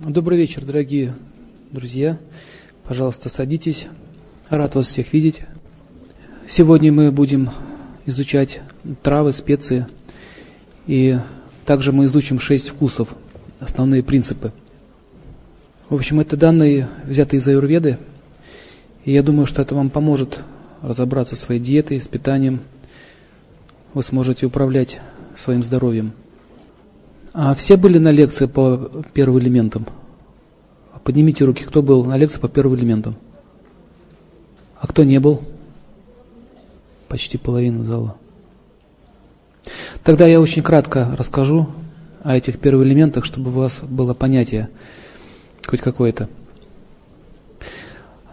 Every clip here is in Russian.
Добрый вечер, дорогие друзья. Пожалуйста, садитесь. Рад вас всех видеть. Сегодня мы будем изучать травы, специи. И также мы изучим шесть вкусов, основные принципы. В общем, это данные, взятые из аюрведы. И я думаю, что это вам поможет разобраться со своей диетой, с питанием. Вы сможете управлять своим здоровьем. А все были на лекции по первым элементам? Поднимите руки, кто был на лекции по первым элементам. А кто не был? Почти половина зала. Тогда я очень кратко расскажу о этих первых элементах, чтобы у вас было понятие хоть какое-то.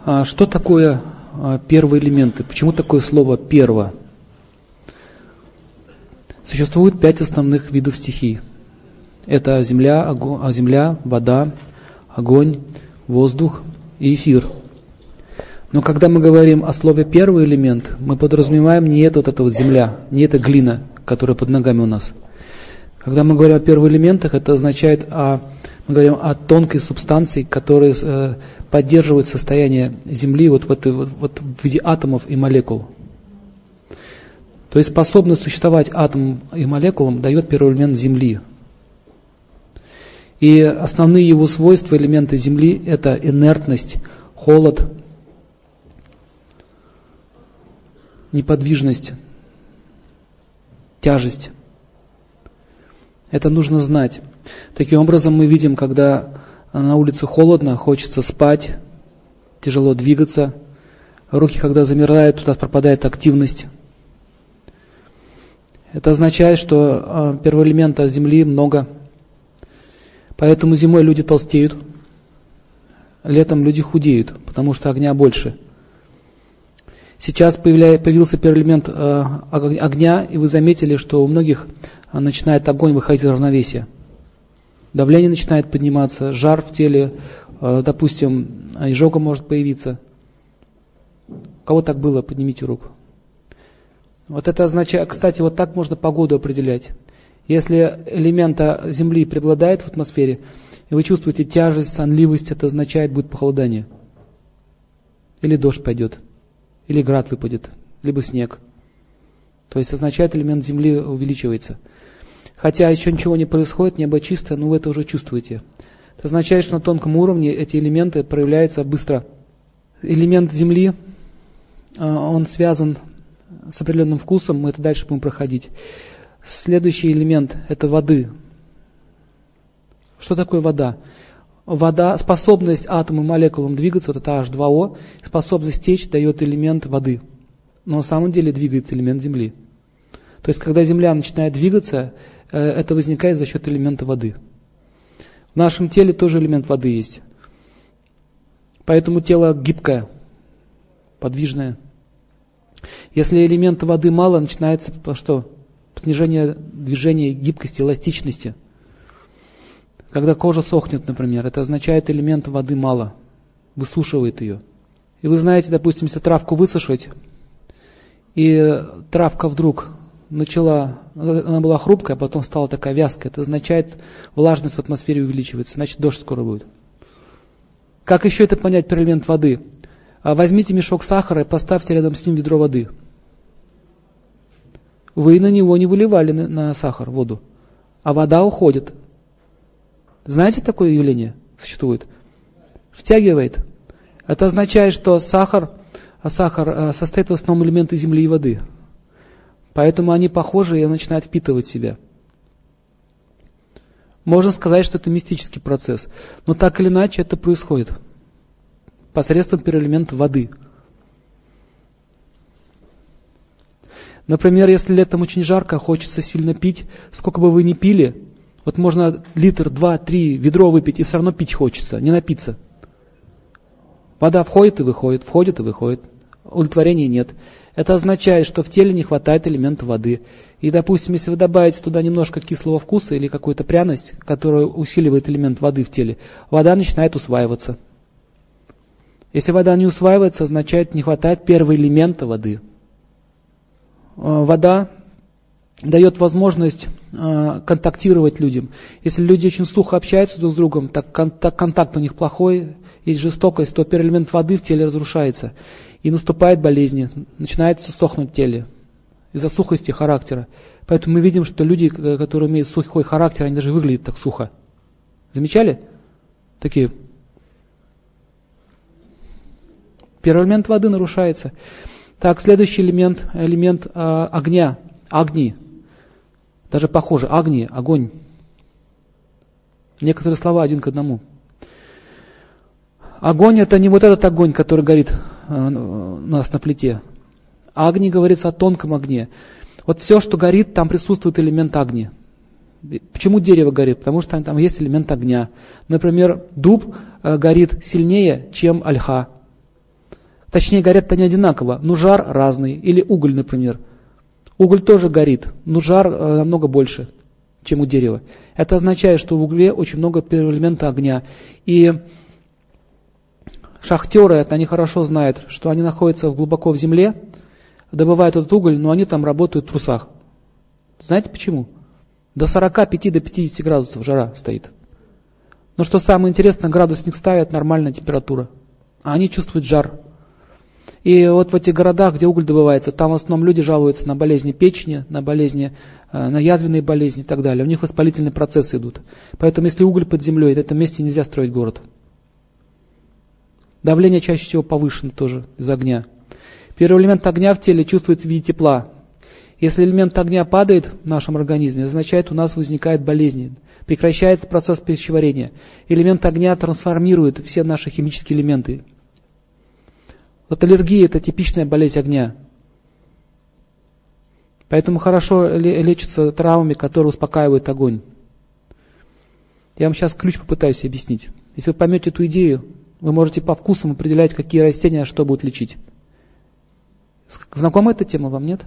А что такое а, первые элементы? Почему такое слово «перво»? Существует пять основных видов стихий. Это земля, огонь, а, земля, вода, огонь, воздух и эфир. Но когда мы говорим о слове первый элемент, мы подразумеваем не это вот эта вот земля, не эта глина, которая под ногами у нас. Когда мы говорим о первых элементах, это означает, о, мы говорим о тонкой субстанции, которая э, поддерживает состояние Земли вот в, этой, вот, вот в виде атомов и молекул. То есть способность существовать атомам и молекулам дает первый элемент Земли. И основные его свойства, элементы Земли, это инертность, холод, неподвижность, тяжесть. Это нужно знать. Таким образом мы видим, когда на улице холодно, хочется спать, тяжело двигаться, руки, когда замирают, туда пропадает активность. Это означает, что а, первого элемента Земли много – Поэтому зимой люди толстеют, летом люди худеют, потому что огня больше. Сейчас появился первый элемент э, огня, и вы заметили, что у многих э, начинает огонь выходить из равновесия. Давление начинает подниматься, жар в теле, э, допустим, изжога может появиться. У кого так было, поднимите руку. Вот это означает, кстати, вот так можно погоду определять. Если элемента Земли преобладает в атмосфере, и вы чувствуете тяжесть, сонливость, это означает будет похолодание. Или дождь пойдет, или град выпадет, либо снег. То есть означает элемент Земли увеличивается. Хотя еще ничего не происходит, небо чистое, но вы это уже чувствуете. Это означает, что на тонком уровне эти элементы проявляются быстро. Элемент Земли, а, он связан с определенным вкусом, мы это дальше будем проходить. Следующий элемент – это воды. Что такое вода? Вода, способность атома и молекулам двигаться, вот это H2O, способность течь дает элемент воды. Но на самом деле двигается элемент Земли. То есть, когда Земля начинает двигаться, э, это возникает за счет элемента воды. В нашем теле тоже элемент воды есть. Поэтому тело гибкое, подвижное. Если элемента воды мало, начинается что? Снижение движения, гибкости, эластичности. Когда кожа сохнет, например, это означает элемент воды мало, высушивает ее. И вы знаете, допустим, если травку высушить, и травка вдруг начала, она была хрупкая, а потом стала такая вязкая, это означает, влажность в атмосфере увеличивается, значит дождь скоро будет. Как еще это понять про элемент воды? А возьмите мешок сахара и поставьте рядом с ним ведро воды – вы на него не выливали на, на сахар, воду, а вода уходит. Знаете, такое явление существует? Втягивает. Это означает, что сахар, а сахар э, состоит в основном элементы земли и воды. Поэтому они похожи и начинают впитывать себя. Можно сказать, что это мистический процесс. Но так или иначе это происходит. Посредством переэлемента воды – Например, если летом очень жарко, хочется сильно пить, сколько бы вы ни пили, вот можно литр, два, три, ведро выпить, и все равно пить хочется, не напиться. Вода входит и выходит, входит и выходит. Удовлетворения нет. Это означает, что в теле не хватает элемента воды. И, допустим, если вы добавите туда немножко кислого вкуса или какую-то пряность, которая усиливает элемент воды в теле, вода начинает усваиваться. Если вода не усваивается, означает, не хватает первого элемента воды – вода дает возможность э, контактировать людям. Если люди очень сухо общаются друг с другом, так, кон, так контакт у них плохой, есть жестокость, то первый элемент воды в теле разрушается. И наступает болезни, начинается сохнуть в теле из-за сухости характера. Поэтому мы видим, что люди, которые имеют сухой характер, они даже выглядят так сухо. Замечали? Такие. Первый элемент воды нарушается. Так, следующий элемент, элемент э, огня, огни. Даже похоже, огни, огонь. Некоторые слова один к одному. Огонь это не вот этот огонь, который горит э, у нас на плите. Агни говорится о тонком огне. Вот все, что горит, там присутствует элемент огни. Почему дерево горит? Потому что там есть элемент огня. Например, дуб э, горит сильнее, чем ольха. Точнее, горят-то не одинаково, но жар разный. Или уголь, например. Уголь тоже горит, но жар э, намного больше, чем у дерева. Это означает, что в угле очень много элемента огня. И шахтеры, это они хорошо знают, что они находятся глубоко в земле, добывают этот уголь, но они там работают в трусах. Знаете почему? До 45 до 50 градусов жара стоит. Но что самое интересное, градусник ставят, нормальная температура. А они чувствуют жар. И вот в этих городах, где уголь добывается, там в основном люди жалуются на болезни печени, на болезни, э, на язвенные болезни и так далее. У них воспалительные процессы идут. Поэтому если уголь под землей, в этом месте нельзя строить город. Давление чаще всего повышено тоже из огня. Первый элемент огня в теле чувствуется в виде тепла. Если элемент огня падает в нашем организме, это означает, у нас возникает болезнь, прекращается процесс пищеварения. Элемент огня трансформирует все наши химические элементы. Вот аллергия – это типичная болезнь огня. Поэтому хорошо лечатся травмами, которые успокаивают огонь. Я вам сейчас ключ попытаюсь объяснить. Если вы поймете эту идею, вы можете по вкусам определять, какие растения что будут лечить. Знакома эта тема вам, нет?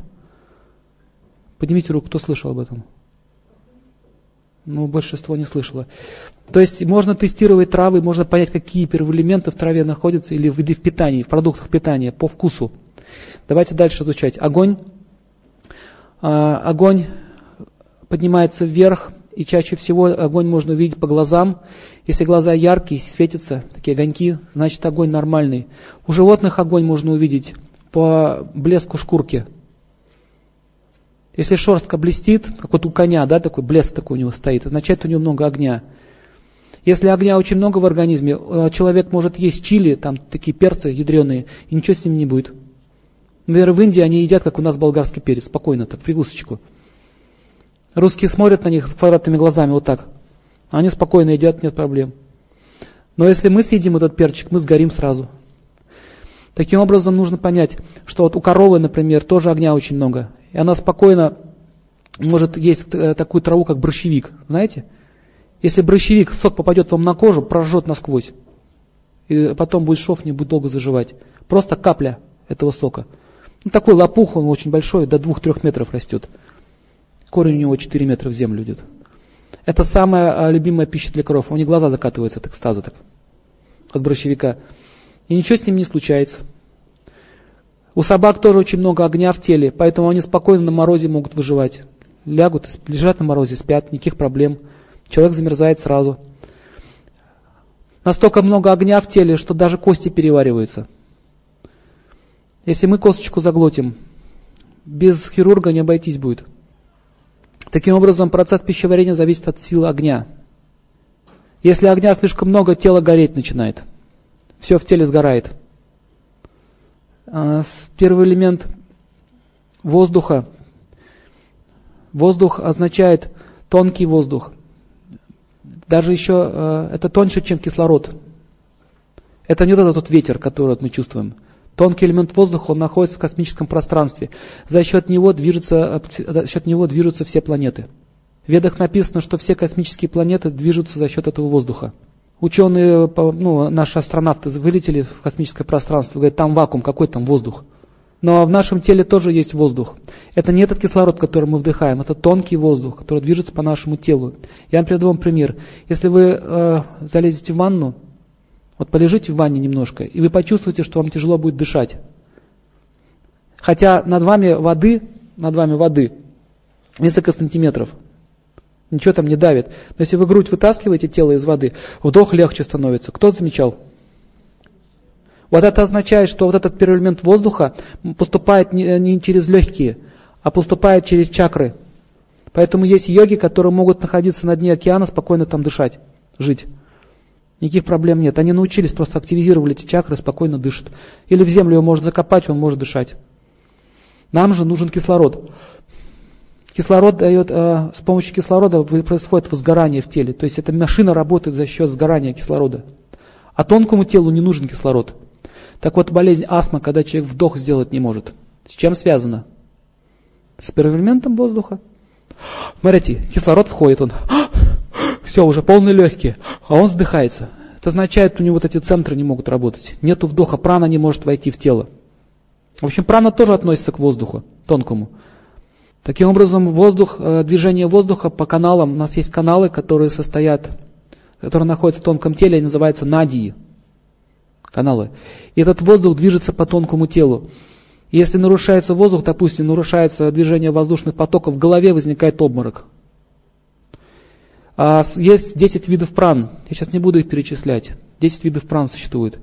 Поднимите руку, кто слышал об этом? Ну, большинство не слышало. То есть можно тестировать травы, можно понять, какие первоэлементы в траве находятся или в виде в питании, в продуктах питания по вкусу. Давайте дальше изучать. Огонь. А, огонь поднимается вверх, и чаще всего огонь можно увидеть по глазам. Если глаза яркие, светятся, такие огоньки, значит огонь нормальный. У животных огонь можно увидеть по блеску шкурки. Если шерстка блестит, как вот у коня, да, такой блеск такой у него стоит, означает у него много огня. Если огня очень много в организме, э, человек может есть чили, там такие перцы ядреные, и ничего с ним не будет. Например, в Индии они едят, как у нас болгарский перец, спокойно, так, пригусочку. Русские смотрят на них с квадратными глазами вот так. Они спокойно едят, нет проблем. Но если мы съедим этот перчик, мы сгорим сразу. Таким образом, нужно понять, что вот у коровы, например, тоже огня очень много. И она спокойно может есть э, такую траву, как борщевик. Знаете? Если борщевик, сок попадет вам на кожу, прожжет насквозь. И потом будет шов, не будет долго заживать. Просто капля этого сока. Ну, такой лопух, он очень большой, до 2-3 метров растет. Корень у него 4 метра в землю идет. Это самая любимая пища для коров. У них глаза закатываются от экстаза так, от борщевика. И ничего с ним не случается. У собак тоже очень много огня в теле, поэтому они спокойно на морозе могут выживать. Лягут, лежат на морозе, спят, никаких проблем. Человек замерзает сразу. Настолько много огня в теле, что даже кости перевариваются. Если мы косточку заглотим, без хирурга не обойтись будет. Таким образом, процесс пищеварения зависит от силы огня. Если огня слишком много, тело гореть начинает. Все в теле сгорает. А, первый элемент воздуха. Воздух означает тонкий воздух. Даже еще э, это тоньше, чем кислород. Это не вот этот ветер, который мы чувствуем. Тонкий элемент воздуха, он находится в космическом пространстве. За счет него движутся, за счет него движутся все планеты. В ведах написано, что все космические планеты движутся за счет этого воздуха. Ученые, ну, наши астронавты вылетели в космическое пространство, говорят, там вакуум, какой там воздух. Но в нашем теле тоже есть воздух. Это не этот кислород, который мы вдыхаем, это тонкий воздух, который движется по нашему телу. Я вам приведу вам пример. Если вы э, залезете в ванну, вот полежите в ванне немножко, и вы почувствуете, что вам тяжело будет дышать. Хотя над вами воды, над вами воды, несколько сантиметров. Ничего там не давит. Но если вы грудь вытаскиваете тело из воды, вдох легче становится. Кто замечал? Вот это означает, что вот этот первый элемент воздуха поступает не через легкие, а поступает через чакры. Поэтому есть йоги, которые могут находиться на дне океана, спокойно там дышать, жить. Никаких проблем нет. Они научились, просто активизировали эти чакры, спокойно дышат. Или в землю его можно закопать, он может дышать. Нам же нужен кислород. Кислород дает, э, с помощью кислорода происходит возгорание в теле. То есть эта машина работает за счет сгорания кислорода. А тонкому телу не нужен кислород. Так вот, болезнь астма, когда человек вдох сделать не может. С чем связано? С первоэлементом воздуха. Смотрите, кислород входит, он все, уже полные легкие, а он вздыхается. Это означает, у него вот эти центры не могут работать. Нету вдоха, прана не может войти в тело. В общем, прана тоже относится к воздуху, тонкому. Таким образом, воздух, э, движение воздуха по каналам, у нас есть каналы, которые состоят, которые находятся в тонком теле, они называются надии. Каналы. И этот воздух движется по тонкому телу. Если нарушается воздух, допустим, нарушается движение воздушных потоков, в голове возникает обморок. А есть 10 видов пран. Я сейчас не буду их перечислять. 10 видов пран существует.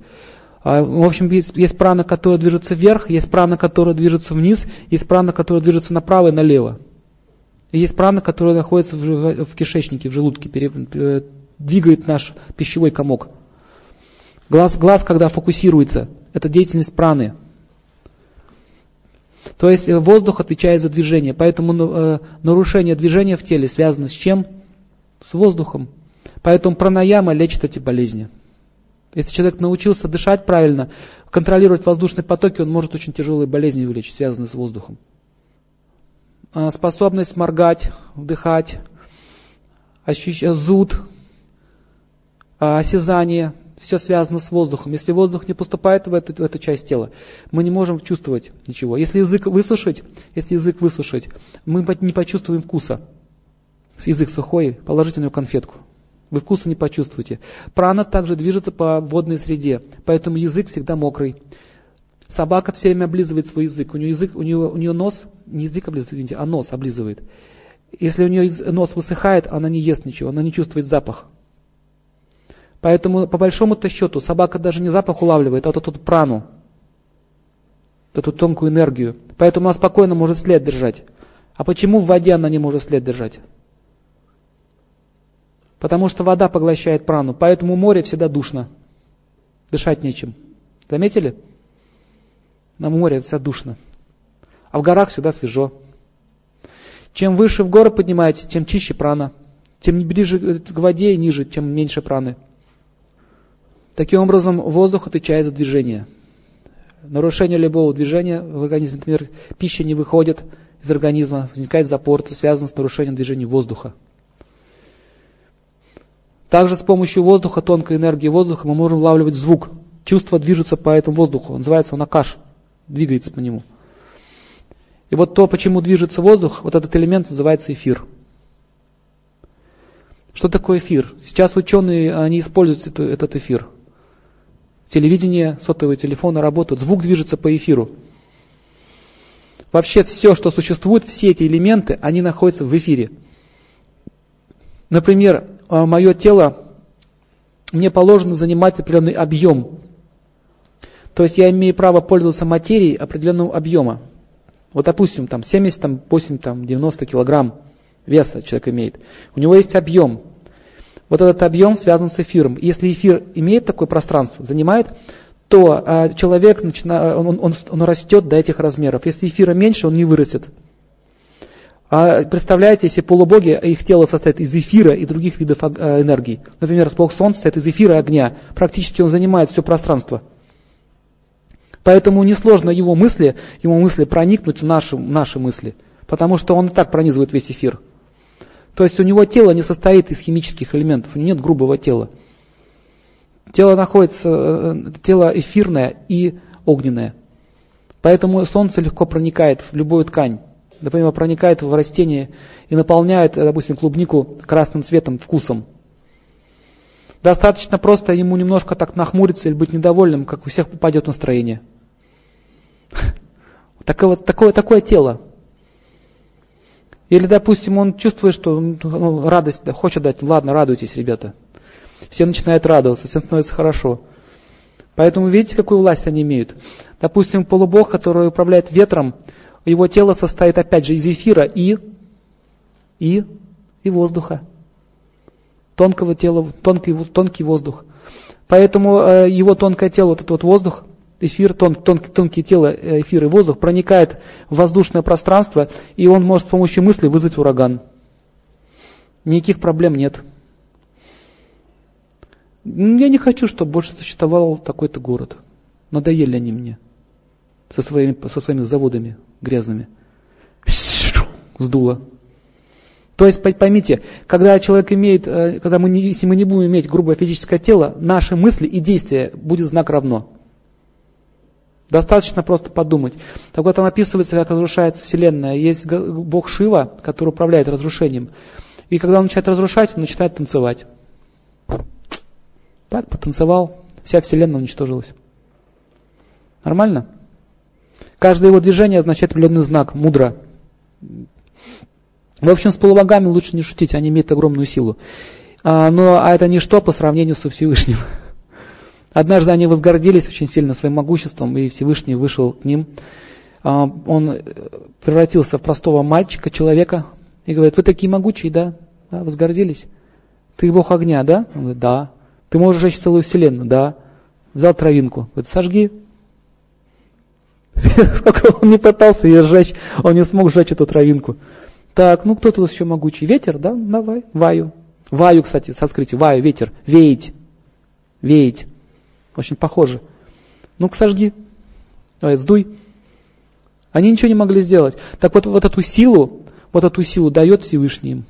А, в общем, есть, есть прана, которая движется вверх, есть прана, которая движется вниз, есть прана, которая движется направо и налево. И есть прана, которая находится в, в кишечнике, в желудке, пере, э, двигает наш пищевой комок. Глаз, глаз, когда фокусируется, это деятельность праны. То есть э, воздух отвечает за движение. Поэтому э, нарушение движения в теле связано с чем? С воздухом. Поэтому пранаяма лечит эти болезни. Если человек научился дышать правильно, контролировать воздушные потоки, он может очень тяжелые болезни вылечить, связанные с воздухом. А способность моргать, вдыхать, ощущ... зуд, а, осязание – все связано с воздухом. Если воздух не поступает в эту, в эту часть тела, мы не можем чувствовать ничего. Если язык высушить, если язык высушить, мы не почувствуем вкуса. Язык сухой, положите на него конфетку. Вы вкуса не почувствуете. Прана также движется по водной среде, поэтому язык всегда мокрый. Собака все время облизывает свой язык. У нее, язык, у нее, у нее нос, не язык облизывает, извините, а нос облизывает. Если у нее нос высыхает, она не ест ничего, она не чувствует запах. Поэтому, по большому-то счету, собака даже не запах улавливает, а вот эту прану, эту тонкую энергию. Поэтому она спокойно может след держать. А почему в воде она не может след держать? Потому что вода поглощает прану, поэтому море всегда душно. Дышать нечем. Заметили? На море всегда душно. А в горах всегда свежо. Чем выше в горы поднимаетесь, тем чище прана. Тем ближе к воде и ниже, тем меньше праны. Таким образом, воздух отвечает за движение. Нарушение любого движения в организме, например, пища не выходит из организма, возникает запор, это связано с нарушением движения воздуха. Также с помощью воздуха, тонкой энергии воздуха мы можем улавливать звук. Чувства движутся по этому воздуху. Он называется он акаш, двигается по нему. И вот то, почему движется воздух, вот этот элемент называется эфир. Что такое эфир? Сейчас ученые, они используют этот эфир. Телевидение, сотовые телефоны работают, звук движется по эфиру. Вообще все, что существует, все эти элементы, они находятся в эфире. Например, а, мое тело, мне положено занимать определенный объем. То есть я имею право пользоваться материей определенного объема. Вот допустим, там 70, там, 8, там, 90 килограмм веса человек имеет. У него есть объем. Вот этот объем связан с эфиром. Если эфир имеет такое пространство, занимает, то а, человек начина, он, он, он растет до этих размеров. Если эфира меньше, он не вырастет. А представляете, если полубоги, их тело состоит из эфира и других видов а, энергии. Например, Бог Солнца состоит из эфира и огня. Практически он занимает все пространство. Поэтому несложно его мысли, его мысли проникнуть в наши, наши мысли. Потому что он и так пронизывает весь эфир. То есть у него тело не состоит из химических элементов, у него нет грубого тела. Тело находится, э, тело эфирное и огненное. Поэтому солнце легко проникает в любую ткань. Например, проникает в растение и наполняет, допустим, клубнику красным цветом, вкусом. Достаточно просто ему немножко так нахмуриться или быть недовольным, как у всех попадет настроение. Такое, такое, такое тело. Или, допустим, он чувствует, что ну, радость да, хочет дать, ладно, радуйтесь, ребята. Все начинают радоваться, все становится хорошо. Поэтому видите, какую власть они имеют. Допустим, полубог, который управляет ветром, его тело состоит опять же из эфира и, и, и воздуха. Тонкого тела, тонкий, тонкий воздух. Поэтому э, его тонкое тело, вот этот вот воздух, эфир, тон, тон, тонкие тела, э, эфир и воздух проникает в воздушное пространство, и он может с помощью мысли вызвать ураган. Никаких проблем нет. Я не хочу, чтобы больше существовал такой-то город. Надоели они мне со своими, со своими заводами грязными. Сдуло. То есть поймите, когда человек имеет, э, когда мы если мы не будем иметь грубое физическое тело, наши мысли и действия будет знак равно. Достаточно просто подумать. Так вот там описывается, как разрушается Вселенная. Есть Бог Шива, который управляет разрушением. И когда он начинает разрушать, он начинает танцевать. Так, потанцевал, вся Вселенная уничтожилась. Нормально? Каждое его движение означает определенный знак, мудро. В общем, с полубогами лучше не шутить, они имеют огромную силу. А, но а это ничто по сравнению со Всевышним. Однажды они возгордились очень сильно своим могуществом, и Всевышний вышел к ним. А, он э, превратился в простого мальчика, человека, и говорит, вы такие могучие, да? да возгордились? Ты бог огня, да? Он говорит, да. Ты можешь жечь целую вселенную, да. Взял травинку, говорит, сожги. Сколько он не пытался ее сжечь, он не смог сжечь эту травинку. Так, ну кто тут еще могучий? Ветер, да? Давай, ваю. Ваю, кстати, санскрите, ваю, ветер, веять. Веять. Очень похоже. Ну-ка сожги. Ой, сдуй. Они ничего не могли сделать. Так вот, вот эту силу, вот эту силу дает Всевышний им.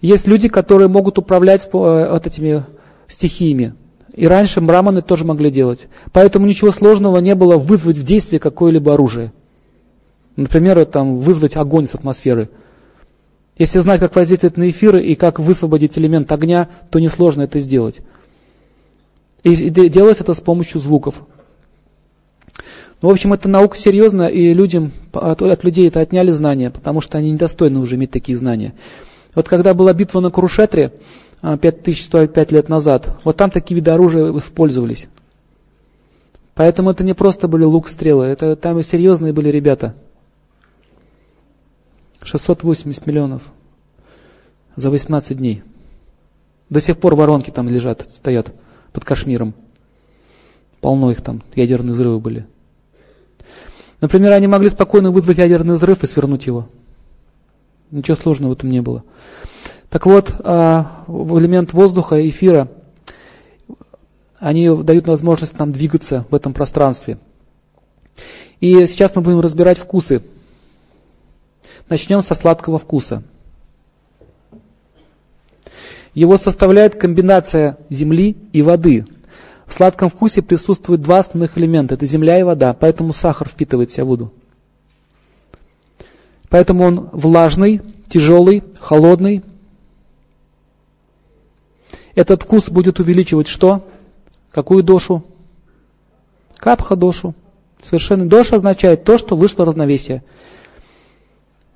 Есть люди, которые могут управлять э, вот этими стихиями. И раньше браманы тоже могли делать. Поэтому ничего сложного не было вызвать в действие какое-либо оружие. Например, там, вызвать огонь с атмосферы. Если знать, как воздействовать на эфиры и как высвободить элемент огня, то несложно это сделать. И делается это с помощью звуков. Ну, в общем, это наука серьезная, и людям, от, от людей это отняли знания, потому что они недостойны уже иметь такие знания. Вот когда была битва на Крушетре, 5105 лет назад, вот там такие виды оружия использовались. Поэтому это не просто были лук-стрелы, это там и серьезные были ребята. 680 миллионов за 18 дней. До сих пор воронки там лежат, стоят под Кашмиром. Полно их там, ядерные взрывы были. Например, они могли спокойно вызвать ядерный взрыв и свернуть его. Ничего сложного в этом не было. Так вот, а, элемент воздуха, эфира, они дают возможность нам двигаться в этом пространстве. И сейчас мы будем разбирать вкусы. Начнем со сладкого вкуса. Его составляет комбинация земли и воды. В сладком вкусе присутствуют два основных элемента. Это земля и вода. Поэтому сахар впитывает в себя воду. Поэтому он влажный, тяжелый, холодный. Этот вкус будет увеличивать что? Какую дошу? Капха дошу. Совершенно доша означает то, что вышло равновесие.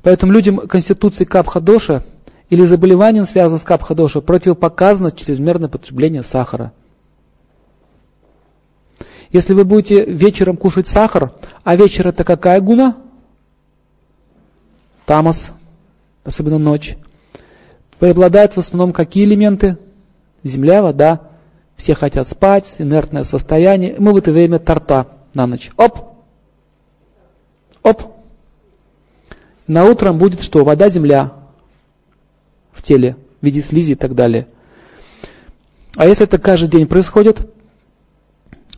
Поэтому людям конституции капха доша или заболеванием, связанным с капха-доша, противопоказано чрезмерное потребление сахара. Если вы будете вечером кушать сахар, а вечер это какая гуна? Тамас, особенно ночь. Преобладают в основном какие элементы? Земля, вода. Все хотят спать, инертное состояние. Мы в это время торта на ночь. Оп! Оп! На утром будет что? Вода, земля теле в виде слизи и так далее. А если это каждый день происходит,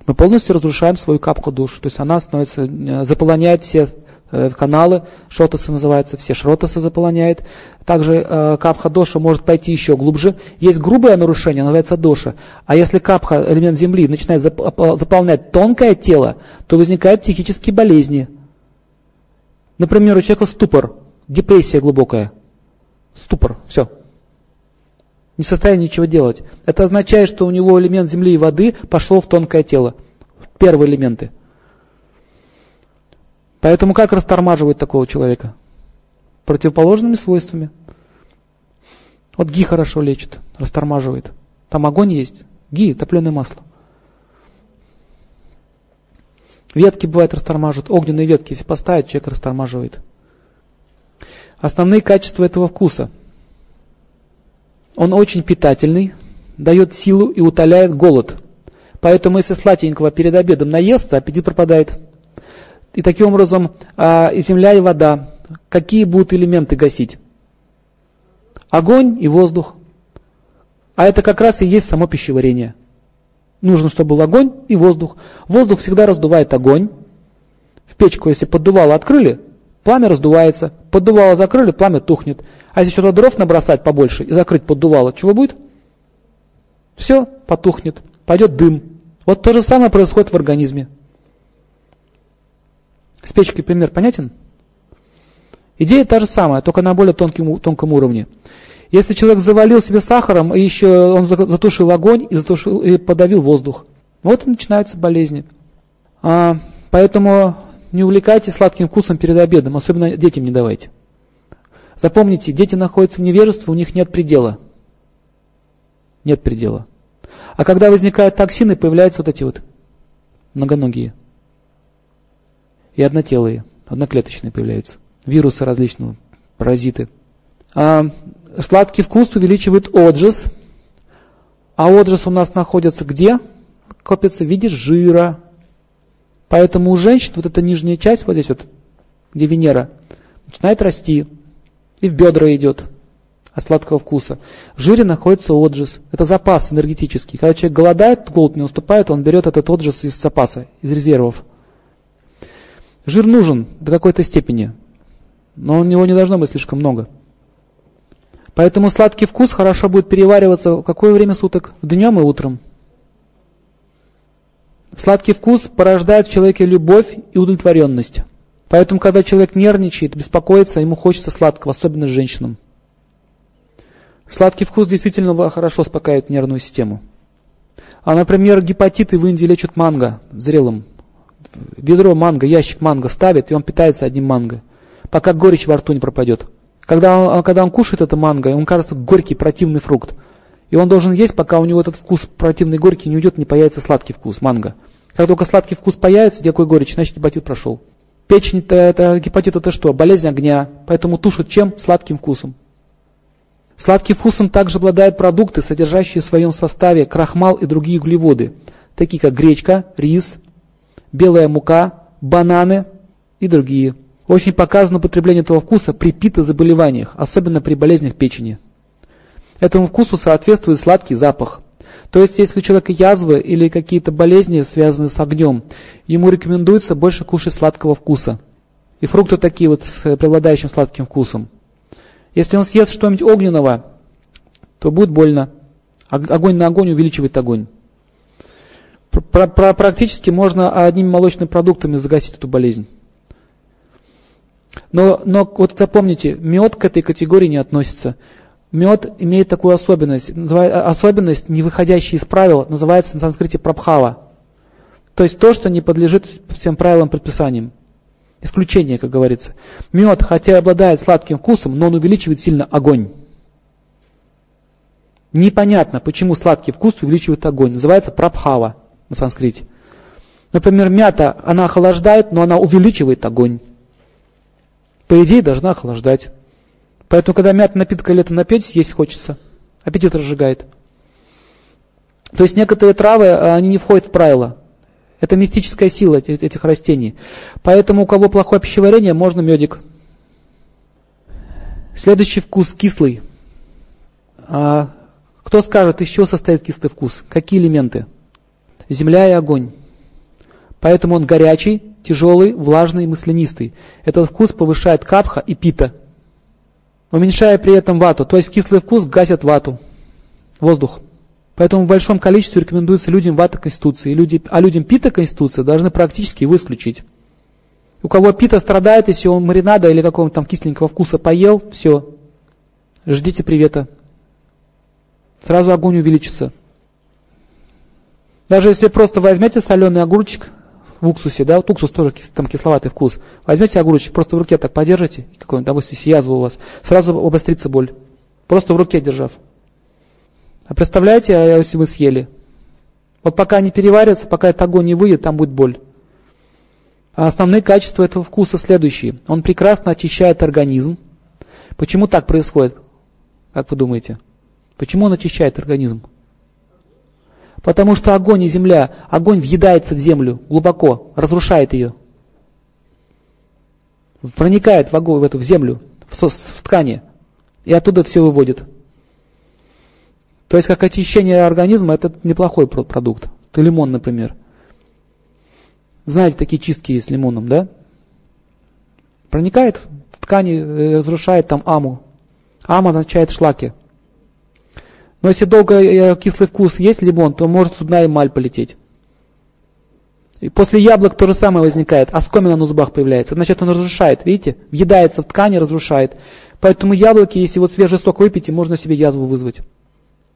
мы полностью разрушаем свою капку душ. То есть она становится, э, заполоняет все э, каналы, шротасы называется, все шротасы заполоняет. Также э, капха доша может пойти еще глубже. Есть грубое нарушение, называется доша. А если капха, элемент земли, начинает заполнять тонкое тело, то возникают психические болезни. Например, у человека ступор, депрессия глубокая ступор, все. Не в состоянии ничего делать. Это означает, что у него элемент земли и воды пошел в тонкое тело. Первые элементы. Поэтому как растормаживать такого человека? противоположными свойствами. Вот ги хорошо лечит, растормаживает. Там огонь есть. Ги, топленое масло. Ветки бывают растормаживают, огненные ветки, если поставить, человек растормаживает. Основные качества этого вкуса. Он очень питательный, дает силу и утоляет голод. Поэтому если сладенького перед обедом наестся, аппетит пропадает. И таким образом а, и земля, и вода, какие будут элементы гасить? Огонь и воздух. А это как раз и есть само пищеварение. Нужно, чтобы был огонь и воздух. Воздух всегда раздувает огонь. В печку, если поддувало открыли, пламя раздувается. Поддувало закрыли, пламя тухнет. А если что-то дров набросать побольше и закрыть поддувало, чего будет? Все потухнет, пойдет дым. Вот то же самое происходит в организме. С печкой пример понятен? Идея та же самая, только на более тонком, тонком уровне. Если человек завалил себе сахаром, и еще он затушил огонь и, затушил, и подавил воздух, вот и начинаются болезни. А, поэтому не увлекайтесь сладким вкусом перед обедом, особенно детям не давайте. Запомните, дети находятся в невежестве, у них нет предела. Нет предела. А когда возникают токсины, появляются вот эти вот многоногие. И однотелые, одноклеточные появляются. Вирусы различные, паразиты. А сладкий вкус увеличивает отжиз. А отжиз у нас находится где? Копится в виде жира. Поэтому у женщин вот эта нижняя часть, вот здесь вот, где Венера, начинает расти. И в бедра идет от сладкого вкуса. В жире находится отжиз. Это запас энергетический. Когда человек голодает, голод не наступает, он берет этот отжиз из запаса, из резервов. Жир нужен до какой-то степени, но у него не должно быть слишком много. Поэтому сладкий вкус хорошо будет перевариваться в какое время суток? Днем и утром. Сладкий вкус порождает в человеке любовь и удовлетворенность. Поэтому, когда человек нервничает, беспокоится, ему хочется сладкого, особенно женщинам. Сладкий вкус действительно хорошо успокаивает нервную систему. А, например, гепатиты в Индии лечат манго зрелым. Ведро манго, ящик манго ставит, и он питается одним манго, пока горечь во рту не пропадет. Когда он, а когда он кушает это манго, он кажется горький, противный фрукт. И он должен есть, пока у него этот вкус противный, горький не уйдет, не появится сладкий вкус манго. Как только сладкий вкус появится, никакой горечь, значит гепатит прошел. Печень это, это гепатит это что? Болезнь огня. Поэтому тушат чем? Сладким вкусом. Сладким вкусом также обладают продукты, содержащие в своем составе крахмал и другие углеводы, такие как гречка, рис, белая мука, бананы и другие. Очень показано употребление этого вкуса при питозаболеваниях, особенно при болезнях печени. Этому вкусу соответствует сладкий запах. То есть, если у человека язвы или какие-то болезни, связанные с огнем, ему рекомендуется больше кушать сладкого вкуса. И фрукты такие вот с преобладающим сладким вкусом. Если он съест что-нибудь огненного, то будет больно. Огонь на огонь увеличивает огонь. Практически можно одними молочными продуктами загасить эту болезнь. Но, но вот запомните, мед к этой категории не относится. Мед имеет такую особенность, особенность, не выходящая из правил, называется на санскрите прабхава. То есть то, что не подлежит всем правилам предписаниям. Исключение, как говорится. Мед, хотя и обладает сладким вкусом, но он увеличивает сильно огонь. Непонятно, почему сладкий вкус увеличивает огонь. Называется прабхава на санскрите. Например, мята, она охлаждает, но она увеличивает огонь по идее, должна охлаждать. Поэтому, когда мятный напиток лето напить, есть хочется. Аппетит разжигает. То есть некоторые травы, а, они не входят в правила. Это мистическая сила этих растений. Поэтому у кого плохое пищеварение, можно медик. Следующий вкус кислый. А кто скажет, из чего состоит кислый вкус? Какие элементы? Земля и огонь. Поэтому он горячий, тяжелый, влажный, маслянистый. Этот вкус повышает капха и пита, уменьшая при этом вату. То есть кислый вкус гасит вату, воздух. Поэтому в большом количестве рекомендуется людям вата конституции, люди, а людям пита конституции должны практически его исключить. У кого пита страдает, если он маринада или какого-то там кисленького вкуса поел, все, ждите привета. Сразу огонь увеличится. Даже если просто возьмете соленый огурчик, в уксусе, да, вот уксус тоже там кисловатый вкус. Возьмете огурчик, просто в руке так подержите, какой-нибудь, допустим, язва у вас, сразу обострится боль. Просто в руке держав. А представляете, а если вы съели? Вот пока не переварится, пока этот огонь не выйдет, там будет боль. А основные качества этого вкуса следующие. Он прекрасно очищает организм. Почему так происходит? Как вы думаете? Почему он очищает организм? Потому что огонь и земля, огонь въедается в землю глубоко, разрушает ее. Проникает в, огонь, в эту в землю, в, в ткани, и оттуда все выводит. То есть как очищение организма это неплохой продукт. Это лимон, например. Знаете, такие чистки с лимоном, да? Проникает в ткани, э, разрушает там аму. Ама означает шлаки. Но если долго э, кислый вкус есть лимон, то может зубная эмаль полететь. И после яблок то же самое возникает, оскомина на зубах появляется. Значит, он разрушает, видите? Въедается в ткани, разрушает. Поэтому яблоки, если вот свежий сок выпить, можно себе язву вызвать.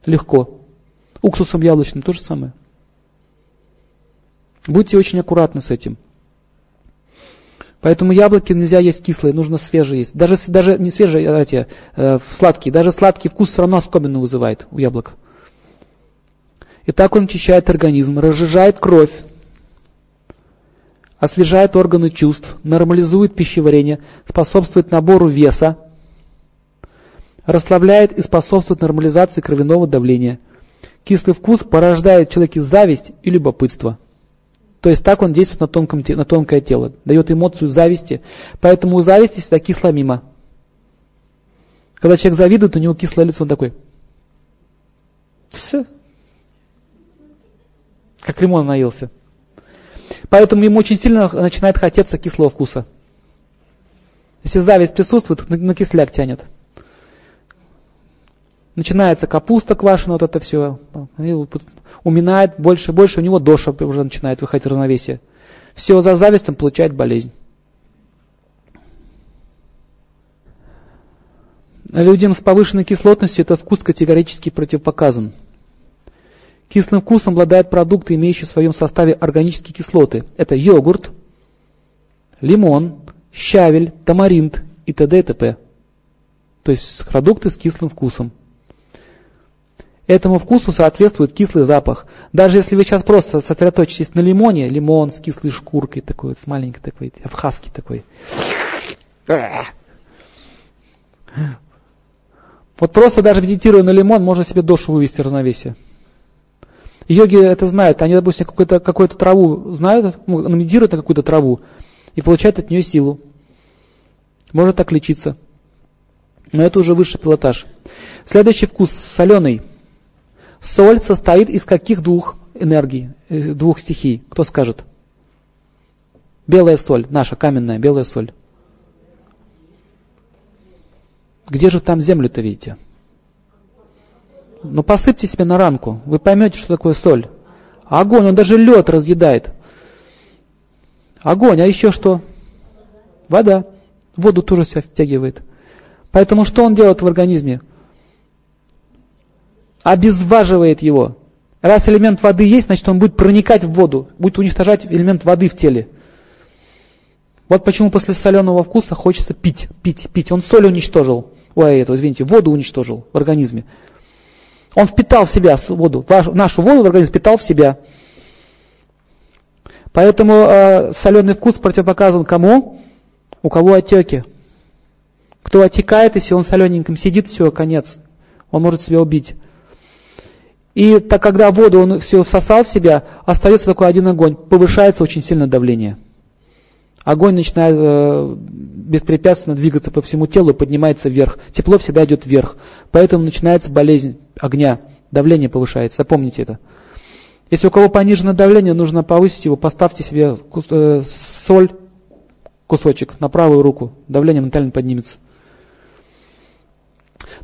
Легко. Уксусом яблочным то же самое. Будьте очень аккуратны с этим. Поэтому яблоки нельзя есть кислые, нужно свежие есть. Даже, даже не свежие, а эти, э, сладкие, даже сладкий вкус все равно оскомину вызывает у яблок. И так он очищает организм, разжижает кровь, освежает органы чувств, нормализует пищеварение, способствует набору веса, расслабляет и способствует нормализации кровяного давления. Кислый вкус порождает в человеке зависть и любопытство. То есть так он действует на, тонком, на тонкое тело, дает эмоцию зависти. Поэтому у зависти всегда кисло мимо. Когда человек завидует, у него кислое лицо, он такой. Все. Как лимон наелся. Поэтому ему очень сильно начинает хотеться кислого вкуса. Если зависть присутствует, на кисляк тянет. Начинается капуста квашеная, вот это все. И уминает больше и больше, у него доша уже начинает выходить равновесие. Все за зависть он получает болезнь. Людям с повышенной кислотностью этот вкус категорически противопоказан. Кислым вкусом обладают продукты, имеющие в своем составе органические кислоты. Это йогурт, лимон, щавель, тамаринт и т.д. и т.п. То есть продукты с кислым вкусом. Этому вкусу соответствует кислый запах. Даже если вы сейчас просто сосредоточитесь на лимоне, лимон с кислой шкуркой такой, с маленькой такой, абхазский такой. Вот просто даже медитируя на лимон, можно себе душу вывести равновесие. Йоги это знают, они, допустим, какую-то какую траву знают, ну, медитируют на какую-то траву и получают от нее силу. Может так лечиться. Но это уже высший пилотаж. Следующий вкус соленый. Соль состоит из каких двух энергий, э, двух стихий? Кто скажет? Белая соль, наша каменная белая соль. Где же там землю-то видите? Ну посыпьте себе на ранку, вы поймете, что такое соль. Огонь, он даже лед разъедает. Огонь, а еще что? Вода. Воду тоже все втягивает. Поэтому что он делает в организме? Обезваживает его. Раз элемент воды есть, значит он будет проникать в воду, будет уничтожать элемент воды в теле. Вот почему после соленого вкуса хочется пить, пить, пить. Он соль уничтожил, ой, это, извините, воду уничтожил в организме. Он впитал в себя воду, нашу воду в организм впитал в себя. Поэтому э, соленый вкус противопоказан кому? У кого отеки. Кто отекает, если он солененьким сидит, все, конец. Он может себя убить. И так когда воду он все всосал в себя, остается такой один огонь, повышается очень сильно давление. Огонь начинает э, беспрепятственно двигаться по всему телу поднимается вверх. Тепло всегда идет вверх. Поэтому начинается болезнь огня, давление повышается. Запомните это. Если у кого понижено давление, нужно повысить его, поставьте себе э, соль, кусочек на правую руку, давление моментально поднимется.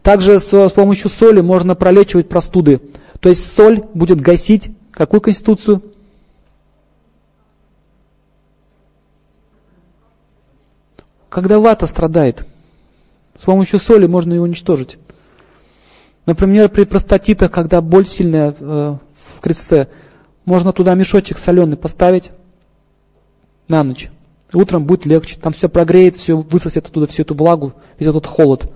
Также с, с помощью соли можно пролечивать простуды. То есть соль будет гасить какую конституцию? Когда вата страдает, с помощью соли можно ее уничтожить. Например, при простатитах, когда боль сильная э, в крестце, можно туда мешочек соленый поставить, на ночь. Утром будет легче, там все прогреет, все высосет оттуда всю эту влагу, весь этот холод.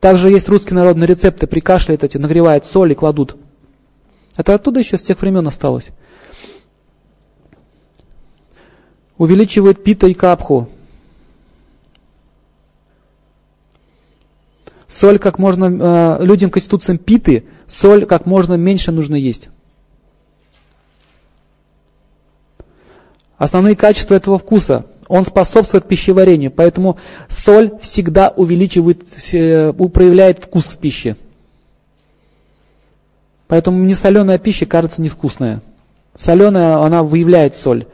Также есть русские народные рецепты, прикашляют эти, нагревают соль и кладут. Это оттуда еще с тех времен осталось. Увеличивает пита и капху. Соль как можно, э, людям конституциям питы, соль как можно меньше нужно есть. Основные качества этого вкуса. Он способствует пищеварению, поэтому соль всегда увеличивает, э, проявляет вкус в пище. Поэтому не соленая пища кажется невкусная. Соленая, она выявляет соль.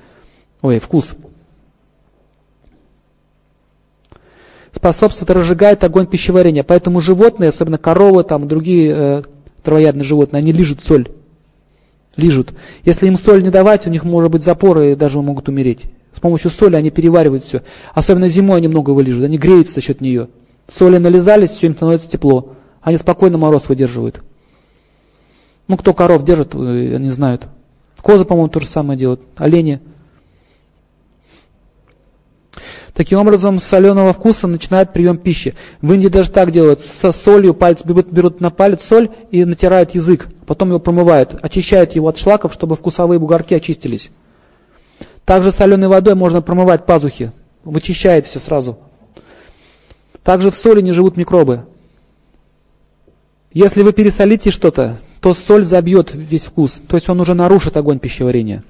Ой, вкус. Способствует, разжигает огонь пищеварения. Поэтому животные, особенно коровы, там, другие э, травоядные животные, они лижут соль лижут. Если им соль не давать, у них может быть запоры и даже могут умереть. С помощью соли они переваривают все. Особенно зимой они много вылижут, они греются за счет нее. Соли нализались, все им становится тепло. Они спокойно мороз выдерживают. Ну, кто коров держит, э, они знают. Козы, по-моему, то же самое делают. Олени. Таким образом, с соленого вкуса начинает прием пищи. В Индии даже так делают. Со солью палец берут, берут на палец соль и натирают язык. Потом его промывают. Очищают его от шлаков, чтобы вкусовые бугорки очистились. Также соленой водой можно промывать пазухи. Вычищает все сразу. Также в соли не живут микробы. Если вы пересолите что-то, то соль забьет весь вкус. То есть он уже нарушит огонь пищеварения.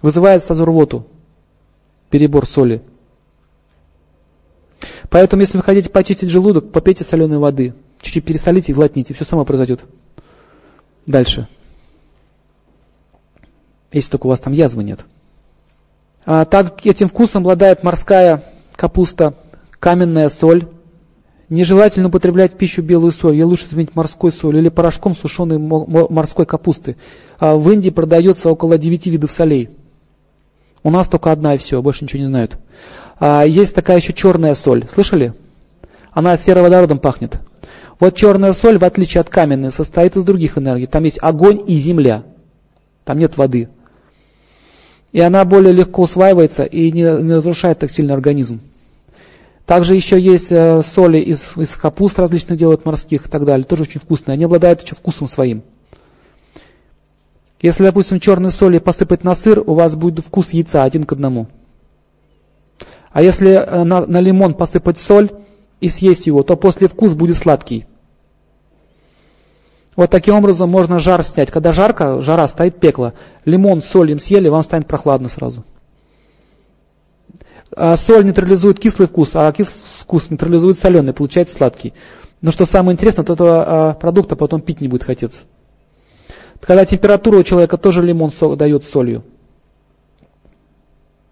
Вызывает сразу перебор соли. Поэтому, если вы хотите почистить желудок, попейте соленой воды. Чуть-чуть пересолите и глотните, все само произойдет. Дальше. Если только у вас там язвы нет. А так этим вкусом обладает морская капуста, каменная соль. Нежелательно употреблять в пищу белую соль. Ее лучше заменить морской солью или порошком сушеной морской капусты. А в Индии продается около 9 видов солей. У нас только одна и все, больше ничего не знают. А есть такая еще черная соль. Слышали? Она сероводородом пахнет. Вот черная соль, в отличие от каменной, состоит из других энергий. Там есть огонь и земля. Там нет воды. И она более легко усваивается и не, не разрушает так сильно организм. Также еще есть э, соли из, из капуст различных делают морских и так далее. Тоже очень вкусные. Они обладают еще вкусом своим. Если, допустим, черной соли посыпать на сыр, у вас будет вкус яйца один к одному. А если э, на, на лимон посыпать соль и съесть его, то после вкус будет сладкий. Вот таким образом можно жар снять. Когда жарко, жара стоит пекло. Лимон, соль им съели, вам станет прохладно сразу. А соль нейтрализует кислый вкус, а кислый вкус нейтрализует соленый, получается сладкий. Но что самое интересное, от этого а, продукта потом пить не будет хотеться. Когда температура у человека тоже лимон дает солью.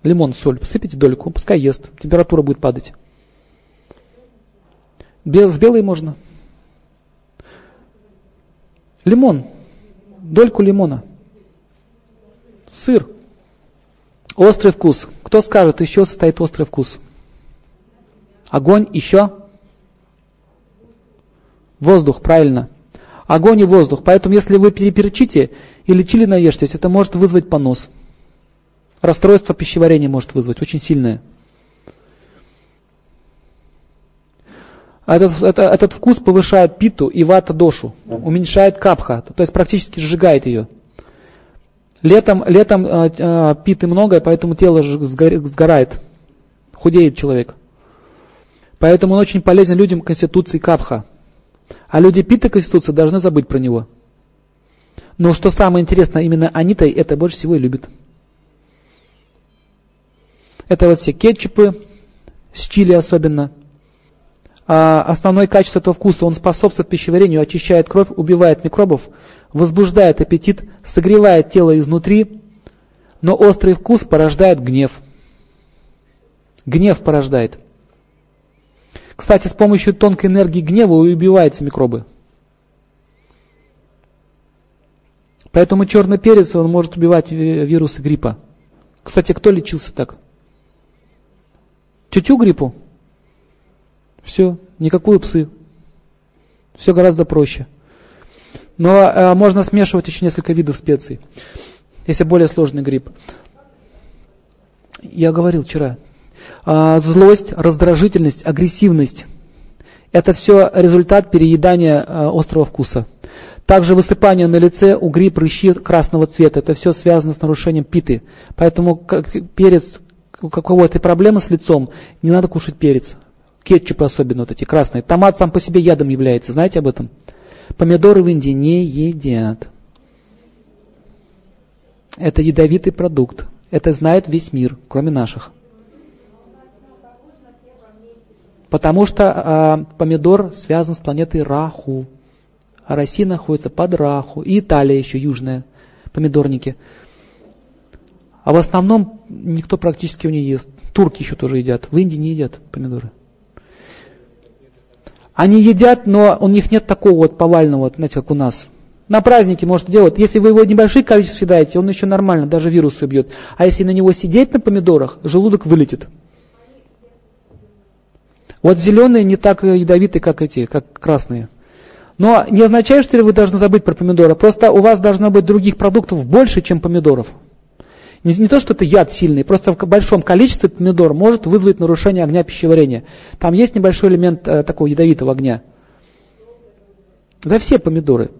Лимон, соль, посыпите дольку, пускай ест, температура будет падать. Без, с белой можно. Лимон, дольку лимона. Сыр. Острый вкус. Кто скажет, еще состоит острый вкус? Огонь, еще? Воздух, правильно огонь и воздух. Поэтому если вы переперчите или чили наешьтесь, это может вызвать понос. Расстройство пищеварения может вызвать, очень сильное. Этот, это, этот вкус повышает питу и вата дошу, уменьшает капха, то есть практически сжигает ее. Летом, летом э, э, питы много, поэтому тело сгорает, худеет человек. Поэтому он очень полезен людям конституции капха. А люди пита конституции должны забыть про него. Но что самое интересное, именно они-то это больше всего и любят. Это вот все кетчупы, с чили особенно. А основное качество этого вкуса, он способствует пищеварению, очищает кровь, убивает микробов, возбуждает аппетит, согревает тело изнутри, но острый вкус порождает гнев. Гнев порождает. Кстати, с помощью тонкой энергии гнева убиваются микробы. Поэтому черный перец, он может убивать вирусы гриппа. Кстати, кто лечился так? Тютю гриппу? Все, никакую псы. Все гораздо проще. Но э, можно смешивать еще несколько видов специй, если более сложный грипп. Я говорил вчера. А, злость, раздражительность, агрессивность – это все результат переедания а, острого вкуса. Также высыпание на лице, угри, прыщи красного цвета. Это все связано с нарушением питы. Поэтому как перец, у какого-то проблемы с лицом, не надо кушать перец. Кетчупы особенно вот эти красные. Томат сам по себе ядом является. Знаете об этом? Помидоры в Индии не едят. Это ядовитый продукт. Это знает весь мир, кроме наших. Потому что а, помидор связан с планетой Раху. А Россия находится под Раху. И Италия еще южная. Помидорники. А в основном никто практически его не ест. Турки еще тоже едят. В Индии не едят помидоры. Они едят, но у них нет такого вот повального, знаете, как у нас. На празднике может делать. Если вы его небольшое количество съедаете, он еще нормально, даже вирус убьет. А если на него сидеть на помидорах, желудок вылетит. Вот зеленые не так ядовитые, как эти, как красные. Но не означает, что вы должны забыть про помидоры. Просто у вас должно быть других продуктов больше, чем помидоров. Не, не то, что это яд сильный, просто в большом количестве помидор может вызвать нарушение огня пищеварения. Там есть небольшой элемент э, такого ядовитого огня. Да все помидоры.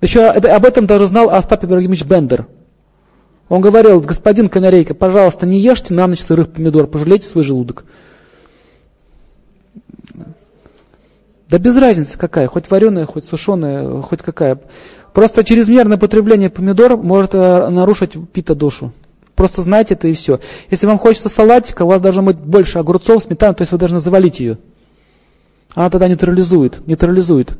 Еще об этом даже знал Остап Ибрагимович Бендер. Он говорил, господин Канарейка, пожалуйста, не ешьте на ночь сырых помидор, пожалейте свой желудок. Да без разницы какая, хоть вареная, хоть сушеная, хоть какая. Просто чрезмерное потребление помидор может э, нарушить пита-душу. Просто знайте это и все. Если вам хочется салатика, у вас должно быть больше огурцов, сметаны, то есть вы должны завалить ее. Она тогда нейтрализует, нейтрализует.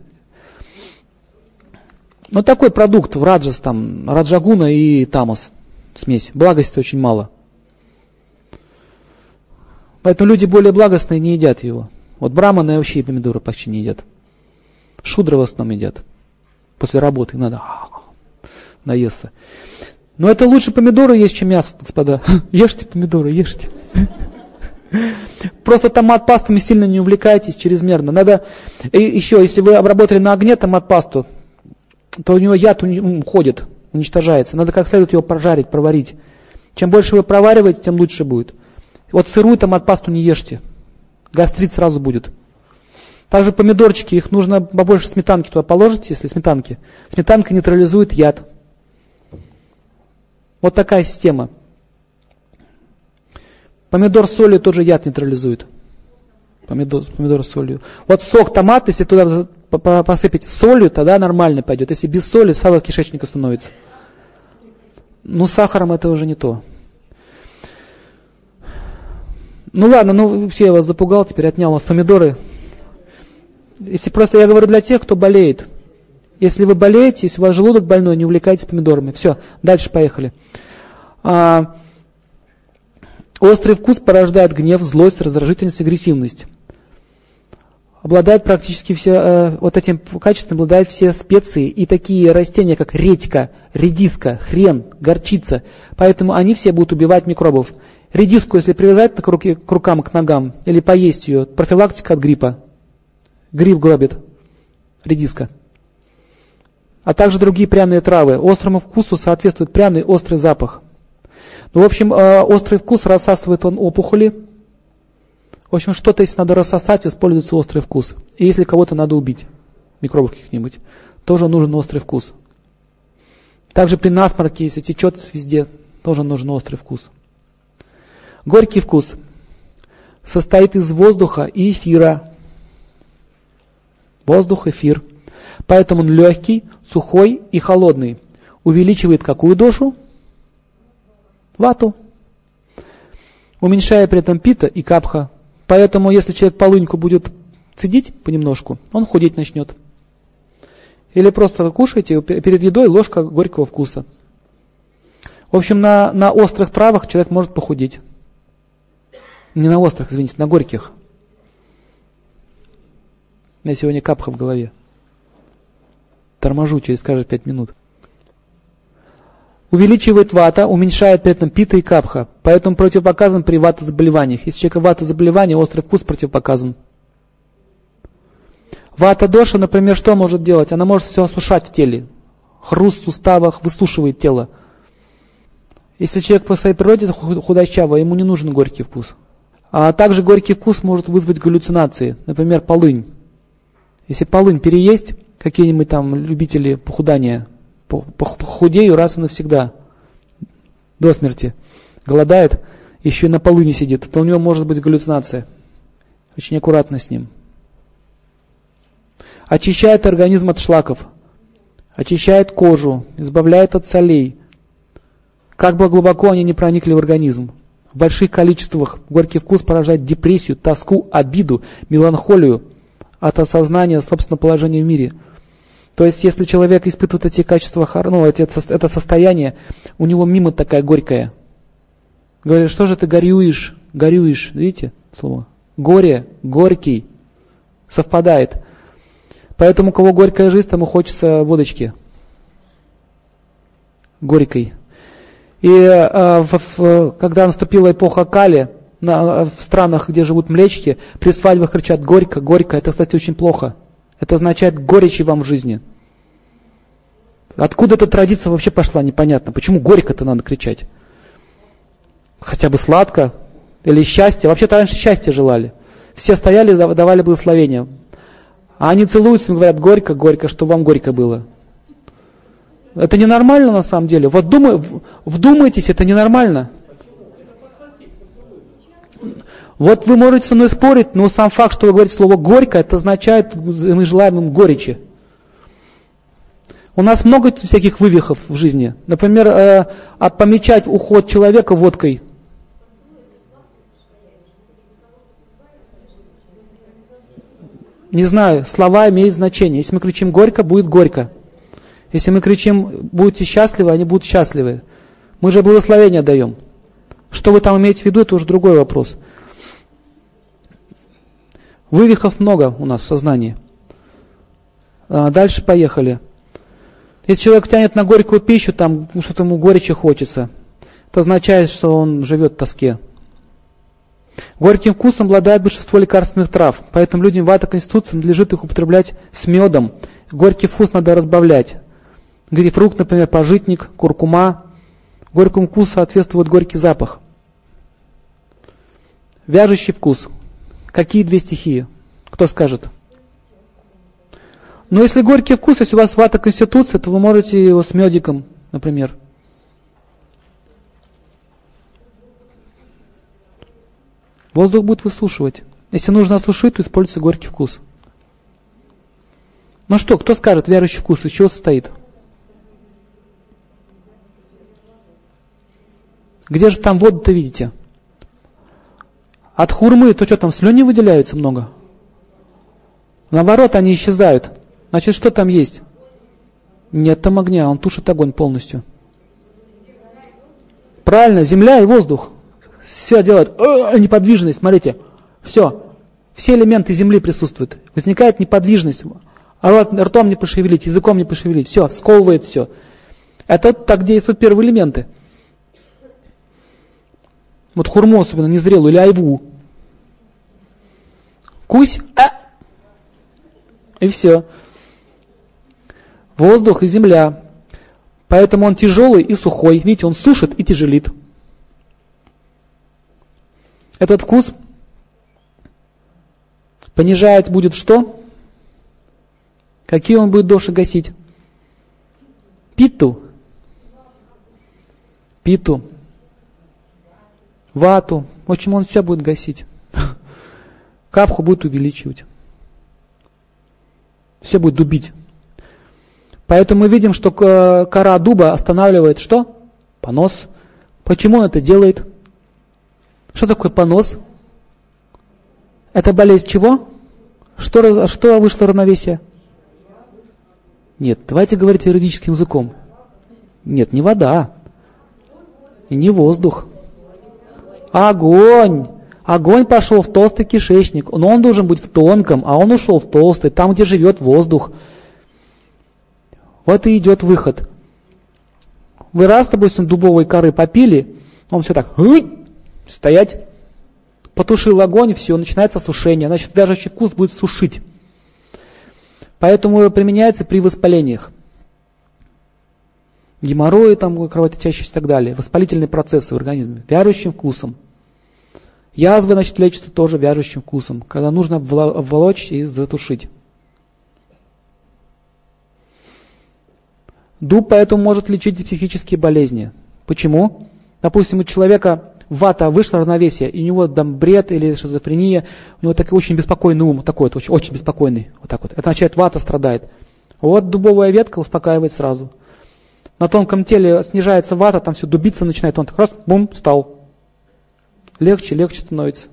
Ну такой продукт в Раджас, там, Раджагуна и Тамас, смесь. Благости очень мало. Поэтому люди более благостные не едят его. Вот браманы вообще помидоры почти не едят. Шудры в основном едят. После работы надо наесться. Но это лучше помидоры есть, чем мясо, господа. Ешьте помидоры, ешьте. Просто томат пастами сильно не увлекайтесь чрезмерно. Надо, и еще, если вы обработали на огне томат пасту, то у него яд уходит, уничтожается. Надо как следует его прожарить, проварить. Чем больше вы провариваете, тем лучше будет. Вот сырую томат пасту не ешьте. Гастрит сразу будет. Также помидорчики, их нужно побольше сметанки туда положить, если сметанки. Сметанка нейтрализует яд. Вот такая система. Помидор с солью тоже яд нейтрализует. Помидор, помидор с солью. Вот сок томат, если туда посыпать солью, тогда нормально пойдет. Если без соли, сразу кишечника становится. Ну, сахаром это уже не то. Ну ладно, ну все, я вас запугал, теперь отнял у вас помидоры. Если просто я говорю для тех, кто болеет. Если вы болеете, если у вас желудок больной, не увлекайтесь помидорами. Все, дальше поехали. А, острый вкус порождает гнев, злость, раздражительность, агрессивность. Обладает практически все, э, вот этим качеством обладают все специи и такие растения, как редька, редиска, хрен, горчица. Поэтому они все будут убивать микробов. Редиску, если привязать к, руке, к рукам, к ногам, или поесть ее, профилактика от гриппа. Грипп гробит. Редиска. А также другие пряные травы. Острому вкусу соответствует пряный острый запах. Ну, в общем, э, острый вкус рассасывает он опухоли. В общем, что-то, если надо рассосать, используется острый вкус. И если кого-то надо убить, микробов каких-нибудь, тоже нужен острый вкус. Также при насморке, если течет везде, тоже нужен острый вкус. Горький вкус состоит из воздуха и эфира. Воздух, эфир. Поэтому он легкий, сухой и холодный. Увеличивает какую дошу? Вату. Уменьшая при этом пита и капха. Поэтому если человек полыньку будет цедить понемножку, он худеть начнет. Или просто вы кушаете, перед едой ложка горького вкуса. В общем, на, на острых травах человек может похудеть. Не на острых, извините, на горьких. У меня сегодня капха в голове. Торможу через каждые пять минут. Увеличивает вата, уменьшает при этом пита и капха. Поэтому противопоказан при вата-заболеваниях. Если человека вата-заболевание, острый вкус противопоказан. Вата-доша, например, что может делать? Она может все осушать в теле. Хруст в суставах высушивает тело. Если человек по своей природе худощавый, ему не нужен горький вкус. А также горький вкус может вызвать галлюцинации. Например, полынь. Если полынь переесть, какие-нибудь там любители похудания, похудею раз и навсегда, до смерти, голодает, еще и на полыни сидит, то у него может быть галлюцинация. Очень аккуратно с ним. Очищает организм от шлаков, очищает кожу, избавляет от солей. Как бы глубоко они не проникли в организм. В больших количествах горький вкус поражает депрессию, тоску, обиду, меланхолию от осознания собственного положения в мире. То есть, если человек испытывает эти качества, ну, эти, это состояние, у него мимо такая горькая. Говорят, что же ты горюешь, горюешь, видите слово? Горе, горький, совпадает. Поэтому, у кого горькая жизнь, тому хочется водочки. Горькой. И э, в, в, когда наступила эпоха Кали, на, в странах, где живут млечки, при свадьбах кричат «горько, горько». Это, кстати, очень плохо. Это означает горечи вам в жизни. Откуда эта традиция вообще пошла, непонятно. Почему горько-то надо кричать? Хотя бы сладко или счастье. Вообще-то раньше счастье желали. Все стояли, давали благословение. А они целуются и говорят горько, горько, что вам горько было. Это ненормально на самом деле. Вот думай, вдумайтесь, это ненормально. Вот вы можете со мной спорить, но сам факт, что вы говорите слово «горько», это означает, мы желаем им горечи. У нас много всяких вывихов в жизни. Например, э, а помечать уход человека водкой. Не знаю, слова имеют значение. Если мы кричим «горько», будет «горько». Если мы кричим «будьте счастливы», они будут счастливы. Мы же благословение даем. Что вы там имеете в виду, это уже другой вопрос. Вывихов много у нас в сознании. А, дальше поехали. Если человек тянет на горькую пищу, там что-то ему горечи хочется, это означает, что он живет в тоске. Горьким вкусом обладает большинство лекарственных трав, поэтому людям в этой конституции надлежит их употреблять с медом. Горький вкус надо разбавлять. Грейпфрукт, например, пожитник, куркума. Горькому вкусу соответствует горький запах. Вяжущий вкус – Какие две стихии? Кто скажет? Но если горький вкус, если у вас вата конституция, то вы можете его с медиком, например. Воздух будет высушивать. Если нужно осушить, то используется горький вкус. Ну что, кто скажет, верующий вкус, из чего состоит? Где же там воду-то видите? От хурмы, то что там, слюни выделяются много? Наоборот, они исчезают. Значит, что там есть? Нет там огня, он тушит огонь полностью. Правильно, земля и воздух. Все делают. О, неподвижность, смотрите. Все. Все элементы земли присутствуют. Возникает неподвижность. Рот, ртом не пошевелить, языком не пошевелить. Все, сковывает все. Это так действуют первые элементы. Вот хурму особенно незрелую или айву. Кусь, а, и все. Воздух и земля. Поэтому он тяжелый и сухой. Видите, он сушит и тяжелит. Этот вкус понижает будет что? Какие он будет доши гасить? Питу. Питу. Вату. В общем, он все будет гасить. Капху будет увеличивать. Все будет дубить. Поэтому мы видим, что кора дуба останавливает что? Понос. Почему он это делает? Что такое понос? Это болезнь чего? Что, что вышло равновесие? Нет, давайте говорить юридическим языком. Нет, не вода. И не воздух. Огонь. Огонь пошел в толстый кишечник, но он должен быть в тонком, а он ушел в толстый, там, где живет воздух. Вот и идет выход. Вы раз, допустим, дубовой коры попили, он все так, стоять, потушил огонь, все, начинается сушение, значит, даже вкус будет сушить. Поэтому применяется при воспалениях. Геморрои, там, кровоточащие и так далее. Воспалительные процессы в организме. Вяжущим вкусом. Язвы, значит, лечатся тоже вяжущим вкусом, когда нужно обволочь и затушить. Дуб поэтому может лечить психические болезни. Почему? Допустим, у человека вата вышла равновесие, и у него там бред или шизофрения, у него такой очень беспокойный ум, такой вот, очень, очень беспокойный, вот так вот. Это означает, вата страдает. Вот дубовая ветка успокаивает сразу. На тонком теле снижается вата, там все дубиться начинает, он так раз, бум, встал. Легче, легче становится.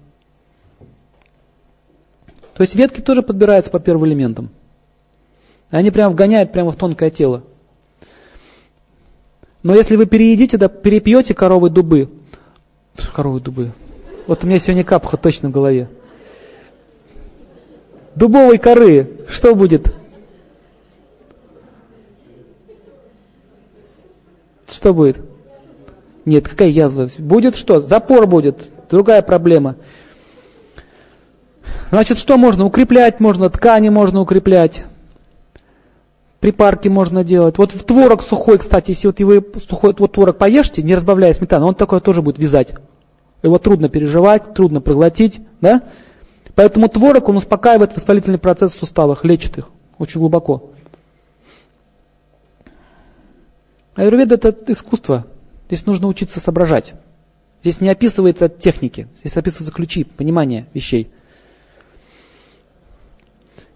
То есть ветки тоже подбираются по первым элементам. Они прям вгоняют прямо в тонкое тело. Но если вы переедите, да, перепьете коровы дубы, коровы дубы, вот у меня сегодня капха точно в голове. Дубовой коры, что будет? Что будет? Нет, какая язва? Будет что? Запор будет, другая проблема. Значит, что можно? Укреплять можно, ткани можно укреплять припарки можно делать. Вот в творог сухой, кстати, если вот вы сухой вот творог поешьте, не разбавляя сметану, он такой тоже будет вязать. Его трудно переживать, трудно проглотить, да? Поэтому творог, он успокаивает воспалительный процесс в суставах, лечит их очень глубоко. Аюрведа это искусство. Здесь нужно учиться соображать. Здесь не описывается техники, здесь описываются ключи, понимание вещей.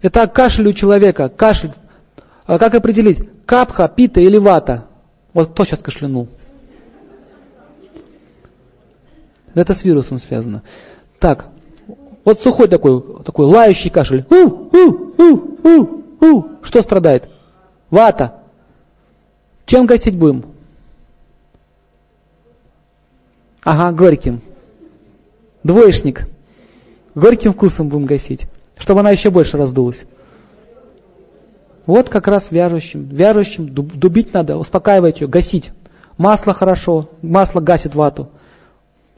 Итак, кашель у человека. Кашель а как определить, капха, пита или вата? Вот кто сейчас кашлянул? Это с вирусом связано. Так, вот сухой такой, такой лающий кашель. У, у, у, у, у. Что страдает? Вата. Чем гасить будем? Ага, горьким. Двоечник. Горьким вкусом будем гасить, чтобы она еще больше раздулась. Вот как раз вяжущим. Вяжущим дубить надо, успокаивать ее, гасить. Масло хорошо, масло гасит вату.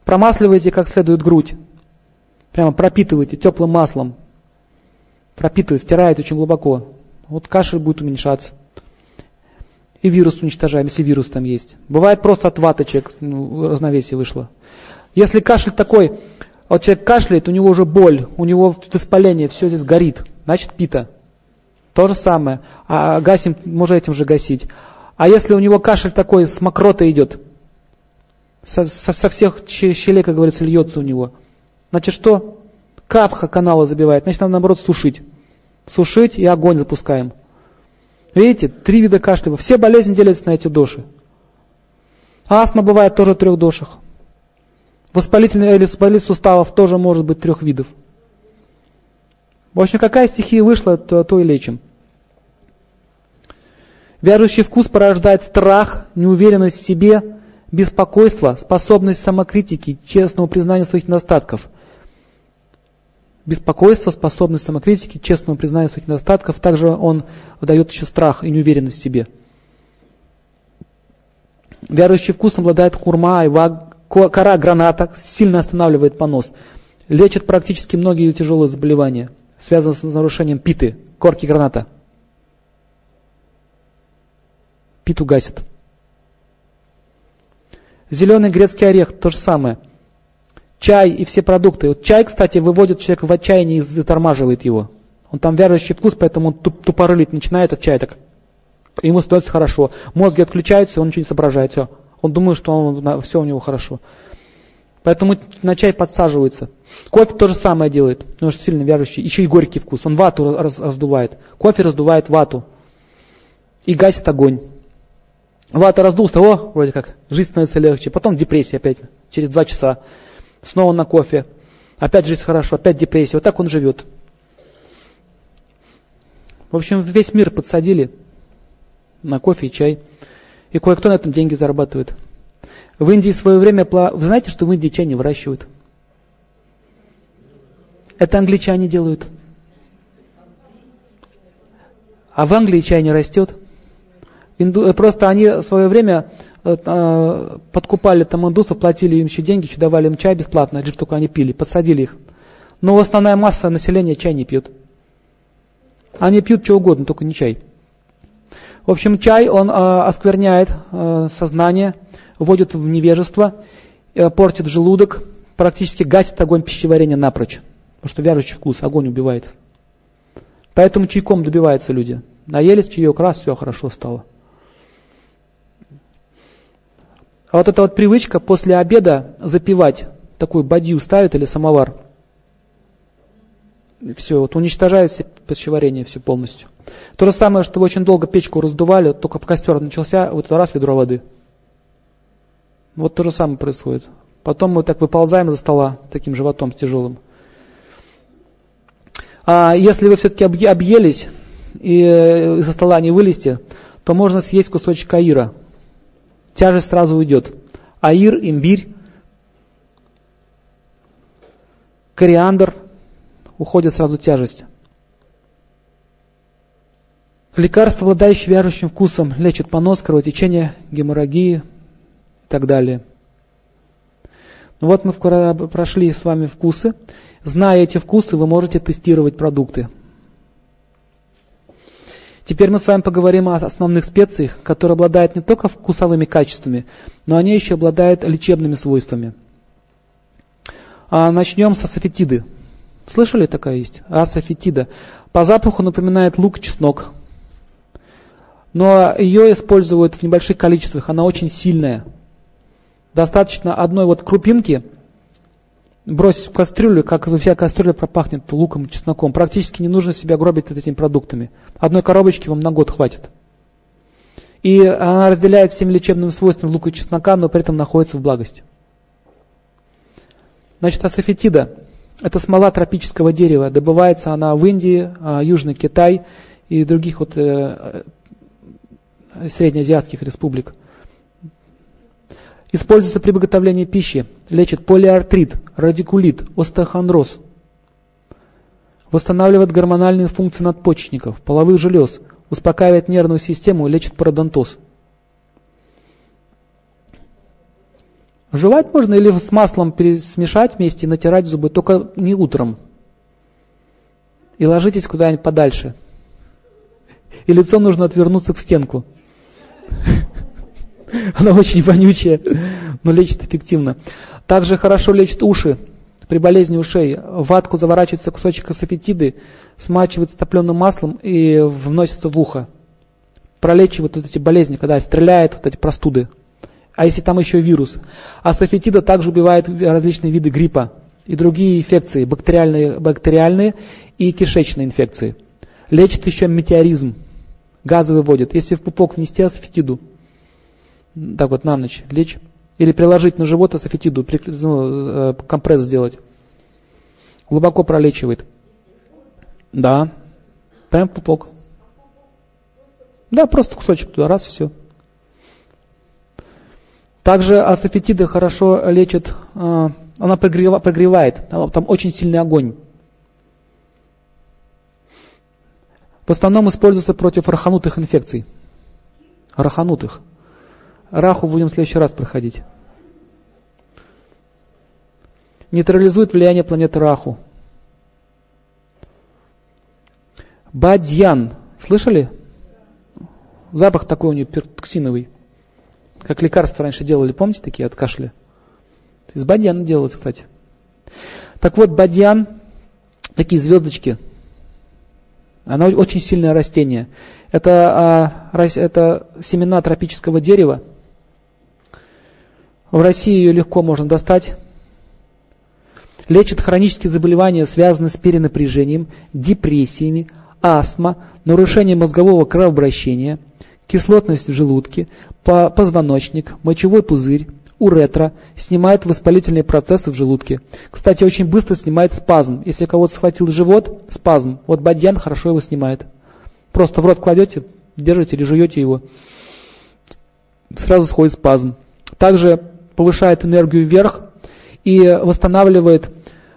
Промасливайте как следует грудь. Прямо пропитывайте теплым маслом. Пропитывайте, втирает очень глубоко. Вот кашель будет уменьшаться. И вирус уничтожаем, если вирус там есть. Бывает просто от ваточек, ну, разновесие вышло. Если кашель такой, вот человек кашляет, у него уже боль, у него воспаление, все здесь горит, значит пита. То же самое. А гасим, можно этим же гасить. А если у него кашель такой, с мокротой идет, со, со, со всех щелей, как говорится, льется у него, значит что? Капха канала забивает, значит надо наоборот сушить. Сушить и огонь запускаем. Видите, три вида кашля. Все болезни делятся на эти доши. Астма бывает тоже трех дошах. Воспалительный или воспалитель суставов тоже может быть трех видов. В общем, какая стихия вышла, то, то и лечим. Вяжущий вкус порождает страх, неуверенность в себе, беспокойство, способность самокритики, честного признания своих недостатков. Беспокойство, способность самокритики, честного признания своих недостатков, также он дает еще страх и неуверенность в себе. Вяжущий вкус обладает хурма, айва, кора граната, сильно останавливает понос. Лечит практически многие тяжелые заболевания – связано с нарушением питы, корки граната. Питу гасит. Зеленый грецкий орех, то же самое. Чай и все продукты. Вот чай, кстати, выводит человека в отчаяние и затормаживает его. Он там вяжущий вкус, поэтому он туп, тупорылить начинает от чая так. Ему становится хорошо. Мозги отключаются, он ничего не соображает. Все. Он думает, что он, все у него хорошо. Поэтому на чай подсаживается. Кофе то же самое делает, потому что сильно вяжущий. Еще и горький вкус. Он вату раз, раздувает. Кофе раздувает вату. И гасит огонь. Вата раздулся, о, вроде как, жизнь становится легче. Потом депрессия опять, через два часа. Снова на кофе. Опять жизнь хорошо, опять депрессия. Вот так он живет. В общем, весь мир подсадили на кофе и чай. И кое-кто на этом деньги зарабатывает. В Индии в свое время, вы знаете, что в Индии чай не выращивают? Это англичане делают. А в Англии чай не растет. Инду, э, просто они в свое время подкупали там индусов, платили им еще деньги, еще давали им чай бесплатно, лишь только они пили, подсадили их. Но основная масса населения чай не пьет. Они пьют что угодно, только не чай. В общем, чай, он э, оскверняет э, сознание, вводит в невежество, э, портит желудок, практически гасит огонь пищеварения напрочь. Потому что вяжущий вкус, огонь убивает. Поэтому чайком добиваются люди. Наелись чаек, раз, все хорошо стало. А вот эта вот привычка после обеда запивать, такую бадью ставит или самовар, все, вот уничтожает все пищеварение все полностью. То же самое, что вы очень долго печку раздували, только костер начался, вот раз ведро воды. Вот то же самое происходит. Потом мы так выползаем за стола таким животом тяжелым. А если вы все-таки объелись и э, из-за стола не вылезти, то можно съесть кусочек аира – тяжесть сразу уйдет. Аир, имбирь, кориандр, уходит сразу тяжесть. Лекарства, обладающие вяжущим вкусом, лечат понос, кровотечение, геморрагии и так далее. Ну вот мы прошли с вами вкусы. Зная эти вкусы, вы можете тестировать продукты. Теперь мы с вами поговорим о основных специях, которые обладают не только вкусовыми качествами, но они еще обладают лечебными свойствами. А начнем с асафетиды. Слышали такая есть? Асафетида. По запаху напоминает лук, чеснок. Но ее используют в небольших количествах, она очень сильная. Достаточно одной вот крупинки – бросить в кастрюлю, как вся кастрюля пропахнет луком и чесноком. Практически не нужно себя гробить этими продуктами. Одной коробочки вам на год хватит. И она разделяет всеми лечебными свойствами лука и чеснока, но при этом находится в благости. Значит, асафетида – это смола тропического дерева. Добывается она в Индии, а, Южный Китай и других вот, э, э, среднеазиатских республик. Используется при приготовлении пищи. Лечит полиартрит, радикулит, остеохондроз. Восстанавливает гормональные функции надпочечников, половых желез. Успокаивает нервную систему, лечит пародонтоз. Жевать можно или с маслом пересмешать вместе и натирать зубы, только не утром. И ложитесь куда-нибудь подальше. И лицо нужно отвернуться в стенку. Она очень вонючая, но лечит эффективно. Также хорошо лечит уши. При болезни ушей в ватку заворачивается кусочек асофетиды, смачивается топленым маслом и вносится в ухо. Пролечивает вот эти болезни, когда стреляет вот эти простуды. А если там еще вирус? Асофетида также убивает различные виды гриппа и другие инфекции, бактериальные, бактериальные и кишечные инфекции. Лечит еще метеоризм, газы выводит. Если в пупок внести асофетиду, так вот на ночь лечь, или приложить на живот асофетиду, ну, э, компресс сделать. Глубоко пролечивает. Да, прям пупок. Да, просто кусочек туда, раз, все. Также асофетиды хорошо лечат, э, она прогревает, там очень сильный огонь. В основном используется против раханутых инфекций. Раханутых. Раху будем в следующий раз проходить. Нейтрализует влияние планеты Раху. Бадьян. Слышали? Запах такой у нее пероксиновый. Как лекарства раньше делали, помните, такие от кашля? Из бадьяна делалось, кстати. Так вот, бадьян, такие звездочки, оно очень сильное растение. Это, а, это семена тропического дерева, в России ее легко можно достать. Лечит хронические заболевания, связанные с перенапряжением, депрессиями, астма, нарушение мозгового кровообращения, кислотность в желудке, позвоночник, мочевой пузырь, уретра, снимает воспалительные процессы в желудке. Кстати, очень быстро снимает спазм. Если кого-то схватил живот, спазм. Вот бадьян хорошо его снимает. Просто в рот кладете, держите или жуете его, сразу сходит спазм. Также повышает энергию вверх и восстанавливает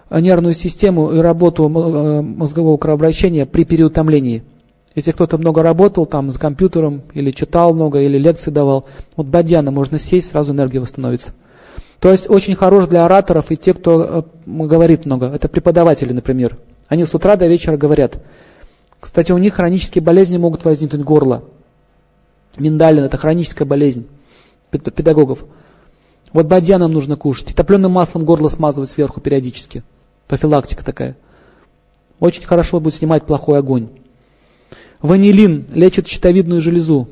нервную систему и работу э, мозгового кровообращения при переутомлении. Если кто-то много работал там с компьютером, или читал много, или лекции давал, вот бадьяна можно съесть, сразу энергия восстановится. То есть очень хорош для ораторов и те, кто э, говорит много. Это преподаватели, например. Они с утра до вечера говорят. Кстати, у них хронические болезни могут возникнуть горло. Миндалин – это хроническая болезнь педагогов. Вот бадьяном нужно кушать. И топленым маслом горло смазывать сверху периодически. Профилактика такая. Очень хорошо будет снимать плохой огонь. Ванилин лечит щитовидную железу.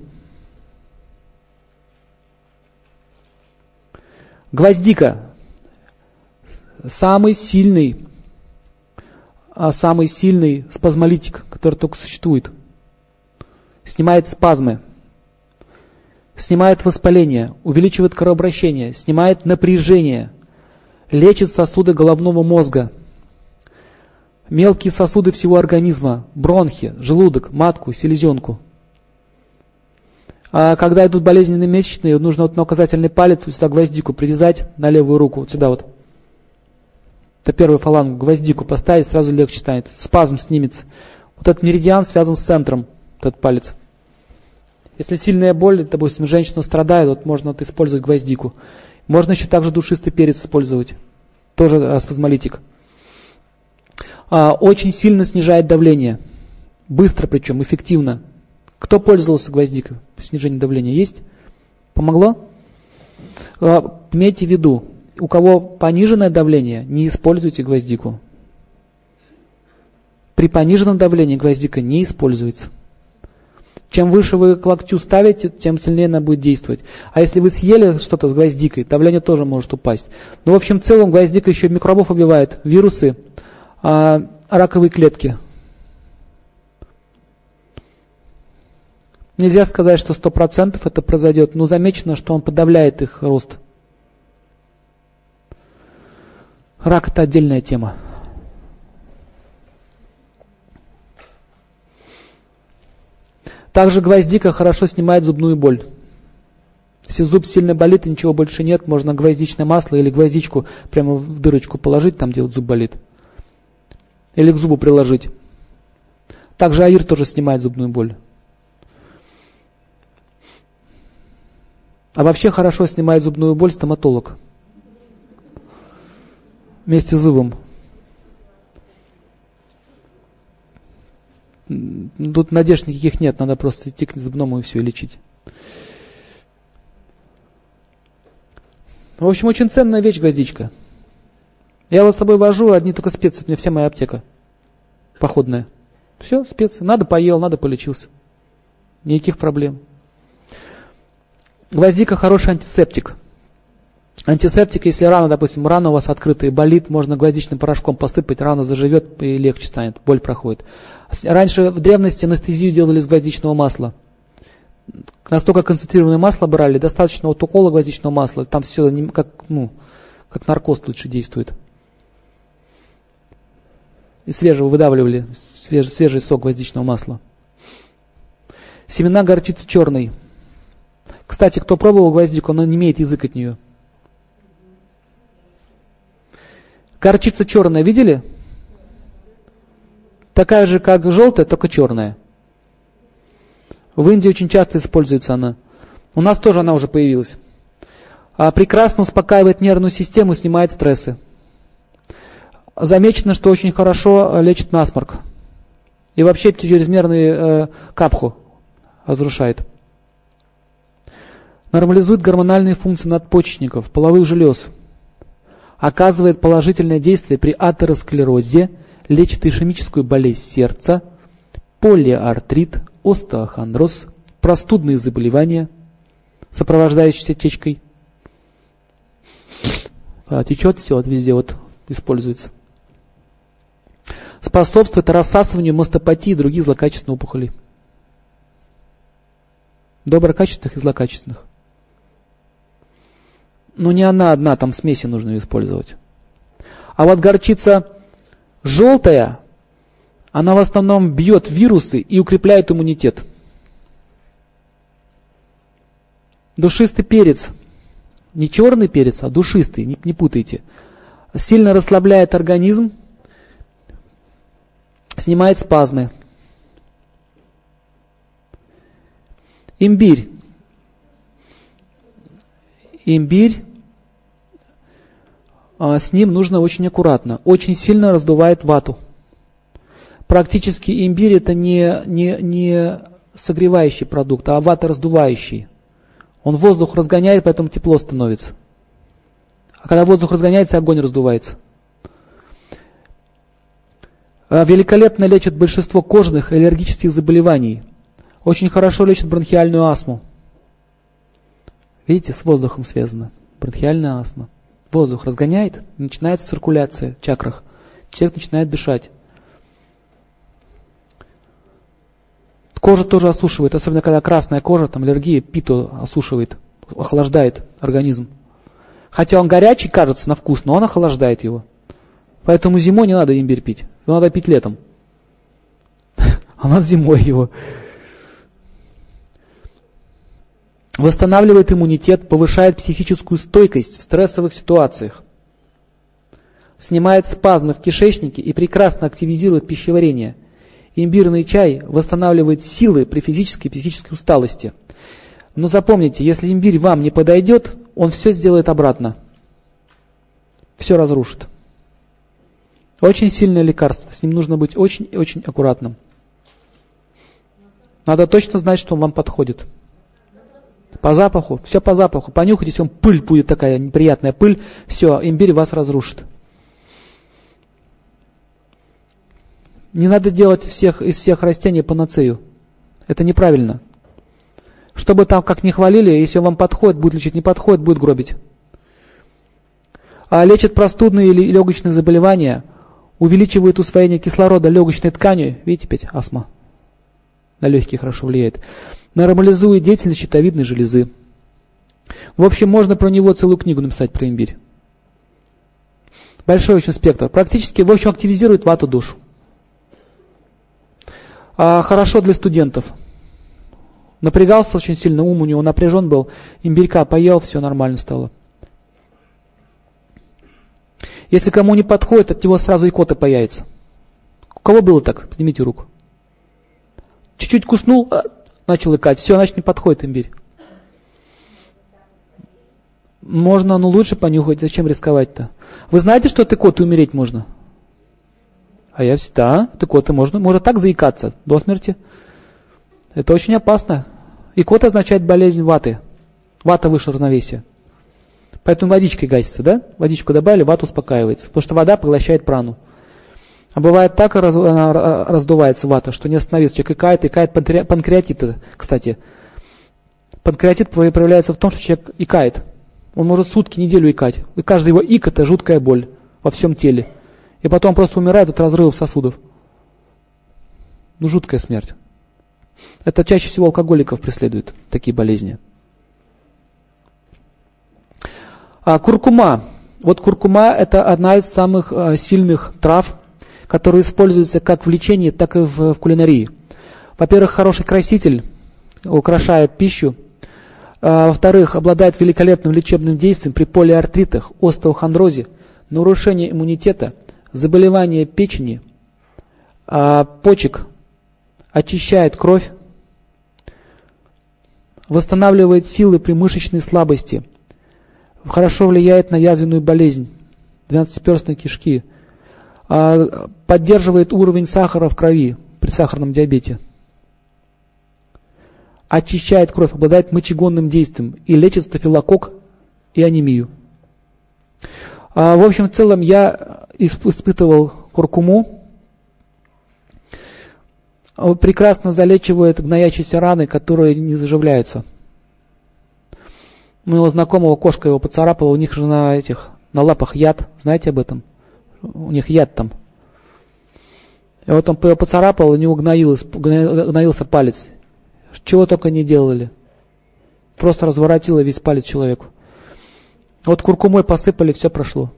Гвоздика. Самый сильный, а самый сильный спазмолитик, который только существует. Снимает спазмы снимает воспаление, увеличивает кровообращение, снимает напряжение, лечит сосуды головного мозга, мелкие сосуды всего организма, бронхи, желудок, матку, селезенку. А когда идут болезненные месячные, нужно вот на указательный палец вот сюда гвоздику привязать на левую руку, вот сюда вот. Это первый фаланг, гвоздику поставить, сразу легче станет. Спазм снимется. Вот этот меридиан связан с центром, этот палец. Если сильная боль, допустим, женщина страдает, вот можно вот использовать гвоздику. Можно еще также душистый перец использовать, тоже а, спазмолитик. А, очень сильно снижает давление, быстро причем, эффективно. Кто пользовался гвоздикой? Снижение давления есть? Помогло? А, имейте в виду, у кого пониженное давление, не используйте гвоздику. При пониженном давлении гвоздика не используется. Чем выше вы к локтю ставите, тем сильнее она будет действовать. А если вы съели что-то с гвоздикой, давление тоже может упасть. Ну, в общем, целом гвоздика еще микробов убивает, вирусы, а, раковые клетки. Нельзя сказать, что 100% это произойдет, но замечено, что он подавляет их рост. Рак – это отдельная тема. Также гвоздика хорошо снимает зубную боль. Если зуб сильно болит и ничего больше нет, можно гвоздичное масло или гвоздичку прямо в дырочку положить, там где вот зуб болит. Или к зубу приложить. Также аир тоже снимает зубную боль. А вообще хорошо снимает зубную боль стоматолог. Вместе с зубом. Тут надежд никаких нет, надо просто идти к зубному и все, и лечить. В общем, очень ценная вещь гвоздичка. Я вот с собой вожу, одни только специи, у меня вся моя аптека походная. Все, специи. Надо поел, надо полечился. Никаких проблем. Гвоздика хороший антисептик. Антисептик, если рана, допустим, рана у вас открытая, болит, можно гвоздичным порошком посыпать, рана заживет и легче станет, боль проходит. Раньше в древности анестезию делали из гвоздичного масла. Настолько концентрированное масло брали, достаточно вот укола гвоздичного масла, там все как, ну, как наркоз лучше действует. И свежего выдавливали, свежий, свежий сок гвоздичного масла. Семена горчицы черной. Кстати, кто пробовал гвоздику, он не имеет язык от нее. Горчица черная, видели? Такая же, как желтая, только черная. В Индии очень часто используется она. У нас тоже она уже появилась. А прекрасно успокаивает нервную систему, снимает стрессы. Замечено, что очень хорошо лечит насморк. И вообще чрезмерный э, капху разрушает. Нормализует гормональные функции надпочечников, половых желез. Оказывает положительное действие при атеросклерозе, лечит ишемическую болезнь сердца, полиартрит, остеохондроз, простудные заболевания, сопровождающиеся течкой. А, течет все, вот везде вот используется. Способствует рассасыванию мастопатии и других злокачественных опухолей. Доброкачественных и злокачественных. Но не она одна, там смеси нужно использовать. А вот горчица Желтая, она в основном бьет вирусы и укрепляет иммунитет. Душистый перец, не черный перец, а душистый, не, не путайте, сильно расслабляет организм, снимает спазмы. Имбирь. Имбирь с ним нужно очень аккуратно. Очень сильно раздувает вату. Практически имбирь это не, не, не согревающий продукт, а вата раздувающий. Он воздух разгоняет, поэтому тепло становится. А когда воздух разгоняется, огонь раздувается. А великолепно лечит большинство кожных и аллергических заболеваний. Очень хорошо лечит бронхиальную астму. Видите, с воздухом связано. Бронхиальная астма. Воздух разгоняет, начинается циркуляция в чакрах. Человек начинает дышать. Кожа тоже осушивает, особенно когда красная кожа, там аллергия, питу осушивает, охлаждает организм. Хотя он горячий, кажется, на вкус, но он охлаждает его. Поэтому зимой не надо имбирь пить, его надо пить летом. А у нас зимой его. Восстанавливает иммунитет, повышает психическую стойкость в стрессовых ситуациях. Снимает спазмы в кишечнике и прекрасно активизирует пищеварение – Имбирный чай восстанавливает силы при физической и психической усталости. Но запомните, если имбирь вам не подойдет, он все сделает обратно. Все разрушит. Очень сильное лекарство. С ним нужно быть очень-очень аккуратным. Надо точно знать, что он вам подходит. По запаху, все по запаху. Понюхайте, если он пыль будет такая неприятная пыль, все, имбирь вас разрушит. Не надо делать всех, из всех растений панацею. Это неправильно. Чтобы там как не хвалили, если вам подходит, будет лечить, не подходит, будет гробить. А лечит простудные или легочные заболевания, увеличивает усвоение кислорода легочной ткани, видите, опять астма, на легкие хорошо влияет, нормализует деятельность щитовидной железы. В общем, можно про него целую книгу написать про имбирь. Большой очень спектр. Практически, в общем, активизирует вату душу. А, хорошо для студентов. Напрягался очень сильно, ум у него напряжен был, имбирька поел, все нормально стало. Если кому не подходит, от него сразу икота появится. У кого было так? Поднимите руку. Чуть-чуть куснул, а, начал икать, все, значит не подходит имбирь. Можно, но лучше понюхать, зачем рисковать-то? Вы знаете, что от икоты умереть можно? А я всегда, так вот, и можно, можно так заикаться до смерти. Это очень опасно. Икот означает болезнь ваты. Вата выше равновесия. Поэтому водичкой гасится, да? Водичку добавили, вата успокаивается. Потому что вода поглощает прану. А бывает так, раз, раздувается вата, что не остановится. Человек икает, икает панкреатит, кстати. Панкреатит проявляется в том, что человек икает. Он может сутки, неделю икать. И каждый его ик это жуткая боль во всем теле. И потом просто умирает от разрывов сосудов. Ну, жуткая смерть. Это чаще всего алкоголиков преследует, такие болезни. А куркума. Вот куркума это одна из самых а, сильных трав, которые используются как в лечении, так и в, в кулинарии. Во-первых, хороший краситель, украшает пищу. А, во-вторых, обладает великолепным лечебным действием при полиартритах, остеохондрозе, нарушении иммунитета – заболевание печени, а почек, очищает кровь, восстанавливает силы при мышечной слабости, хорошо влияет на язвенную болезнь, 12-перстной кишки, поддерживает уровень сахара в крови при сахарном диабете, очищает кровь, обладает мочегонным действием и лечит стафилококк и анемию. А, в общем, в целом я испытывал куркуму. Прекрасно залечивает гноящиеся раны, которые не заживляются. У моего знакомого кошка его поцарапала, у них же на этих, на лапах яд, знаете об этом? У них яд там. И вот он поцарапал, у него гноился, гноился палец. Чего только не делали. Просто разворотило весь палец человеку. Вот куркумой посыпали, все прошло.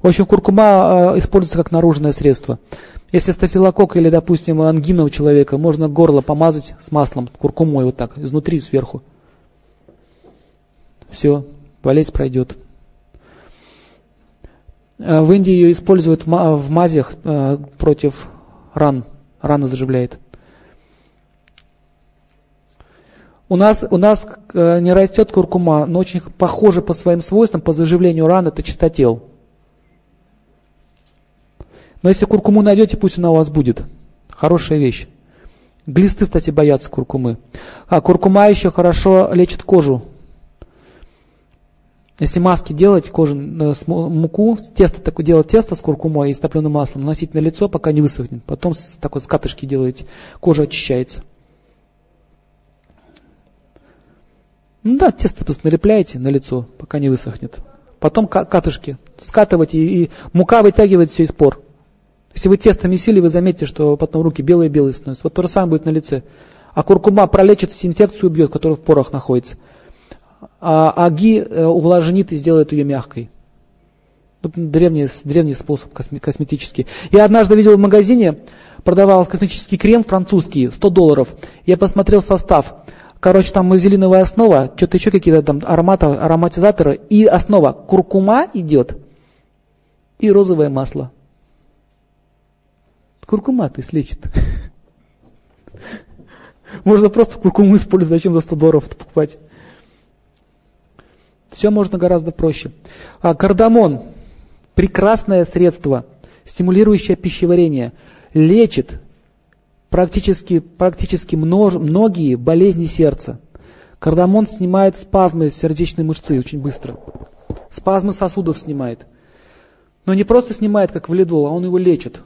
В общем, куркума э, используется как наружное средство. Если стафилококк или, допустим, ангина у человека, можно горло помазать с маслом, куркумой вот так, изнутри, сверху. Все, болезнь пройдет. Э, в Индии ее используют в мазях э, против ран. Раны заживляет. У нас, у нас э, не растет куркума, но очень похоже по своим свойствам, по заживлению ран, это чистотел. Но если куркуму найдете, пусть она у вас будет. Хорошая вещь. Глисты, кстати, боятся куркумы. А куркума еще хорошо лечит кожу. Если маски делать, кожу, э, муку, тесто такое делать тесто с куркумой и с топленым маслом, наносить на лицо, пока не высохнет. Потом с такой с катышки делаете, кожа очищается. Ну да, тесто просто налепляете на лицо, пока не высохнет. Потом катышки скатывать и, и мука вытягивает все из пор. Если вы тесто месили, вы заметите, что потом руки белые-белые становятся. Вот то же самое будет на лице. А куркума пролечит инфекцию, убьет, которая в порах находится. А аги э, увлажнит и сделает ее мягкой. Древний, древний способ косметический. Я однажды видел в магазине, продавался косметический крем французский, 100 долларов. Я посмотрел состав. Короче, там мазелиновая основа, что-то еще какие-то там ароматы, ароматизаторы. И основа куркума идет. И розовое масло. Куркума то слечит. Можно просто куркуму использовать, зачем за 100 долларов покупать? Все можно гораздо проще. А кардамон – прекрасное средство, стимулирующее пищеварение, лечит практически, практически множ, многие болезни сердца. Кардамон снимает спазмы сердечной мышцы очень быстро. Спазмы сосудов снимает. Но не просто снимает, как валидол, а он его лечит.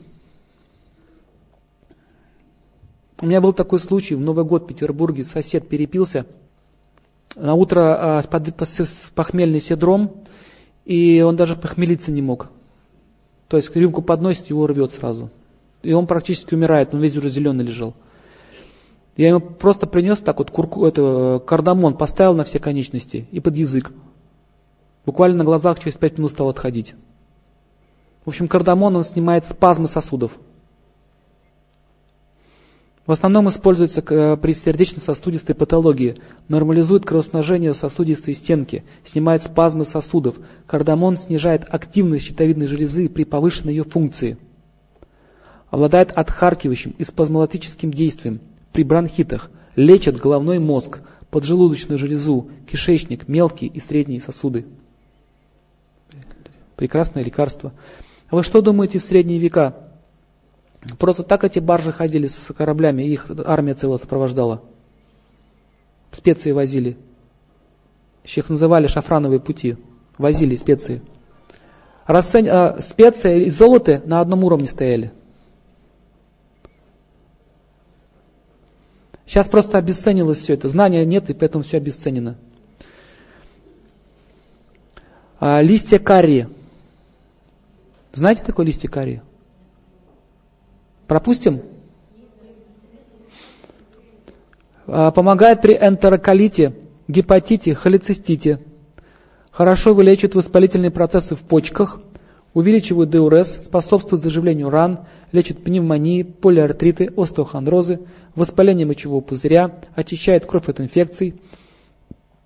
У меня был такой случай, в Новый год в Петербурге сосед перепился, на утро а, с похмельный синдром, и он даже похмелиться не мог. То есть рюмку подносит, его рвет сразу. И он практически умирает, он весь уже зеленый лежал. Я ему просто принес так вот курку, это, кардамон, поставил на все конечности и под язык. Буквально на глазах через пять минут стал отходить. В общем, кардамон, он снимает спазмы сосудов. В основном используется э, при сердечно-сосудистой патологии, нормализует кровоснажение сосудистой стенки, снимает спазмы сосудов. Кардамон снижает активность щитовидной железы при повышенной ее функции. Обладает отхаркивающим и спазмолитическим действием при бронхитах, лечит головной мозг, поджелудочную железу, кишечник, мелкие и средние сосуды. Прекрасное лекарство. А вы что думаете в средние века? Просто так эти баржи ходили с кораблями, их армия целая сопровождала. Специи возили. Еще их называли шафрановые пути. Возили специи. Расцен... А, специи и золото на одном уровне стояли. Сейчас просто обесценилось все это. Знания нет, и поэтому все обесценено. А, листья карри. Знаете такое листья карри? Пропустим? А, помогает при энтероколите, гепатите, холецистите. Хорошо вылечивает воспалительные процессы в почках, увеличивает диурез, способствует заживлению ран, лечит пневмонии, полиартриты, остеохондрозы, воспаление мочевого пузыря, очищает кровь от инфекций,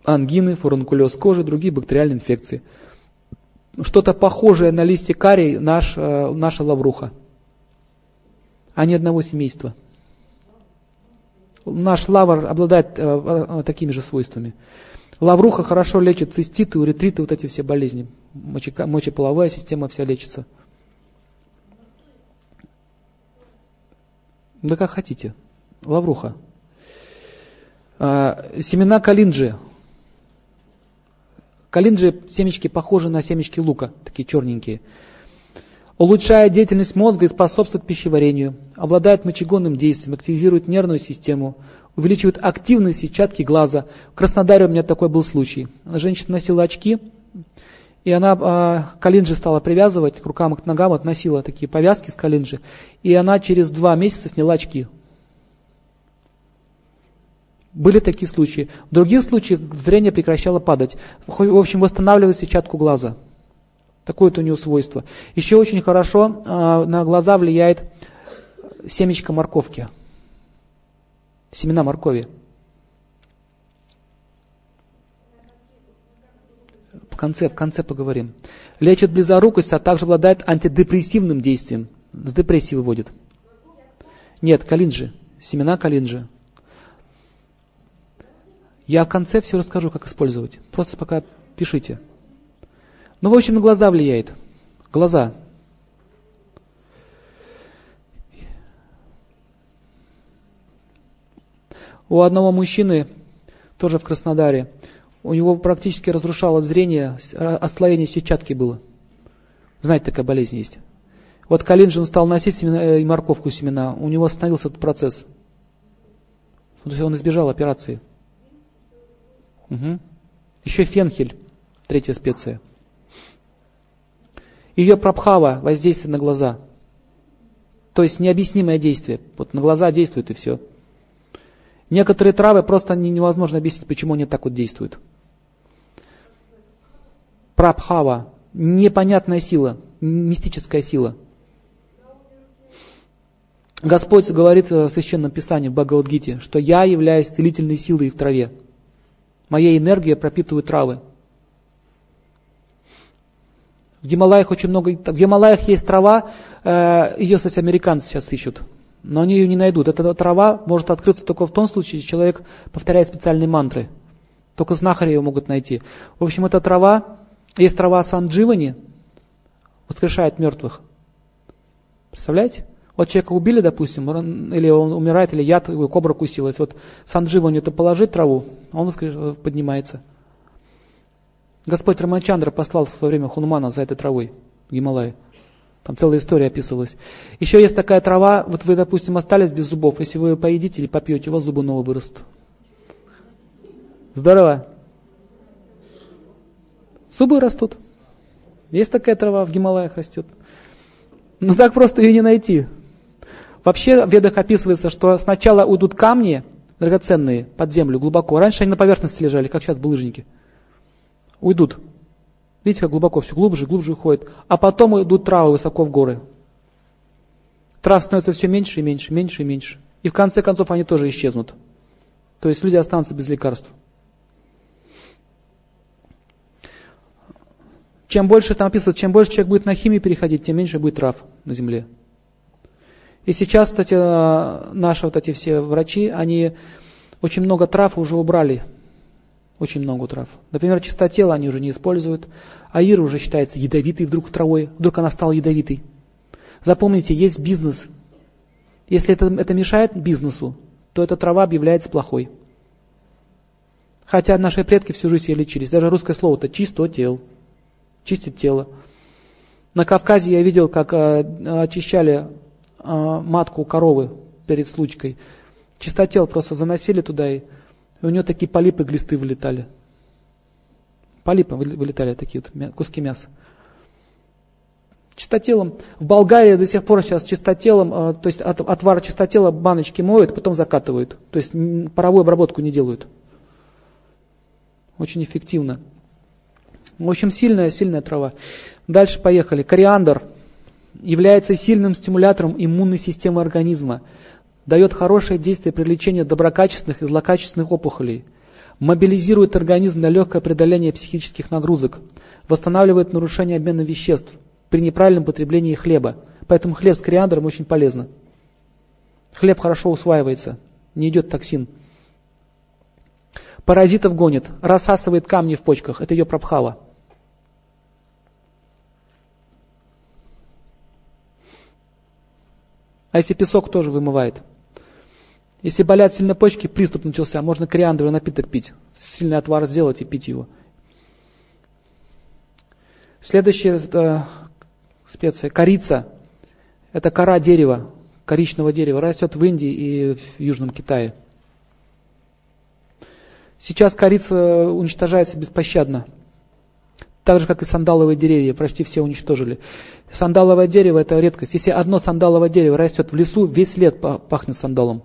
ангины, фурункулез кожи, другие бактериальные инфекции. Что-то похожее на листья карий наш, э, наша лавруха а не одного семейства. Наш лавр обладает э, э, такими же свойствами. Лавруха хорошо лечит циститы, уретриты, вот эти все болезни. Мочеполовая система вся лечится. Да как хотите. Лавруха. А, семена калинджи. Калинджи семечки похожи на семечки лука, такие черненькие улучшает деятельность мозга и способствует пищеварению, обладает мочегонным действием, активизирует нервную систему, увеличивает активность сетчатки глаза. В Краснодаре у меня такой был случай. Женщина носила очки, и она а, калинджи стала привязывать к рукам и к ногам, относила такие повязки с калинджи, и она через два месяца сняла очки. Были такие случаи. В других случаях зрение прекращало падать. В общем, восстанавливает сетчатку глаза. Такое это у него свойство. Еще очень хорошо э, на глаза влияет семечко морковки. Семена моркови. В конце, в конце поговорим. Лечит близорукость, а также обладает антидепрессивным действием. С депрессии выводит. Нет, калинджи. Семена калинджи. Я в конце все расскажу, как использовать. Просто пока пишите. Ну, в общем, на глаза влияет. Глаза. У одного мужчины, тоже в Краснодаре, у него практически разрушало зрение, отслоение сетчатки было. Знаете, такая болезнь есть. Вот Калинджин стал носить семена, э, и морковку семена, у него остановился этот процесс. То есть он избежал операции. Угу. Еще фенхель, третья специя. Ее прабхава, воздействие на глаза. То есть необъяснимое действие. Вот на глаза действует и все. Некоторые травы просто невозможно объяснить, почему они так вот действуют. Прабхава, непонятная сила, мистическая сила. Господь говорит в Священном Писании, в Бхагавадгите, что я являюсь целительной силой в траве. Моя энергия пропитывает травы. В Гималаях очень много, в Гималаях есть трава, э, ее, кстати, американцы сейчас ищут, но они ее не найдут. Эта трава может открыться только в том случае, если человек повторяет специальные мантры. Только знахари ее могут найти. В общем, эта трава, есть трава Сандживани, воскрешает мертвых. Представляете? Вот человека убили, допустим, или он умирает, или яд, кобра кусилась. Вот Сандживани это положить траву, он поднимается. Господь Рамачандра послал во время Хунмана за этой травой в Гималае. Там целая история описывалась. Еще есть такая трава, вот вы, допустим, остались без зубов, если вы ее поедите или попьете, у вас зубы новые вырастут. Здорово. Зубы растут. Есть такая трава в Гималаях растет. Но так просто ее не найти. Вообще в ведах описывается, что сначала уйдут камни драгоценные под землю глубоко. Раньше они на поверхности лежали, как сейчас булыжники уйдут. Видите, как глубоко, все глубже, глубже уходит. А потом идут травы высоко в горы. Трав становится все меньше и меньше, меньше и меньше. И в конце концов они тоже исчезнут. То есть люди останутся без лекарств. Чем больше там описывают, чем больше человек будет на химию переходить, тем меньше будет трав на земле. И сейчас, кстати, наши вот эти все врачи, они очень много трав уже убрали очень много трав. Например, чистотела они уже не используют. Аир уже считается ядовитый вдруг травой. Вдруг она стала ядовитой. Запомните, есть бизнес. Если это, это мешает бизнесу, то эта трава объявляется плохой. Хотя наши предки всю жизнь ее лечились. Даже русское слово это чистотел. Чистит тело. На Кавказе я видел, как э, очищали э, матку коровы перед случкой. Чистотел просто заносили туда и и у нее такие полипы глисты вылетали. Полипы вылетали такие вот куски мяса. Чистотелом. В Болгарии до сих пор сейчас чистотелом, э, то есть от отвара чистотела баночки моют, потом закатывают. То есть паровую обработку не делают. Очень эффективно. В общем, сильная, сильная трава. Дальше поехали. Кориандр является сильным стимулятором иммунной системы организма дает хорошее действие при лечении доброкачественных и злокачественных опухолей, мобилизирует организм на легкое преодоление психических нагрузок, восстанавливает нарушение обмена веществ при неправильном потреблении хлеба. Поэтому хлеб с кориандром очень полезно. Хлеб хорошо усваивается, не идет токсин. Паразитов гонит, рассасывает камни в почках, это ее прабхава. А если песок тоже вымывает? Если болят сильно почки, приступ начался, можно кориандровый напиток пить. Сильный отвар сделать и пить его. Следующая э, специя – корица. Это кора дерева, коричного дерева. Растет в Индии и в Южном Китае. Сейчас корица уничтожается беспощадно. Так же, как и сандаловые деревья, почти все уничтожили. Сандаловое дерево – это редкость. Если одно сандаловое дерево растет в лесу, весь лет пахнет сандалом.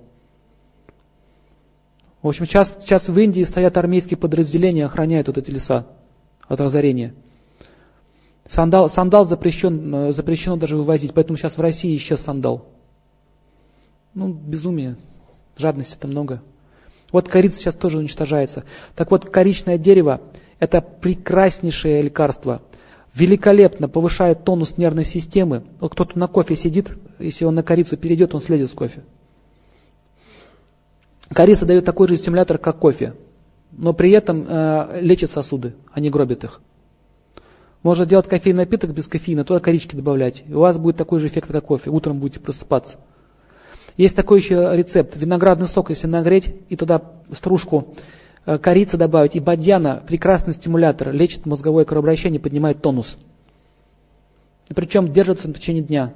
В общем, сейчас, сейчас в Индии стоят армейские подразделения, охраняют вот эти леса от разорения. Сандал, сандал запрещен, э, запрещено даже вывозить, поэтому сейчас в России исчез сандал. Ну, безумие, жадности это много. Вот корица сейчас тоже уничтожается. Так вот, коричное дерево – это прекраснейшее лекарство. Великолепно повышает тонус нервной системы. Вот кто-то на кофе сидит, если он на корицу перейдет, он следит с кофе. Корица дает такой же стимулятор, как кофе, но при этом э, лечит сосуды, а не гробит их. Можно делать кофейный напиток без кофеина, туда корички добавлять. И у вас будет такой же эффект, как кофе. Утром будете просыпаться. Есть такой еще рецепт. Виноградный сок, если нагреть, и туда стружку э, корицы добавить, и бадьяна, прекрасный стимулятор, лечит мозговое кровообращение, поднимает тонус. И причем держится на течение дня.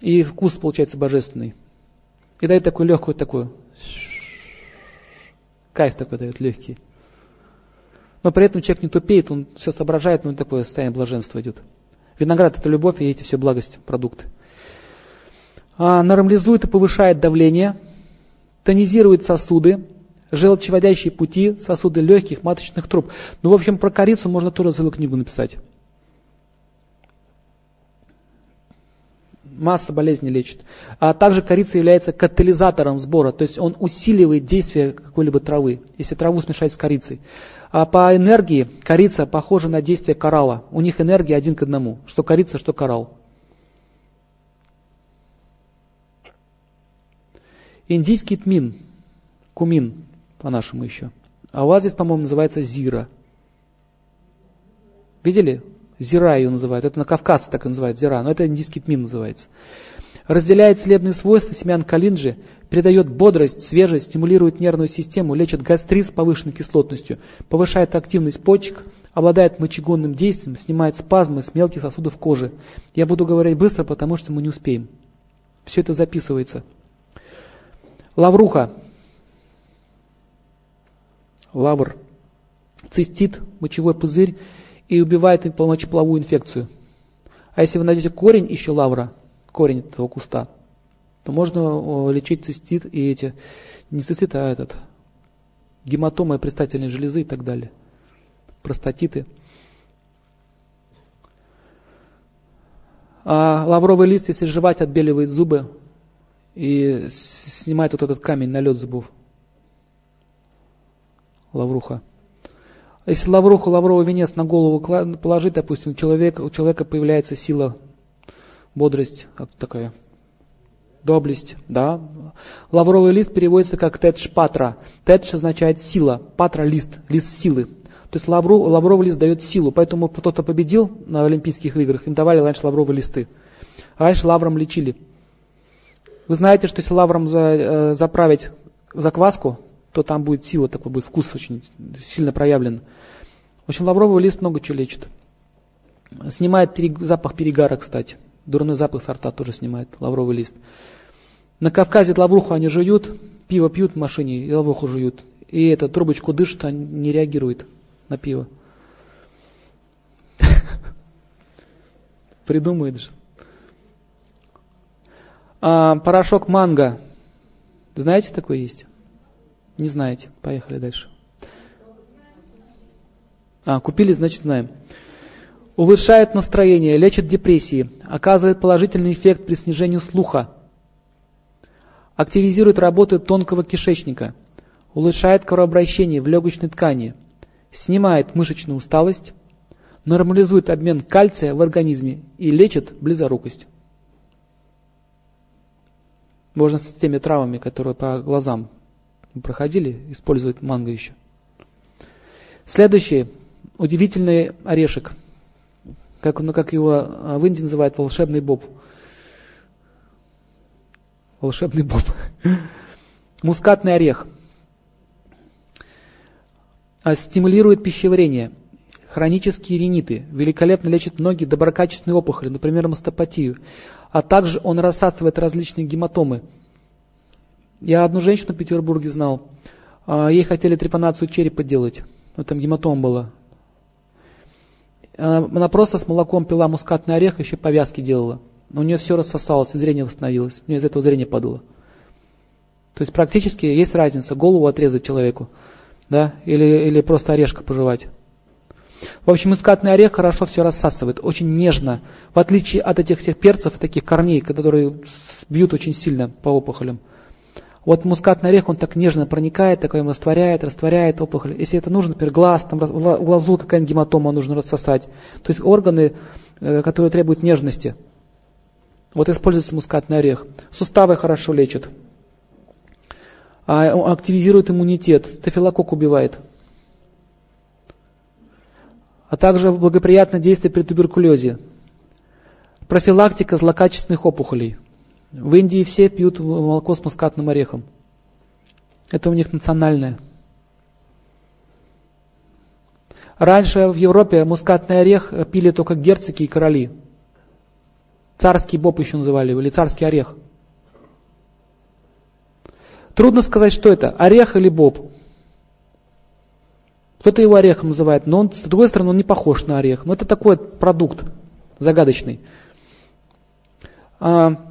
И вкус получается божественный. И дает такую легкую такую. Кайф такой дает легкий. Но при этом человек не тупеет, он все соображает, но такое состояние блаженства идет. Виноград это любовь, и эти все благости, продукты. А, нормализует и повышает давление, тонизирует сосуды, желчеводящие пути, сосуды легких, маточных труб. Ну, в общем, про корицу можно тоже целую книгу написать. Масса болезней лечит. А также корица является катализатором сбора, то есть он усиливает действие какой-либо травы, если траву смешать с корицей. А по энергии корица похожа на действие коралла. У них энергия один к одному, что корица, что коралл. Индийский тмин, кумин по-нашему еще. А у вас здесь, по-моему, называется зира. Видели? Зира ее называют. Это на Кавказе так и называют, зира, но это индийский тмин называется. Разделяет целебные свойства семян калинджи, придает бодрость, свежесть, стимулирует нервную систему, лечит гастрит с повышенной кислотностью, повышает активность почек, обладает мочегонным действием, снимает спазмы с мелких сосудов кожи. Я буду говорить быстро, потому что мы не успеем. Все это записывается. Лавруха. Лавр. Цистит, мочевой пузырь и убивает мочеполовую инфекцию. А если вы найдете корень еще лавра, корень этого куста, то можно лечить цистит и эти, не цистит, а этот, гематомы предстательной железы и так далее, простатиты. А лавровый лист, если жевать, отбеливает зубы и снимает вот этот камень, налет зубов. Лавруха. Если лавруху, лавровый венец на голову положить, допустим, человек, у человека появляется сила, бодрость такая, доблесть, да. Лавровый лист переводится как тедж патра. Тедж означает сила, патра лист, лист силы. То есть лавру, лавровый лист дает силу, поэтому кто-то победил на Олимпийских играх, им давали раньше лавровые листы. Раньше лавром лечили. Вы знаете, что если лавром за, э, заправить закваску, то там будет сила, такой будет вкус очень сильно проявлен. В общем, лавровый лист много чего лечит. Снимает перег... запах перегара, кстати. Дурной запах сорта тоже снимает лавровый лист. На Кавказе лавруху они жуют, пиво пьют в машине и лавруху жуют. И эту трубочку дышит, а не реагирует на пиво. Придумает же. А, порошок манго. Знаете, такой есть? Не знаете. Поехали дальше. А, купили, значит знаем. Улучшает настроение, лечит депрессии, оказывает положительный эффект при снижении слуха, активизирует работу тонкого кишечника, улучшает кровообращение в легочной ткани, снимает мышечную усталость, нормализует обмен кальция в организме и лечит близорукость. Можно с теми травами, которые по глазам проходили, использовать манго еще. Следующий удивительный орешек. Как, ну, как его а, в Индии называют, волшебный боб. Волшебный боб. Мускатный орех. А, стимулирует пищеварение. Хронические риниты. Великолепно лечит многие доброкачественные опухоли, например, мастопатию. А также он рассасывает различные гематомы. Я одну женщину в Петербурге знал. А, ей хотели трепанацию черепа делать. Ну, там гематом было. Она просто с молоком пила мускатный орех, еще повязки делала. Но у нее все рассосалось, и зрение восстановилось. У нее из этого зрение падало. То есть практически есть разница, голову отрезать человеку, да, или, или просто орешка пожевать. В общем, мускатный орех хорошо все рассасывает, очень нежно, в отличие от этих всех перцев, таких корней, которые бьют очень сильно по опухолям. Вот мускатный орех, он так нежно проникает, такой растворяет, растворяет опухоль. Если это нужно, например, глаз, там, глазу какая-нибудь гематома нужно рассосать. То есть органы, э, которые требуют нежности. Вот используется мускатный орех. Суставы хорошо лечат. А, активизирует иммунитет, стафилококк убивает. А также благоприятное действие при туберкулезе. Профилактика злокачественных опухолей. В Индии все пьют молоко с мускатным орехом. Это у них национальное. Раньше в Европе мускатный орех пили только герцоги и короли. Царский боб еще называли или царский орех. Трудно сказать, что это, орех или боб. Кто-то его орехом называет, но он, с другой стороны, он не похож на орех. Но это такой продукт загадочный. А,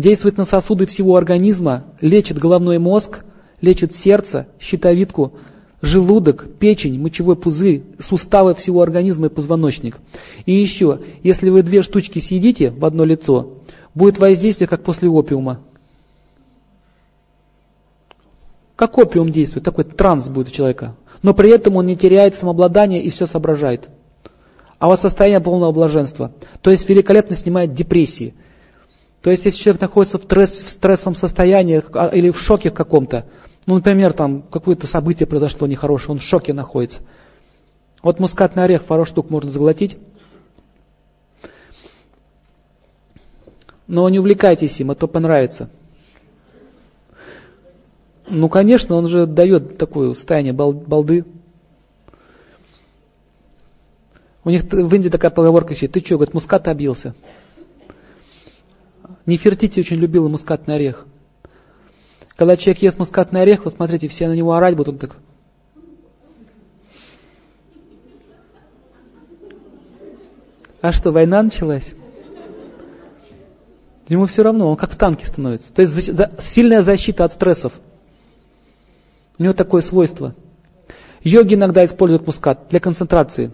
действует на сосуды всего организма, лечит головной мозг, лечит сердце, щитовидку, желудок, печень, мочевой пузырь, суставы всего организма и позвоночник. И еще, если вы две штучки съедите в одно лицо, будет воздействие, как после опиума. Как опиум действует, такой транс будет у человека. Но при этом он не теряет самообладание и все соображает. А вот состояние полного блаженства. То есть великолепно снимает депрессии. То есть, если человек находится в, стресс, в стрессовом состоянии а, или в шоке каком-то, ну, например, там какое-то событие произошло нехорошее, он в шоке находится. Вот мускатный орех, пару штук можно заглотить. Но не увлекайтесь им, а то понравится. Ну, конечно, он же дает такое состояние балды. У них в Индии такая поговорка еще, ты что, говорит, мускат обился. Нефертити очень любила мускатный орех. Когда человек ест мускатный орех, вот смотрите, все на него орать будут так. А что, война началась? Ему все равно, он как в танке становится. То есть сильная защита от стрессов. У него такое свойство. Йоги иногда используют мускат для концентрации.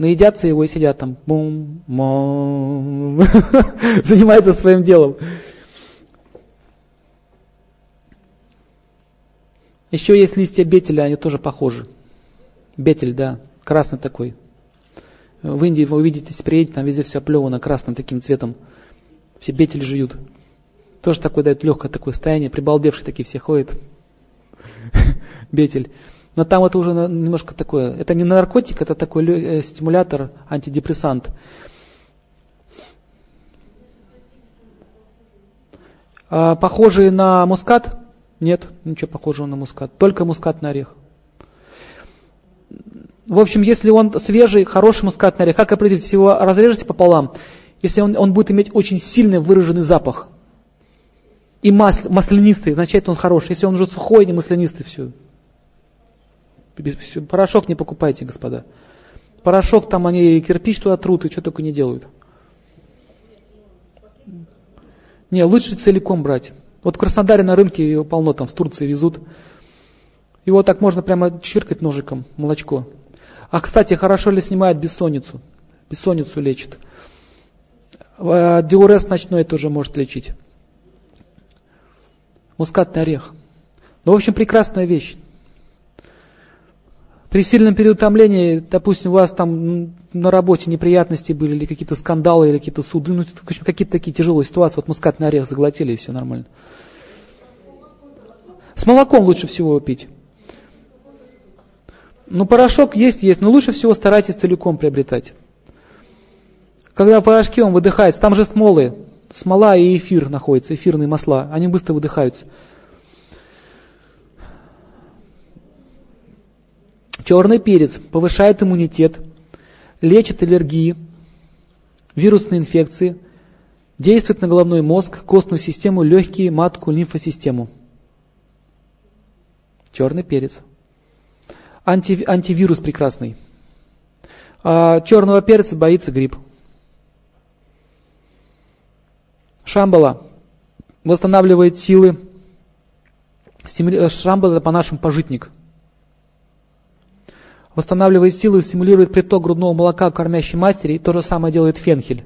Наедятся его и сидят там. Бум, бум, занимаются своим делом. Еще есть листья бетеля, они тоже похожи. Бетель, да, красный такой. В Индии вы увидите, приедете, там везде все оплевано красным таким цветом. Все бетель жуют. Тоже такое дает легкое такое состояние, прибалдевшие такие все ходят. Бетель. Но там это уже немножко такое, это не наркотик, это такой э, стимулятор, антидепрессант. А, похожий на мускат? Нет, ничего похожего на мускат, только мускатный орех. В общем, если он свежий, хороший мускатный орех, как определить, если его разрежете пополам, если он, он будет иметь очень сильный выраженный запах, и масл, маслянистый, значит он хороший. Если он уже сухой, не маслянистый, все, Порошок не покупайте, господа. Порошок там они и кирпич туда трут, и что только не делают. Не, лучше целиком брать. Вот в Краснодаре на рынке его полно, там в Турции везут. Его так можно прямо чиркать ножиком, молочко. А, кстати, хорошо ли снимает бессонницу? Бессонницу лечит. А, диурез ночной тоже может лечить. Мускатный орех. Ну, в общем, прекрасная вещь. При сильном переутомлении, допустим, у вас там на работе неприятности были, или какие-то скандалы, или какие-то суды, ну, какие-то такие тяжелые ситуации, вот мускатный орех заглотили, и все нормально. С молоком лучше всего пить. Ну, порошок есть, есть, но лучше всего старайтесь целиком приобретать. Когда в порошке он выдыхается, там же смолы, смола и эфир находятся, эфирные масла, они быстро выдыхаются. Черный перец повышает иммунитет, лечит аллергии, вирусные инфекции, действует на головной мозг, костную систему, легкие, матку, лимфосистему. Черный перец. Анти, антивирус прекрасный. А черного перца боится грипп. Шамбала восстанавливает силы. Шамбала это по-нашему пожитник восстанавливает силы, стимулирует приток грудного молока кормящей матери, и то же самое делает фенхель.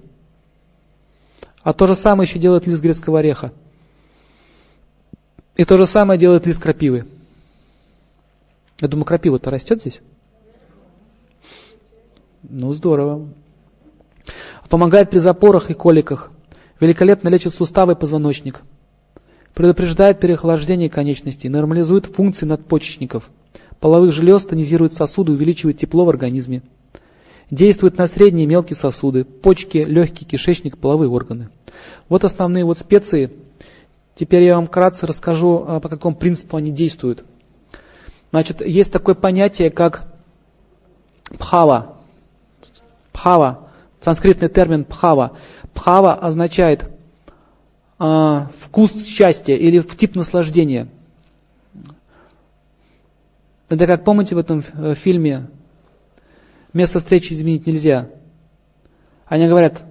А то же самое еще делает лист грецкого ореха. И то же самое делает лист крапивы. Я думаю, крапива-то растет здесь? Ну, здорово. Помогает при запорах и коликах. Великолепно лечит суставы и позвоночник. Предупреждает переохлаждение конечностей, нормализует функции надпочечников – половых желез, тонизирует сосуды, увеличивает тепло в организме. Действует на средние и мелкие сосуды, почки, легкие, кишечник, половые органы. Вот основные вот специи. Теперь я вам вкратце расскажу, а, по какому принципу они действуют. Значит, есть такое понятие, как пхава. Пхава. Санскритный термин пхава. Пхава означает э, вкус счастья или тип наслаждения. Это как помните в этом э, фильме «Место встречи изменить нельзя». Они говорят,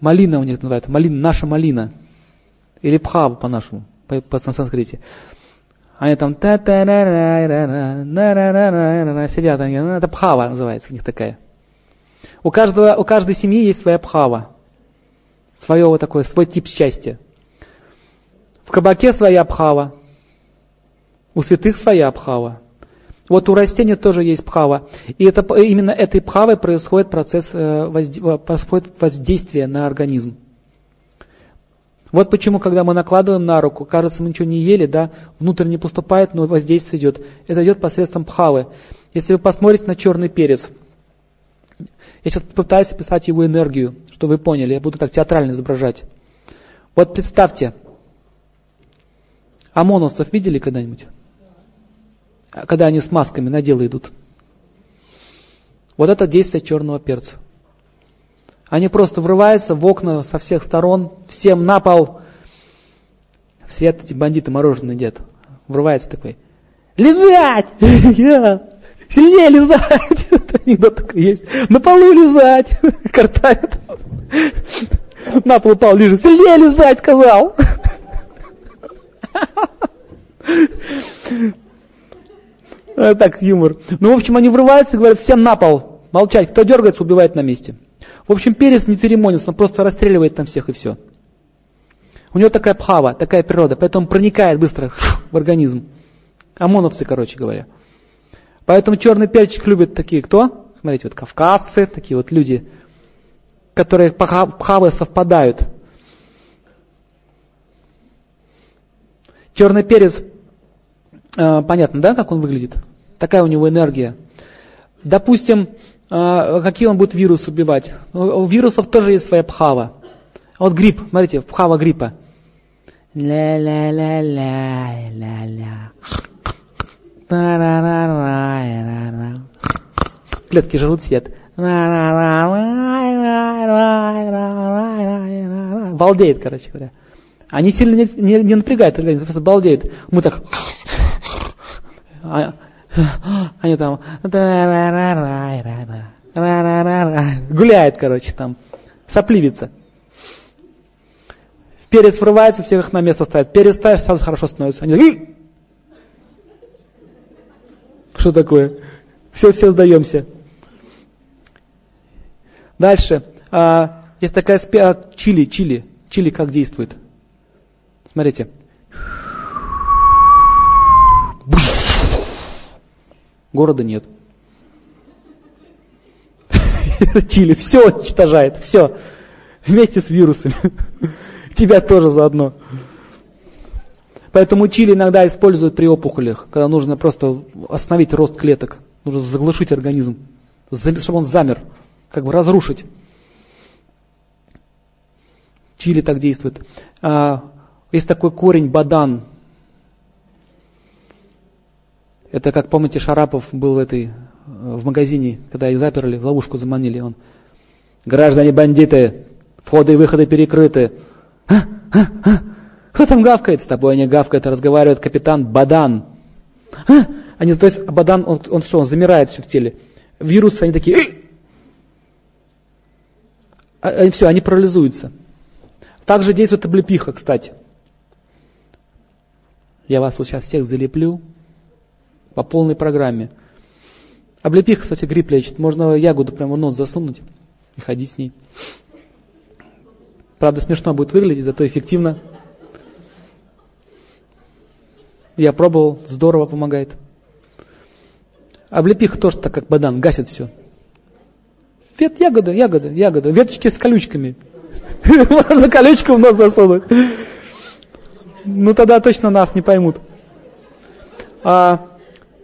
малина у них называют, малина, наша малина. Или пхава по-нашему, по, по санскрите. Они там та та ра ра ра ра сидят, они, ну, это пхава называется у них такая. У, каждого, у каждой семьи есть своя пхава, свое вот такое, свой тип счастья. В кабаке своя пхава, у святых своя пхава. Вот у растения тоже есть пхава. И это, именно этой пхавой происходит процесс э, происходит воздействие на организм. Вот почему, когда мы накладываем на руку, кажется, мы ничего не ели, да, внутрь не поступает, но воздействие идет. Это идет посредством пхавы. Если вы посмотрите на черный перец, я сейчас попытаюсь описать его энергию, чтобы вы поняли, я буду так театрально изображать. Вот представьте, ОМОНовцев видели когда-нибудь? Когда они с масками на дело идут. Вот это действие черного перца. Они просто врываются в окна со всех сторон, всем на пол. Все эти бандиты мороженое едят. Врывается такой. Лежать! Сильнее лизать! Анекдот такой есть. На полу лизать! Картавит. На пол упал, лежит. Сильнее лизать, сказал! Так, юмор. Ну, в общем, они врываются и говорят, всем на пол. Молчать. Кто дергается, убивает на месте. В общем, перец не церемонится, он просто расстреливает там всех и все. У него такая пхава, такая природа, поэтому он проникает быстро в организм. ОМОНовцы, короче говоря. Поэтому черный перчик любят такие кто? Смотрите, вот кавказцы, такие вот люди, которые пхавы совпадают. Черный перец, э, понятно, да, как он выглядит? Такая у него энергия. Допустим, а, какие он будет вирус убивать. У вирусов тоже есть своя пхава. Вот грипп, смотрите, пхава гриппа. Ля-ля-ля-ля-ля-ля. Клетки желтеют. Балдеет, короче говоря. Они сильно не, не, не напрягают организм, просто балдеют. Мы так... Они там гуляет, короче, там, сопливится. Перец врывается, всех их на место ставит. Перец ставишь, сразу хорошо становится. Они такие, что такое? Все, все сдаемся. Дальше. А, есть такая спи... А, чили, чили. Чили как действует? Смотрите. Города нет. Чили все уничтожает, все. Вместе с вирусами. Тебя тоже заодно. Поэтому чили иногда используют при опухолях, когда нужно просто остановить рост клеток. Нужно заглушить организм, чтобы он замер, как бы разрушить. Чили так действует. А, есть такой корень бадан, это, как помните, Шарапов был в, этой, в магазине, когда их заперли, в ловушку заманили. Он, граждане бандиты, входы и выходы перекрыты. А, а, а, кто там гавкает? С тобой не гавкает, разговаривает капитан Бадан. А? Они, то есть Бадан, он, он что, он замирает все в теле. Вирусы, они такие, они, все, они парализуются. Также действует облепиха, кстати. Я вас вот сейчас всех залеплю по полной программе. Облепиха, кстати, грипп лечит. Можно ягоду прямо в нос засунуть и ходить с ней. Правда, смешно будет выглядеть, зато эффективно. Я пробовал, здорово помогает. Облепиха тоже так, как бадан, гасит все. Вет, ягода, ягода, ягода. Веточки с колючками. Можно колючку в нос засунуть. Ну тогда точно нас не поймут. А,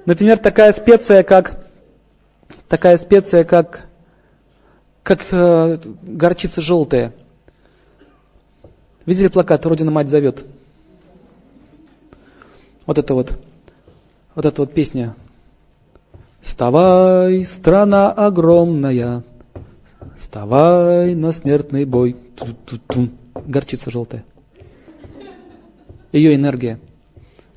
Например, такая специя, как такая специя, как, как э, горчица желтая. Видели плакат «Родина мать зовет»? Вот это вот, вот эта вот песня. Вставай, страна огромная, вставай на смертный бой. Ту-ту-ту. Горчица желтая. Ее энергия.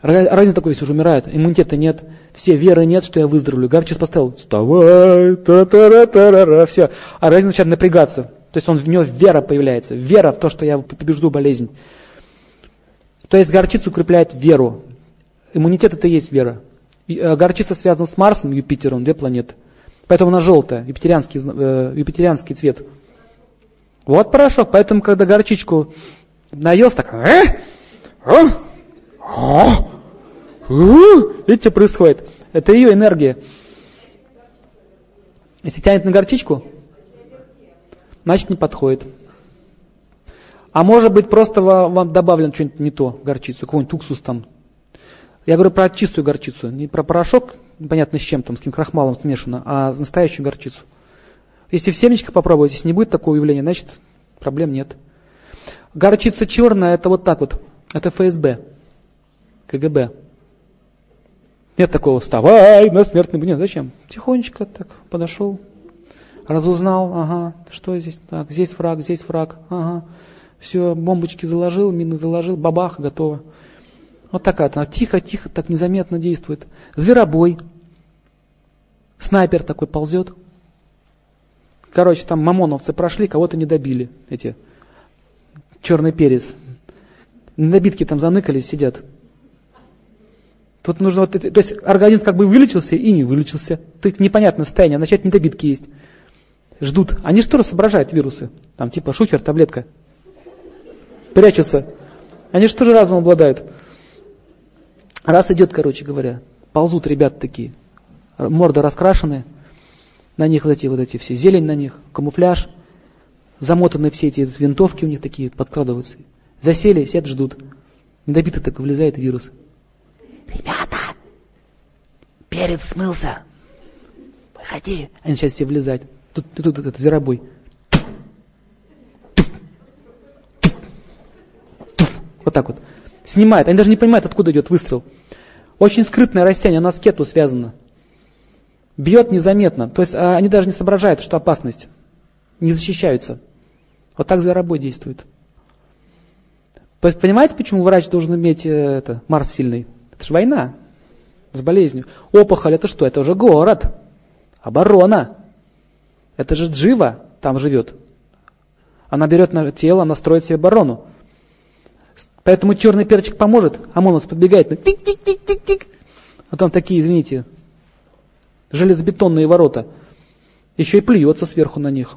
Разница такой, если уже умирает, иммунитета нет, все веры нет, что я выздоровлю. Горчиц поставил, вставай, та та ра та ра ра все. А разница начинает напрягаться. То есть он, в него вера появляется, вера в то, что я побежду болезнь. То есть горчица укрепляет веру. Иммунитет это и есть вера. Э, горчица связана с Марсом, Юпитером, две планеты. Поэтому она желтая, юпитерианский, э, юпитерианский цвет. Вот порошок. Поэтому, когда горчичку наелся, так, э? Э? Э? Видите, что происходит? Это ее энергия. Если тянет на горчичку, значит не подходит. А может быть просто вам добавлен что-нибудь не то, горчицу, какой-нибудь уксус там, я говорю про чистую горчицу, не про порошок, непонятно с чем там, с каким крахмалом смешано, а настоящую горчицу. Если в семечках попробовать, если не будет такого явления, значит проблем нет. Горчица черная, это вот так вот, это ФСБ, КГБ. Нет такого, вставай на смертный Нет, зачем? Тихонечко так подошел, разузнал, ага, что здесь, так, здесь враг, здесь враг, ага. Все, бомбочки заложил, мины заложил, бабах, готово. Вот такая, она тихо-тихо, так незаметно действует. Зверобой. Снайпер такой ползет. Короче, там мамоновцы прошли, кого-то не добили. Эти черный перец. Недобитки там заныкались, сидят. Тут нужно вот, то есть организм как бы вылечился и не вылечился. Тут непонятное состояние, начать недобитки есть. Ждут. Они что соображают вирусы? Там типа шухер, таблетка. Прячутся. Они что же разум обладают? Раз идет, короче говоря, ползут ребята такие, морды раскрашены, на них вот эти вот эти все, зелень на них, камуфляж, замотаны все эти винтовки у них такие, подкрадываются. Засели, сидят, ждут. Недобитый так влезает вирус. Ребята, перец смылся. Выходи. Они сейчас все влезать. Тут, тут, тут этот зверобой. Вот так вот. Снимает. Они даже не понимают, откуда идет выстрел. Очень скрытное растение, оно с кету связано. Бьет незаметно. То есть а, они даже не соображают, что опасность. Не защищаются. Вот так зверобой действует. Понимаете, почему врач должен иметь э, это, Марс сильный? Это же война с болезнью. Опухоль это что? Это уже город. Оборона. Это же Джива там живет. Она берет на тело, она строит себе оборону. Поэтому черный перчик поможет, ОМОНовец подбегает, тик-тик-тик-тик-тик. А там такие, извините, железобетонные ворота. Еще и плюется сверху на них.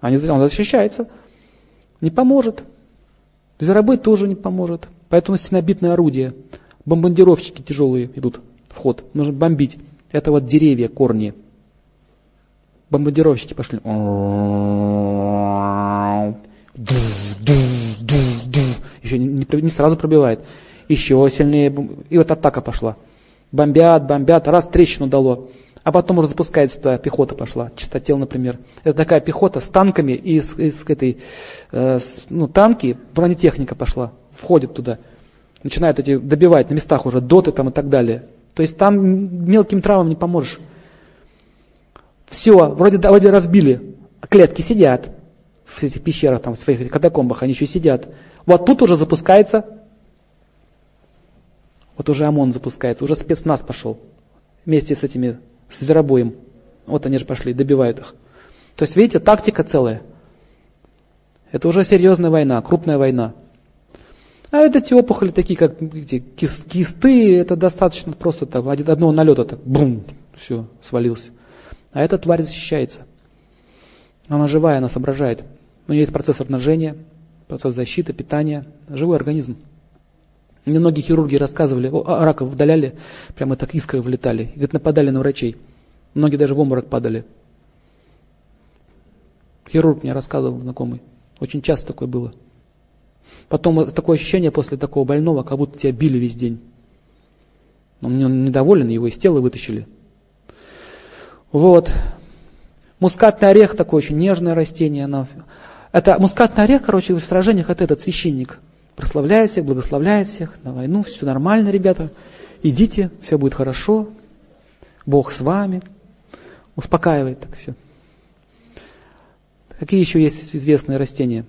Они, он защищается. Не поможет. Зверобой тоже не поможет. Поэтому стенобитное орудие. Бомбардировщики тяжелые идут в ход. Нужно бомбить. Это вот деревья, корни. Бомбардировщики пошли. Еще не, не, сразу пробивает. Еще сильнее. И вот атака пошла. Бомбят, бомбят, раз трещину дало. А потом уже запускается туда, пехота пошла, чистотел, например. Это такая пехота с танками и с, и с этой, э, с, ну, танки, бронетехника пошла, входит туда. Начинают эти добивать на местах уже, доты там и так далее. То есть там мелким травмам не поможешь. Все, вроде, вроде разбили, клетки сидят в этих пещерах, там, в своих катакомбах, они еще сидят. Вот тут уже запускается, вот уже ОМОН запускается, уже спецназ пошел вместе с этими, с зверобоем. Вот они же пошли, добивают их. То есть, видите, тактика целая. Это уже серьезная война, крупная война. А это эти опухоли такие, как эти кисты, это достаточно просто так, одного налета так, бум, все, свалился. А эта тварь защищается. Она живая, она соображает. У нее есть процесс размножения, процесс защиты, питания, живой организм. Мне многие хирурги рассказывали, о, раков вдаляли, прямо так искры влетали. И, говорит, нападали на врачей. Многие даже в обморок падали. Хирург мне рассказывал, знакомый. Очень часто такое было. Потом такое ощущение после такого больного, как будто тебя били весь день. Он недоволен, его из тела вытащили. Вот. Мускатный орех такое очень нежное растение. Оно Это мускатный орех, короче, в сражениях это этот священник. Прославляет всех, благословляет всех, на войну, все нормально, ребята. Идите, все будет хорошо, Бог с вами. Успокаивает так все. Какие еще есть известные растения?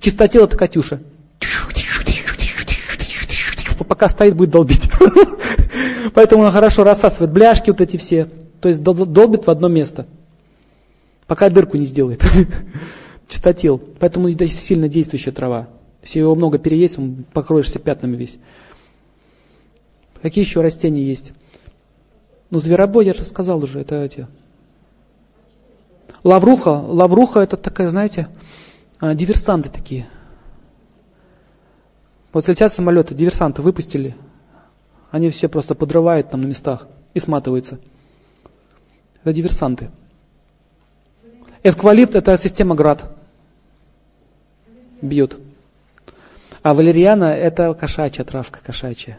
Чистотел это Катюша. Пока стоит, будет долбить. Поэтому она хорошо рассасывает бляшки вот эти все. То есть долбит в одно место. Пока дырку не сделает. Чистотел. Поэтому сильно действующая трава. Если его много переесть, он покроешься пятнами весь. Какие еще растения есть? Ну, зверобой, я же сказал уже, это эти. Лавруха, лавруха это такая, знаете, а, диверсанты такие. Вот летят самолеты, диверсанты выпустили, они все просто подрывают там на местах и сматываются. Это диверсанты. Эвквалипт это система град. Бьет. А валерьяна это кошачья травка, кошачья.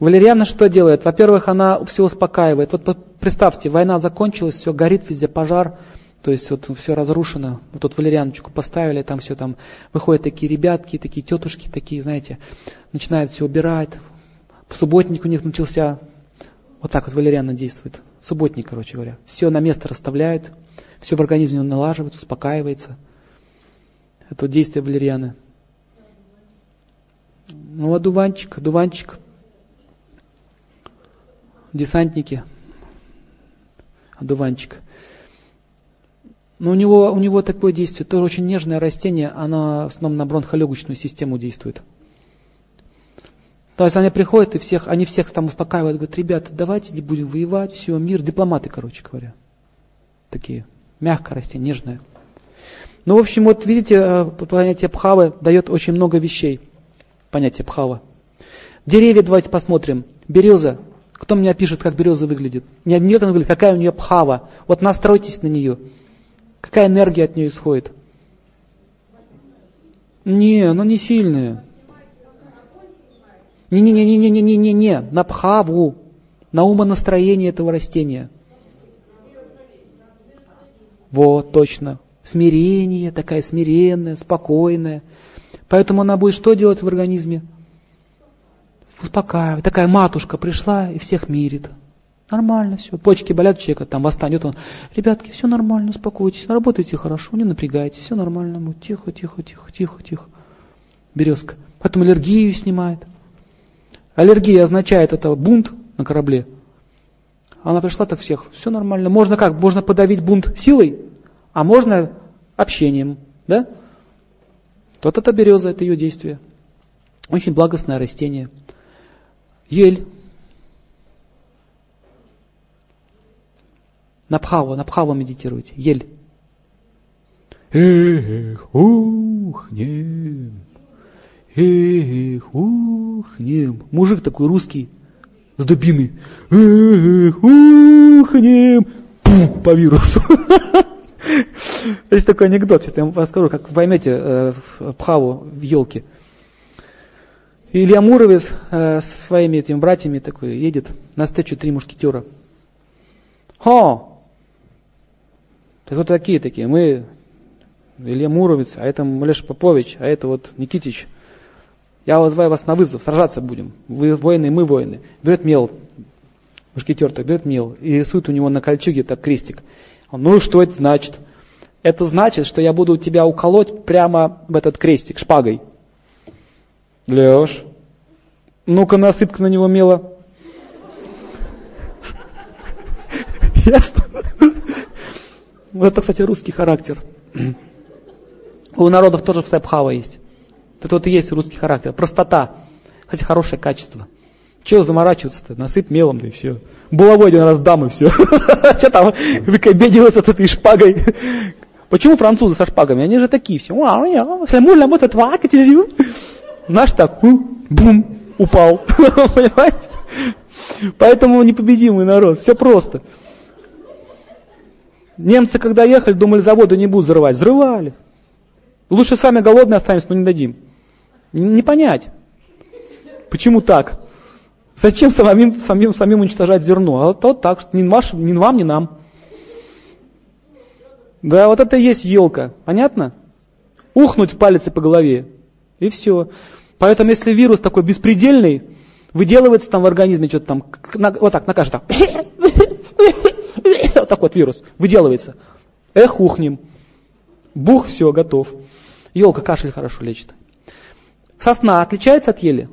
Валерьяна что делает? Во-первых, она все успокаивает. Вот представьте, война закончилась, все горит везде, пожар, то есть вот все разрушено. Вот тут валерьяночку поставили, там все там выходят такие ребятки, такие тетушки, такие, знаете, начинают все убирать. Субботник у них начался. Вот так вот валерьяна действует. Субботник, короче говоря. Все на место расставляют, все в организме налаживается, успокаивается. Это вот действие валерьяны. Ну, а дуванчик, дуванчик десантники, одуванчик. Но у него, у него такое действие, тоже очень нежное растение, оно в основном на бронхолегочную систему действует. То есть они приходят и всех, они всех там успокаивают, говорят, ребята, давайте не будем воевать, все, мир, дипломаты, короче говоря. Такие, мягкое растение, нежное. Ну, в общем, вот видите, э, понятие пхавы дает очень много вещей. Понятие пхава. Деревья давайте посмотрим. Береза, кто мне опишет, как береза выглядит? Не, не как она выглядит, какая у нее пхава. Вот настройтесь на нее. Какая энергия от нее исходит? Не, она не сильная. Не-не-не-не-не-не-не-не, на пхаву, на умонастроение этого растения. Вот, точно. Смирение, такая смиренная, спокойная. Поэтому она будет что делать в организме? успокаивает. Такая матушка пришла и всех мирит. Нормально все. Почки болят человека, там восстанет он. Ребятки, все нормально, успокойтесь, работайте хорошо, не напрягайтесь, все нормально будет. Тихо, тихо, тихо, тихо, тихо. Березка. Потом аллергию снимает. Аллергия означает это бунт на корабле. Она пришла так всех, все нормально. Можно как? Можно подавить бунт силой, а можно общением. Да? Вот это береза, это ее действие. Очень благостное растение. Ель. На пхаву, на пхаву медитируйте. Ель. Эх, ухнем. Эх, ухнем. Мужик такой русский, с дубиной. Эх, ухнем. Пух, по вирусу. Есть такой анекдот, я вам расскажу, как поймете э, пхаву в елке. Илья Муровец э, со своими этими братьями такой едет на встречу три мушкетера. Хо! Ты кто такие такие? Мы Илья Муровец, а это Малеш Попович, а это вот Никитич. Я вызываю вас на вызов, сражаться будем. Вы воины, мы воины. Берет мел, мушкетер так берет мел и рисует у него на кольчуге так крестик. Он, ну что это значит? Это значит, что я буду тебя уколоть прямо в этот крестик шпагой. Леш, ну-ка насыпь на него мела. Ясно? Вот это, кстати, русский характер. У народов тоже в Сайбхава есть. Это вот и есть русский характер. Простота. Кстати, хорошее качество. Чего заморачиваться-то? Насыпь мелом, да и все. Булавой один раз дам, и все. Что там выкобедиваться с этой шпагой? Почему французы со шпагами? Они же такие все. Наш так, бум, упал. Понимаете? Поэтому непобедимый народ. Все просто. Немцы, когда ехали, думали, заводы не будут взрывать. Взрывали. Лучше сами голодные останемся, но не дадим. Не понять. Почему так? Зачем самим, самим, самим уничтожать зерно? А вот так, ни, ваш, ни вам, ни нам. Да, вот это и есть елка. Понятно? Ухнуть палец по голове. И все. Поэтому если вирус такой беспредельный, выделывается там в организме что-то там, на, вот так, на каждый так. Так вот вирус выделывается. Эх, ухнем. Бух, все, готов. Елка кашель хорошо лечит. Сосна отличается от ели?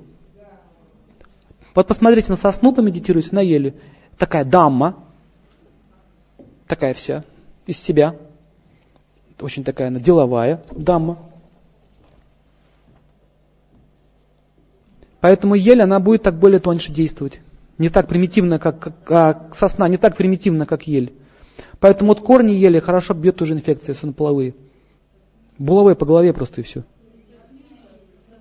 Вот посмотрите на сосну, помедитируйте на ели. Такая дамма, такая вся, из себя. Очень такая она деловая дама. Поэтому ель, она будет так более тоньше действовать. Не так примитивно, как, как, как сосна, не так примитивно, как ель. Поэтому вот корни ели хорошо бьет тоже инфекция, если половые. Булавой по голове просто и все.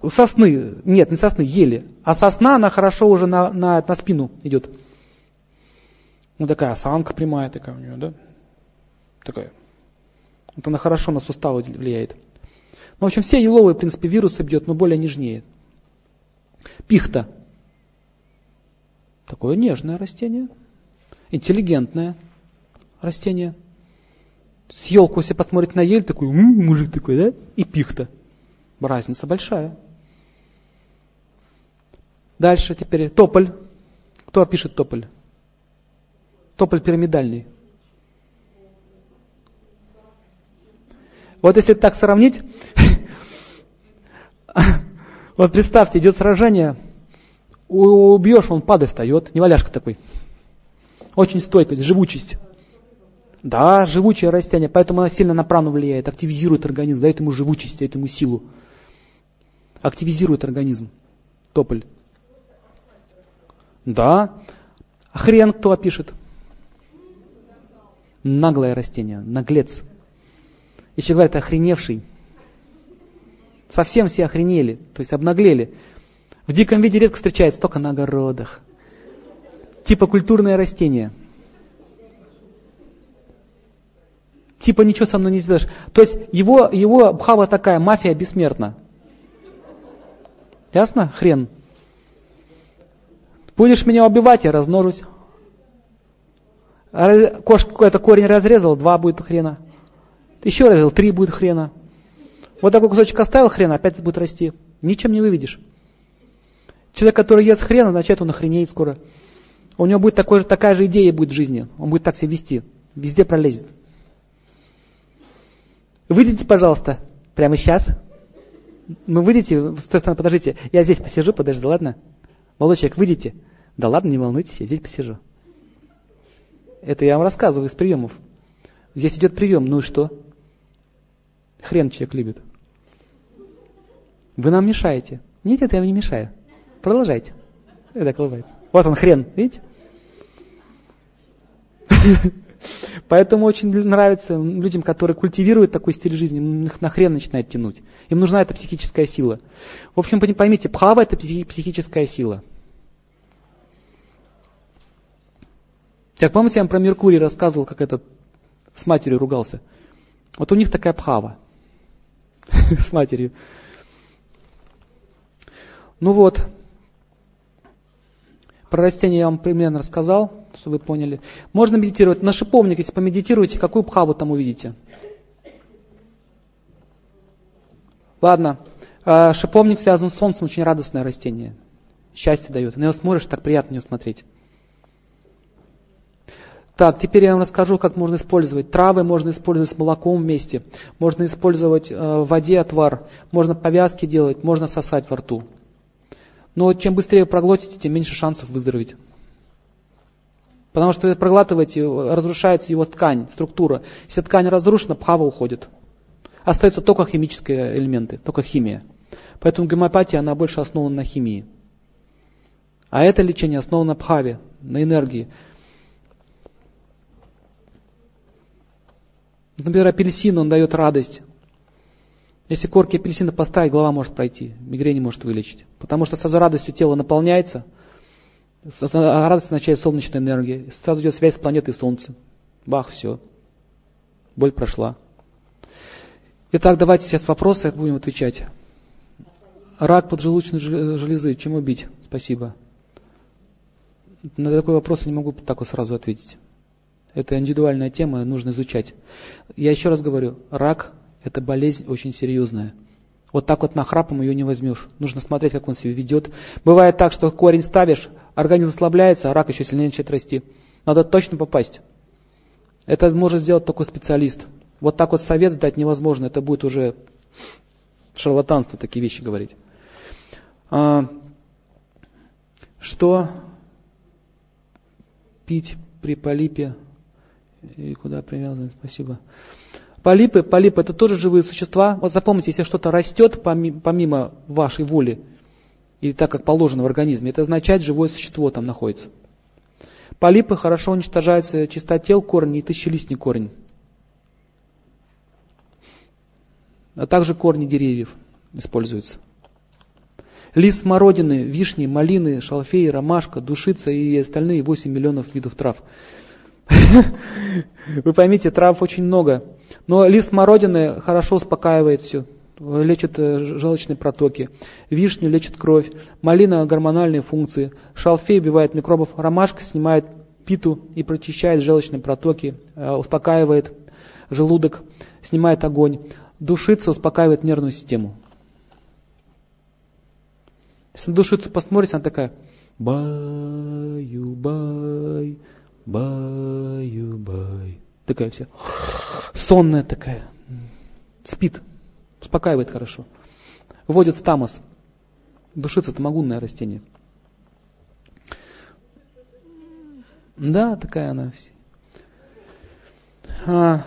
У сосны, нет, не сосны, ели. А сосна, она хорошо уже на, на, на спину идет. Ну такая осанка прямая такая у нее, да? Такая. Вот она хорошо на суставы влияет. Ну, в общем, все еловые, в принципе, вирусы бьет, но более нежнее. Пихта. Такое нежное растение. Интеллигентное растение. С елку, если посмотреть на ель, такой, м-м, мужик такой, да? И пихта. Разница большая. Дальше теперь тополь. Кто опишет тополь? Тополь пирамидальный. Вот если так сравнить, вот представьте, идет сражение, убьешь, он падает, встает, неваляшка такой. Очень стойкость, живучесть. Да, живучее растение, поэтому оно сильно на прану влияет, активизирует организм, дает ему живучесть, дает ему силу. Активизирует организм. Тополь. Да. А хрен кто опишет? Наглое растение, наглец. Еще говорят, охреневший. Совсем все охренели, то есть обнаглели. В диком виде редко встречается, только на огородах. Типа культурное растение. Типа ничего со мной не сделаешь. То есть его, его бхава такая, мафия бессмертна. Ясно? Хрен. Будешь меня убивать, я размножусь. Кошка какой-то корень разрезал, два будет хрена. Еще разрезал, три будет хрена. Вот такой кусочек оставил хрена, опять будет расти. Ничем не выведешь. Человек, который ест хрен, означает, он охренеет скоро. У него будет такой такая же идея будет в жизни. Он будет так себя вести. Везде пролезет. Выйдите, пожалуйста, прямо сейчас. Ну, выйдите, с той стороны, подождите. Я здесь посижу, подожди, ладно? Молодой выйдите. Да ладно, не волнуйтесь, я здесь посижу. Это я вам рассказываю из приемов. Здесь идет прием, ну и что? Хрен человек любит. Вы нам мешаете. Нет, нет, я вам не мешаю. Продолжайте. Так улыбается. Вот он хрен, видите? Поэтому очень нравится людям, которые культивируют такой стиль жизни, их на хрен начинает тянуть. Им нужна эта психическая сила. В общем, поймите, пхава это психическая сила. Как помните, я вам про Меркурий рассказывал, как этот с матерью ругался. Вот у них такая пхава с матерью. Ну вот, про растения я вам примерно рассказал, чтобы вы поняли. Можно медитировать. На шиповник, если помедитируете, какую пхаву там увидите? Ладно. А, шиповник связан с солнцем, очень радостное растение. Счастье дает. На него смотришь, так приятно на него смотреть. Так, теперь я вам расскажу, как можно использовать. Травы можно использовать с молоком вместе. Можно использовать э, в воде отвар. Можно повязки делать, можно сосать во рту. Но чем быстрее проглотите, тем меньше шансов выздороветь. Потому что проглатываете, разрушается его ткань, структура. Если ткань разрушена, пхава уходит. Остаются только химические элементы, только химия. Поэтому гомеопатия, она больше основана на химии. А это лечение основано на пхаве, на энергии. Например, апельсин, он дает радость. Если корки апельсина поставить, голова может пройти, мигрень может вылечить. Потому что сразу радостью тело наполняется, радость означает солнечная энергия, сразу идет связь с планетой Солнца. Бах, все. Боль прошла. Итак, давайте сейчас вопросы будем отвечать. Рак поджелудочной железы, чему бить? Спасибо. На такой вопрос я не могу так вот сразу ответить. Это индивидуальная тема, нужно изучать. Я еще раз говорю, рак – это болезнь очень серьезная. Вот так вот нахрапом ее не возьмешь. Нужно смотреть, как он себя ведет. Бывает так, что корень ставишь, организм ослабляется, а рак еще сильнее начинает расти. Надо точно попасть. Это может сделать только специалист. Вот так вот совет дать невозможно. Это будет уже шарлатанство такие вещи говорить. А, что пить при полипе и куда привязаны? Спасибо. Полипы, полипы это тоже живые существа. Вот запомните, если что-то растет помимо вашей воли, и так как положено в организме, это означает, живое существо там находится. Полипы хорошо уничтожаются чистотел корень и тысячелистный корень. А также корни деревьев используются. Лист смородины, вишни, малины, шалфей, ромашка, душица и остальные 8 миллионов видов трав. Вы поймите, трав очень много. Но лист смородины хорошо успокаивает все, лечит э, желчные протоки. Вишню лечит кровь. Малина – гормональные функции. Шалфей убивает микробов. Ромашка снимает питу и прочищает желчные протоки, э, успокаивает желудок, снимает огонь. Душица успокаивает нервную систему. Если на душицу посмотрите, она такая баю-бай, баю-бай. Такая вся сонная такая. Спит, успокаивает хорошо. Вводит в тамос. Душица это магунное растение. Да, такая она. А,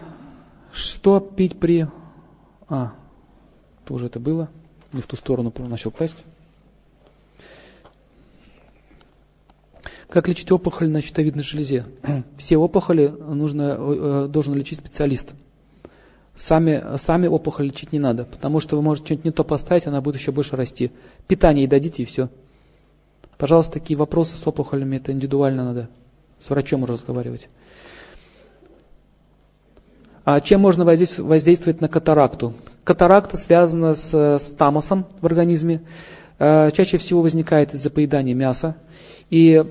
что пить при... А, тоже это было. Не в ту сторону начал класть. Как лечить опухоль на щитовидной железе? Все опухоли нужно, э, должен лечить специалист. Сами, сами опухоль лечить не надо, потому что вы можете что-нибудь не то поставить, она будет еще больше расти. Питание ей дадите и все. Пожалуйста, такие вопросы с опухолями, это индивидуально надо. С врачом уже разговаривать. А чем можно воздействовать на катаракту? Катаракта связана с, с тамосом в организме. Э, чаще всего возникает из-за поедания мяса. И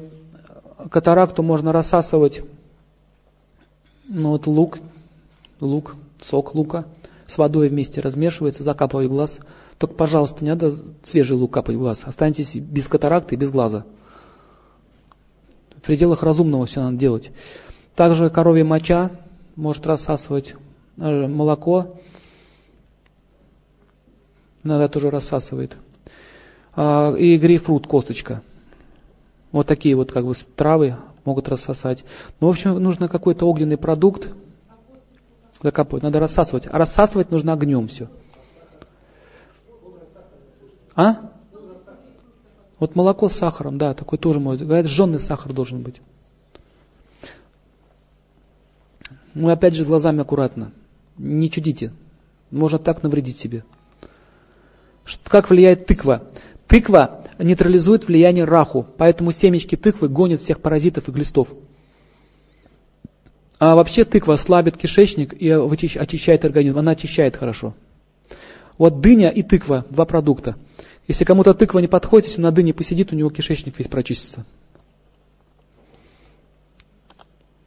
катаракту можно рассасывать, ну вот лук, лук, сок лука с водой вместе размешивается, закапывай глаз. Только, пожалуйста, не надо свежий лук капать в глаз. Останьтесь без катаракты и без глаза. В пределах разумного все надо делать. Также коровья моча может рассасывать э, молоко. Иногда тоже рассасывает. А, и грейпфрут, косточка. Вот такие вот как бы травы могут рассосать. Но, в общем, нужно какой-то огненный продукт закапывать. Надо рассасывать. А рассасывать нужно огнем все. А? Вот молоко с сахаром, да, такой тоже может. Говорят, жженый сахар должен быть. Ну, опять же, глазами аккуратно. Не чудите. Можно так навредить себе. Как влияет тыква? Тыква нейтрализует влияние раху, поэтому семечки тыквы гонят всех паразитов и глистов. А вообще тыква слабит кишечник и очищает организм, она очищает хорошо. Вот дыня и тыква, два продукта. Если кому-то тыква не подходит, если он на дыне посидит, у него кишечник весь прочистится.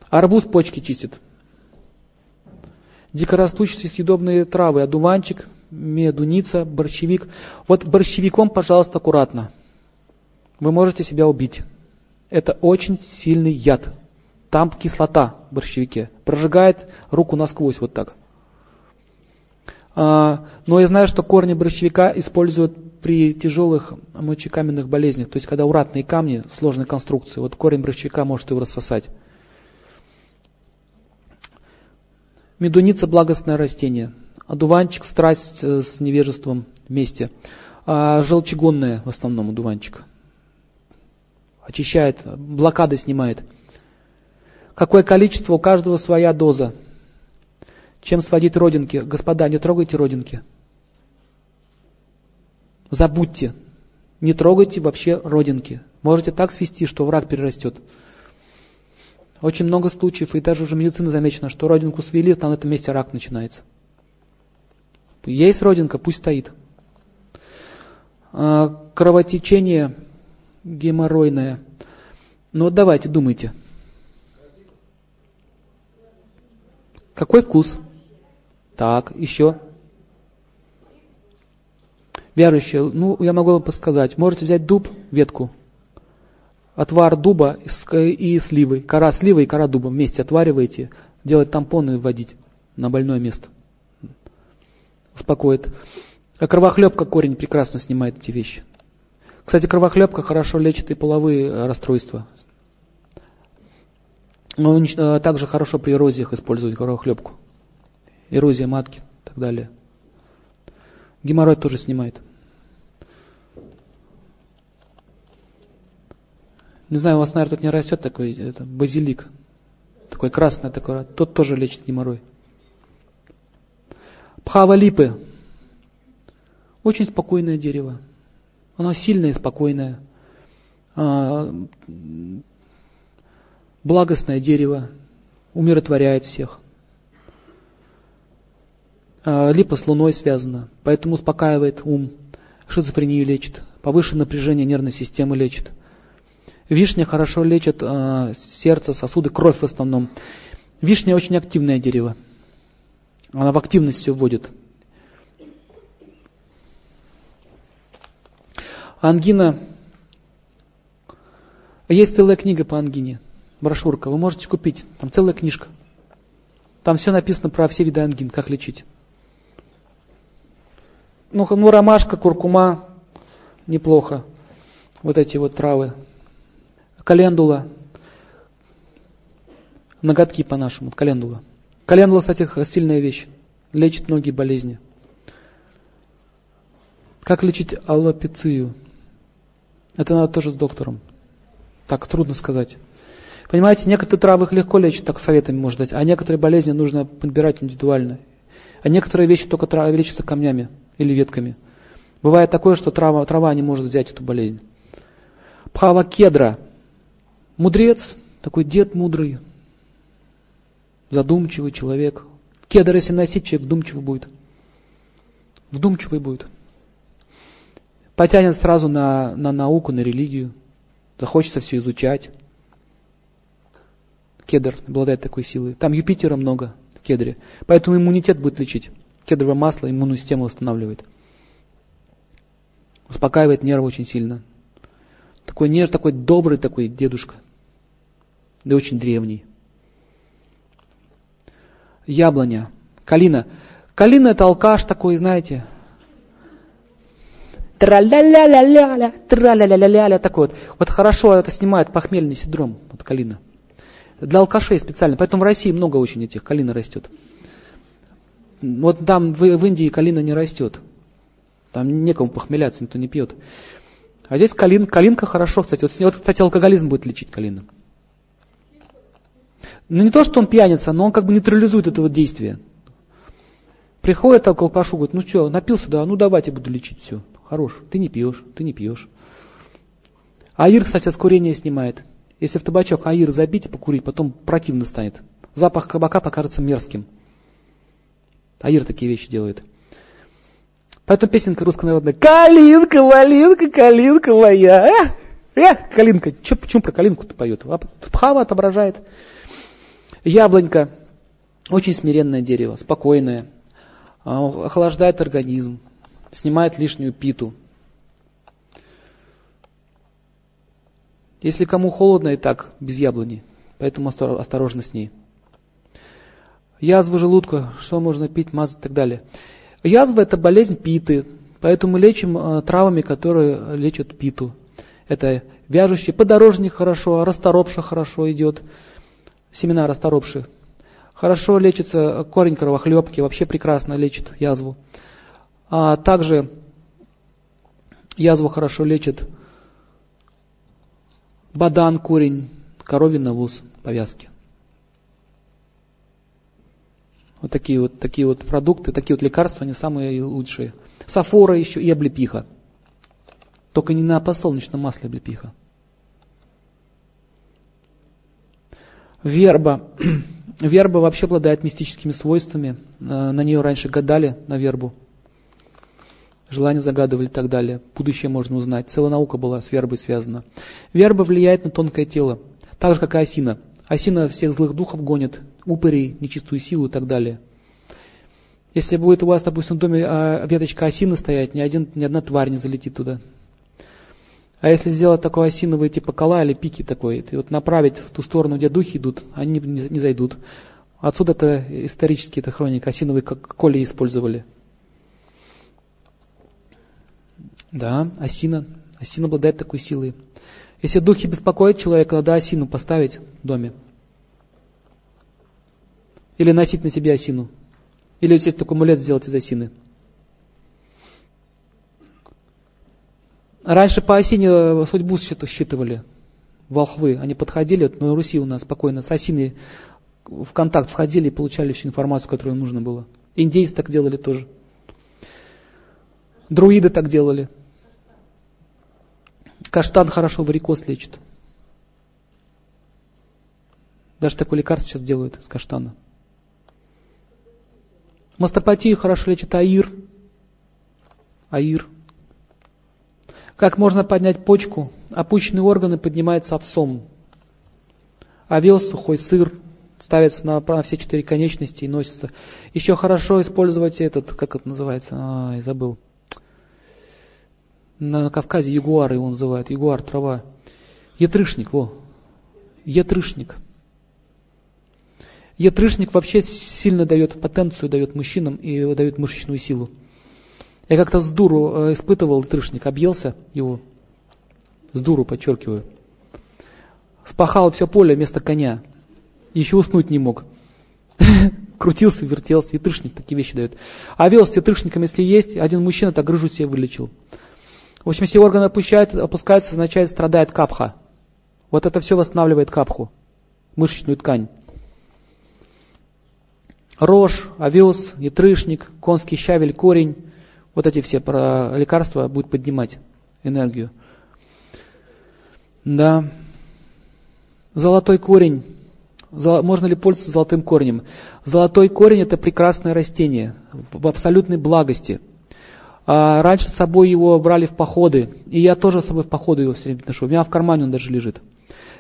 Арбуз почки чистит. Дикорастущие съедобные травы, одуванчик, медуница, борщевик. Вот борщевиком, пожалуйста, аккуратно. Вы можете себя убить. Это очень сильный яд. Там кислота в борщевике. Прожигает руку насквозь вот так. А, но я знаю, что корни борщевика используют при тяжелых мочекаменных болезнях. То есть, когда уратные камни, сложной конструкции, вот корень борщевика может его рассосать. Медуница – благостное растение. Одуванчик – страсть э, с невежеством вместе. А желчегонное в основном одуванчик. Очищает, блокады снимает. Какое количество, у каждого своя доза. Чем сводить родинки? Господа, не трогайте родинки. Забудьте. Не трогайте вообще родинки. Можете так свести, что враг перерастет. Очень много случаев, и даже уже медицина замечена, что родинку свели, там на этом месте рак начинается. Есть родинка, пусть стоит. А, кровотечение геморройное. Ну вот давайте, думайте. Какой вкус? Так, еще. Вяжущие, ну, я могу вам подсказать. Можете взять дуб, ветку, отвар дуба и сливы. Кора сливы и кора дуба вместе отвариваете, делать тампоны и вводить на больное место. Успокоит. А кровохлебка корень прекрасно снимает эти вещи. Кстати, кровохлебка хорошо лечит и половые э, расстройства. Но э, также хорошо при эрозиях использовать кровохлебку. Эрозия матки и так далее. Геморрой тоже снимает. Не знаю, у вас, наверное, тут не растет такой это, базилик. Такой красный такой. Тот тоже лечит геморрой. Пхава липы. Очень спокойное дерево. Оно сильное и спокойное. А, благостное дерево. Умиротворяет всех. А, липа с луной связана, поэтому успокаивает ум, шизофрению лечит, повышенное напряжение нервной системы лечит. Вишня хорошо лечит э, сердце, сосуды, кровь в основном. Вишня очень активное дерево. Она в активность все вводит. Ангина. Есть целая книга по ангине, брошюрка. Вы можете купить, там целая книжка. Там все написано про все виды ангин, как лечить. Ну, ну ромашка, куркума, неплохо. Вот эти вот травы. Календула. Ноготки по-нашему, календула. Календула, кстати, сильная вещь. Лечит многие болезни. Как лечить аллопецию? Это надо тоже с доктором. Так трудно сказать. Понимаете, некоторые травы их легко лечить, так советами можно дать, а некоторые болезни нужно подбирать индивидуально. А некоторые вещи только лечатся камнями или ветками. Бывает такое, что трава, трава не может взять эту болезнь. Пхава кедра. Мудрец, такой дед мудрый, задумчивый человек. Кедр, если носить, человек вдумчивый будет. Вдумчивый будет. Потянет сразу на, на науку, на религию. Захочется все изучать. Кедр обладает такой силой. Там Юпитера много в кедре. Поэтому иммунитет будет лечить. Кедровое масло иммунную систему восстанавливает. Успокаивает нервы очень сильно. Такой нерв, такой добрый такой дедушка. Да очень древний. Яблоня. Калина. Калина это алкаш такой, знаете. Тра-ля-ля-ля-ля-ля, тра-ля-ля-ля-ля, такой вот. Вот хорошо это снимает похмельный синдром, вот калина. Для алкашей специально. Поэтому в России много очень этих, калина растет. Вот там в, в Индии калина не растет. Там некому похмеляться, никто не пьет. А здесь калин, калинка хорошо, кстати. Вот, вот, кстати, алкоголизм будет лечить калина. Ну не то, что он пьяница, но он как бы нейтрализует это вот действие. Приходит к алкашу, говорит, ну что, напился, да, ну давайте буду лечить, все, хорош, ты не пьешь, ты не пьешь. Аир, кстати, от курения снимает. Если в табачок аир забить и покурить, потом противно станет. Запах кабака покажется мерзким. Аир такие вещи делает. Поэтому песенка руссконародная. Калинка, малинка, калинка моя. Э, э, калинка. Че, почему про калинку-то поет? Пхава отображает. Яблонька. Очень смиренное дерево, спокойное. А, охлаждает организм. Снимает лишнюю питу. Если кому холодно и так, без яблони. Поэтому осторожно с ней язву желудка, что можно пить, мазать и так далее. Язва это болезнь питы, поэтому лечим э, травами, которые лечат питу. Это вяжущий подорожник хорошо, расторопша хорошо идет, семена расторопши. Хорошо лечится корень кровохлебки, вообще прекрасно лечит язву. А также язву хорошо лечит бадан корень, коровий навоз, повязки. Вот такие вот, такие вот продукты, такие вот лекарства, они самые лучшие. Сафора еще и облепиха. Только не на подсолнечном масле облепиха. Верба. Верба вообще обладает мистическими свойствами. Э, на нее раньше гадали, на вербу. Желания загадывали и так далее. Будущее можно узнать. Целая наука была с вербой связана. Верба влияет на тонкое тело. Так же, как и осина. Осина всех злых духов гонит, упырей, нечистую силу и так далее. Если будет у вас, допустим, в доме а, веточка осины стоять, ни, один, ни одна тварь не залетит туда. А если сделать такой осиновый типа кола или пики такой, и вот направить в ту сторону, где духи идут, они не зайдут. Отсюда это исторически это хроника, осиновые коли использовали. Да, осина. Осина обладает такой силой. Если духи беспокоят человека, надо осину поставить в доме. Или носить на себе осину. Или здесь такой амулет сделать из осины. Раньше по осине э, судьбу считывали. Волхвы, они подходили, вот на Руси у нас спокойно, с осиной в контакт входили и получали всю информацию, которую нужно было. Индейцы так делали тоже. Друиды так делали. Каштан хорошо варикоз лечит. Даже такое лекарство сейчас делают из каштана. Мастопатию хорошо лечит аир. Аир. Как можно поднять почку? Опущенные органы поднимаются овсом. Овес, сухой сыр ставится на, на все четыре конечности и носится. Еще хорошо использовать этот, как это называется, а, я забыл. На Кавказе ягуар его называют, ягуар трава. Ятрышник, во. Ятрышник. Ятрышник вообще сильно дает потенцию, дает мужчинам и дает мышечную силу. Я как-то с дуру э, испытывал ятрышник, объелся его, с дуру подчеркиваю. Спахал все поле вместо коня. Еще уснуть не мог. Крутился, вертелся, ятрышник такие вещи дает. А вел с ятрышником, если есть, один мужчина так грыжу себе вылечил. В общем, все органы опускают, опускаются, означает страдает капха. Вот это все восстанавливает капху, мышечную ткань. Рожь, овес, ятрышник, конский щавель, корень. Вот эти все лекарства будут поднимать энергию. Да. Золотой корень. Можно ли пользоваться золотым корнем? Золотой корень это прекрасное растение в абсолютной благости. А раньше с собой его брали в походы, и я тоже с собой в походы его все время ношу. У меня в кармане он даже лежит.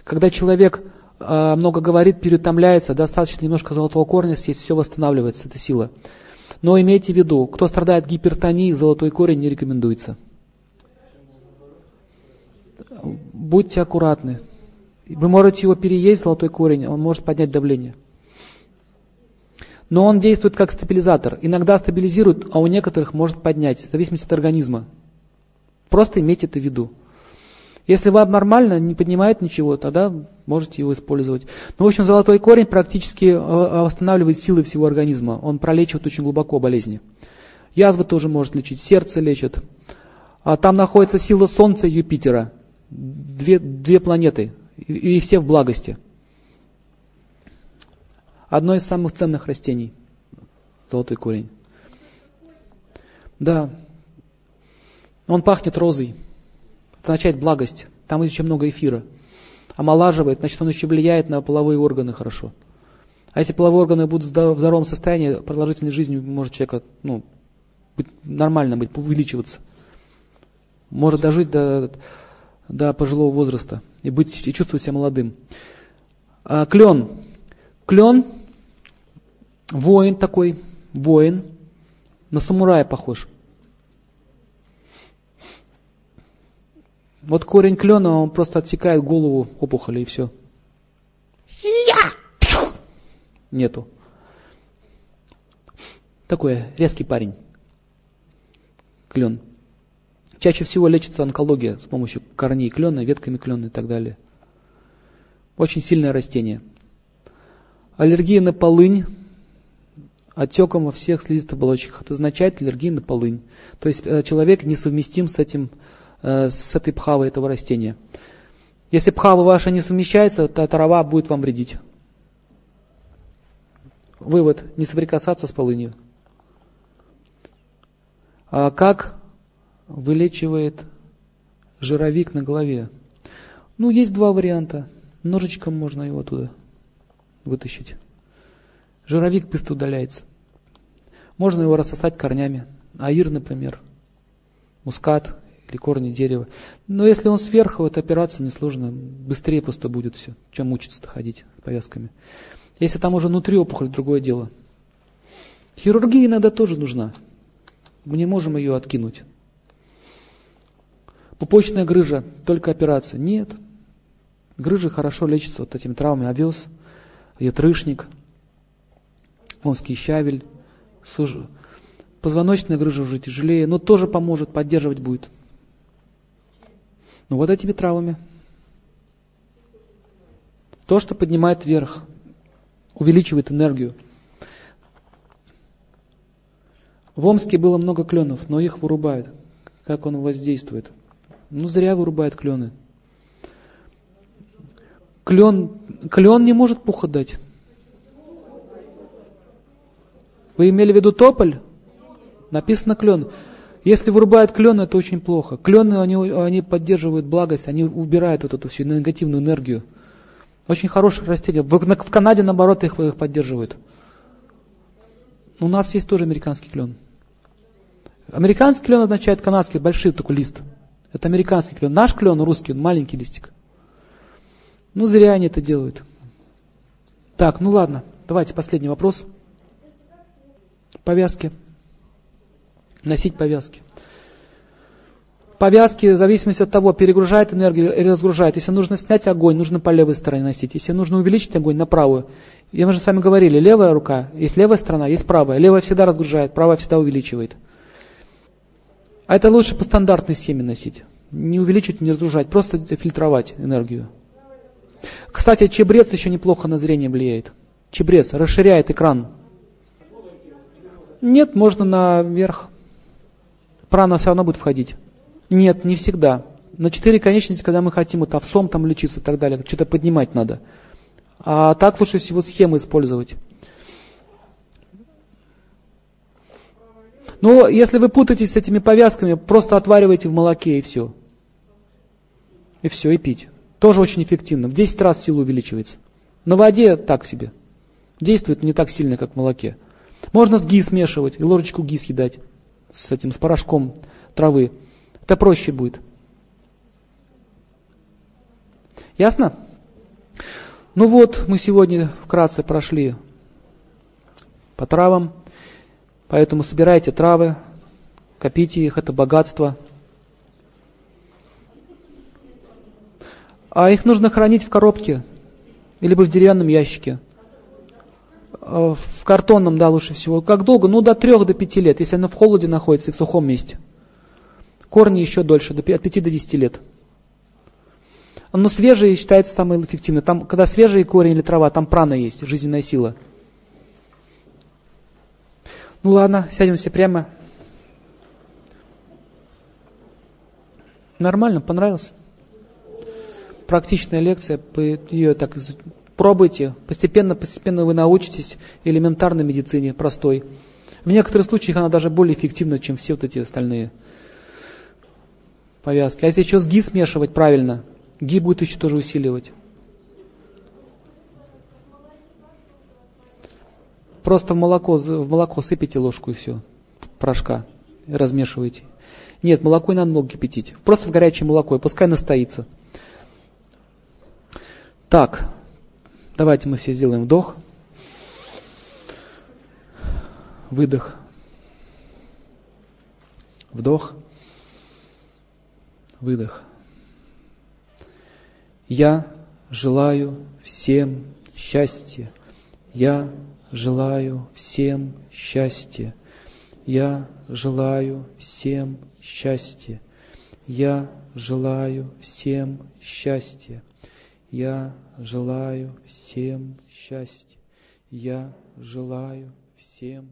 Когда человек а, много говорит, переутомляется, достаточно немножко золотого корня съесть, все восстанавливается, эта сила. Но имейте в виду, кто страдает гипертонией, золотой корень не рекомендуется. Будьте аккуратны. Вы можете его переесть, золотой корень, он может поднять давление. Но он действует как стабилизатор. Иногда стабилизирует, а у некоторых может поднять, в зависимости от организма. Просто имейте это в виду. Если вам нормально, не поднимает ничего, тогда можете его использовать. Ну, в общем, золотой корень практически э, э, восстанавливает силы всего организма. Он пролечивает очень глубоко болезни. Язвы тоже может лечить, сердце лечит. А там находится сила Солнца Юпитера. Две, две планеты. И, и все в благости. Одно из самых ценных растений. Золотой корень. Да. Он пахнет розой означает благость. Там очень много эфира. Омолаживает, значит, он еще влияет на половые органы хорошо. А если половые органы будут в здоровом состоянии, продолжительной жизни может человека ну, быть, нормально быть, увеличиваться. Может дожить до, до пожилого возраста и, быть, и чувствовать себя молодым. А, клен. Клен, воин такой, воин, на самурая похож. Вот корень клена, он просто отсекает голову опухоли и все. Нету. Такой резкий парень. Клен. Чаще всего лечится онкология с помощью корней клена, ветками клена и так далее. Очень сильное растение. Аллергия на полынь отеком во всех слизистых оболочках. Это означает аллергия на полынь. То есть э, человек несовместим с этим Э, с этой пхавой этого растения. Если пхава ваша не совмещается, то трава будет вам вредить. Вывод. Не соприкасаться с полынью. А как вылечивает жировик на голове? Ну, есть два варианта. Ножичком можно его оттуда вытащить. Жировик быстро удаляется. Можно его рассосать корнями. Аир, например. Мускат или корни дерева. Но если он сверху, это операция несложная, быстрее просто будет все, чем мучиться-то ходить повязками. Если там уже внутри опухоль, другое дело. Хирургия иногда тоже нужна. Мы не можем ее откинуть. Пупочная грыжа, только операция. Нет. Грыжа хорошо лечится вот этими травмами. Овес, ятрышник, конский щавель. Позвоночная грыжа уже тяжелее, но тоже поможет, поддерживать будет. Ну вот этими травами. То, что поднимает вверх, увеличивает энергию. В Омске было много кленов, но их вырубают. Как он воздействует? Ну, зря вырубает клены. Клен, клен не может пуха дать. Вы имели в виду тополь? Написано клен. Если вырубают клен, это очень плохо. Клены, они, они поддерживают благость, они убирают вот эту всю негативную энергию. Очень хорошее растение. В, в Канаде, наоборот, их, их поддерживают. У нас есть тоже американский клен. Американский клен означает канадский, большой такой лист. Это американский клен. Наш клен, русский, он маленький листик. Ну, зря они это делают. Так, ну ладно, давайте последний вопрос. Повязки. Носить повязки. Повязки, в зависимости от того, перегружает энергию или разгружает. Если нужно снять огонь, нужно по левой стороне носить. Если нужно увеличить огонь, на правую. И мы же с вами говорили, левая рука, есть левая сторона, есть правая. Левая всегда разгружает, правая всегда увеличивает. А это лучше по стандартной схеме носить. Не увеличивать, не разгружать, просто фильтровать энергию. Кстати, чебрец еще неплохо на зрение влияет. Чебрец расширяет экран. Нет, можно наверх. Прана все равно будет входить. Нет, не всегда. На четыре конечности, когда мы хотим вот овсом там лечиться и так далее, что-то поднимать надо. А так лучше всего схемы использовать. Но если вы путаетесь с этими повязками, просто отваривайте в молоке и все. И все, и пить. Тоже очень эффективно. В 10 раз сила увеличивается. На воде так себе. Действует не так сильно, как в молоке. Можно с ги смешивать и ложечку ги съедать с этим, с порошком травы. Это проще будет. Ясно? Ну вот, мы сегодня вкратце прошли по травам. Поэтому собирайте травы, копите их, это богатство. А их нужно хранить в коробке, или в деревянном ящике. А, в картонном, да, лучше всего. Как долго? Ну, до трех, до пяти лет, если оно в холоде находится и в сухом месте. Корни еще дольше, от пяти до десяти лет. Оно свежее считается самое эффективное. Там, когда свежий корень или трава, там прана есть, жизненная сила. Ну ладно, сядем все прямо. Нормально, понравилось? Практичная лекция, ее так пробуйте, постепенно, постепенно вы научитесь элементарной медицине, простой. В некоторых случаях она даже более эффективна, чем все вот эти остальные повязки. А если еще с ГИ смешивать правильно, ГИ будет еще тоже усиливать. Просто в молоко, в молоко сыпите ложку и все, порошка, и размешиваете. Нет, молоко не надо много кипятить. Просто в горячее молоко, и пускай настоится. Так, давайте мы все сделаем вдох, выдох, вдох, выдох. Я желаю всем счастья. Я желаю всем счастья. Я желаю всем счастья. Я желаю всем счастья. Я желаю всем счастья. Я желаю всем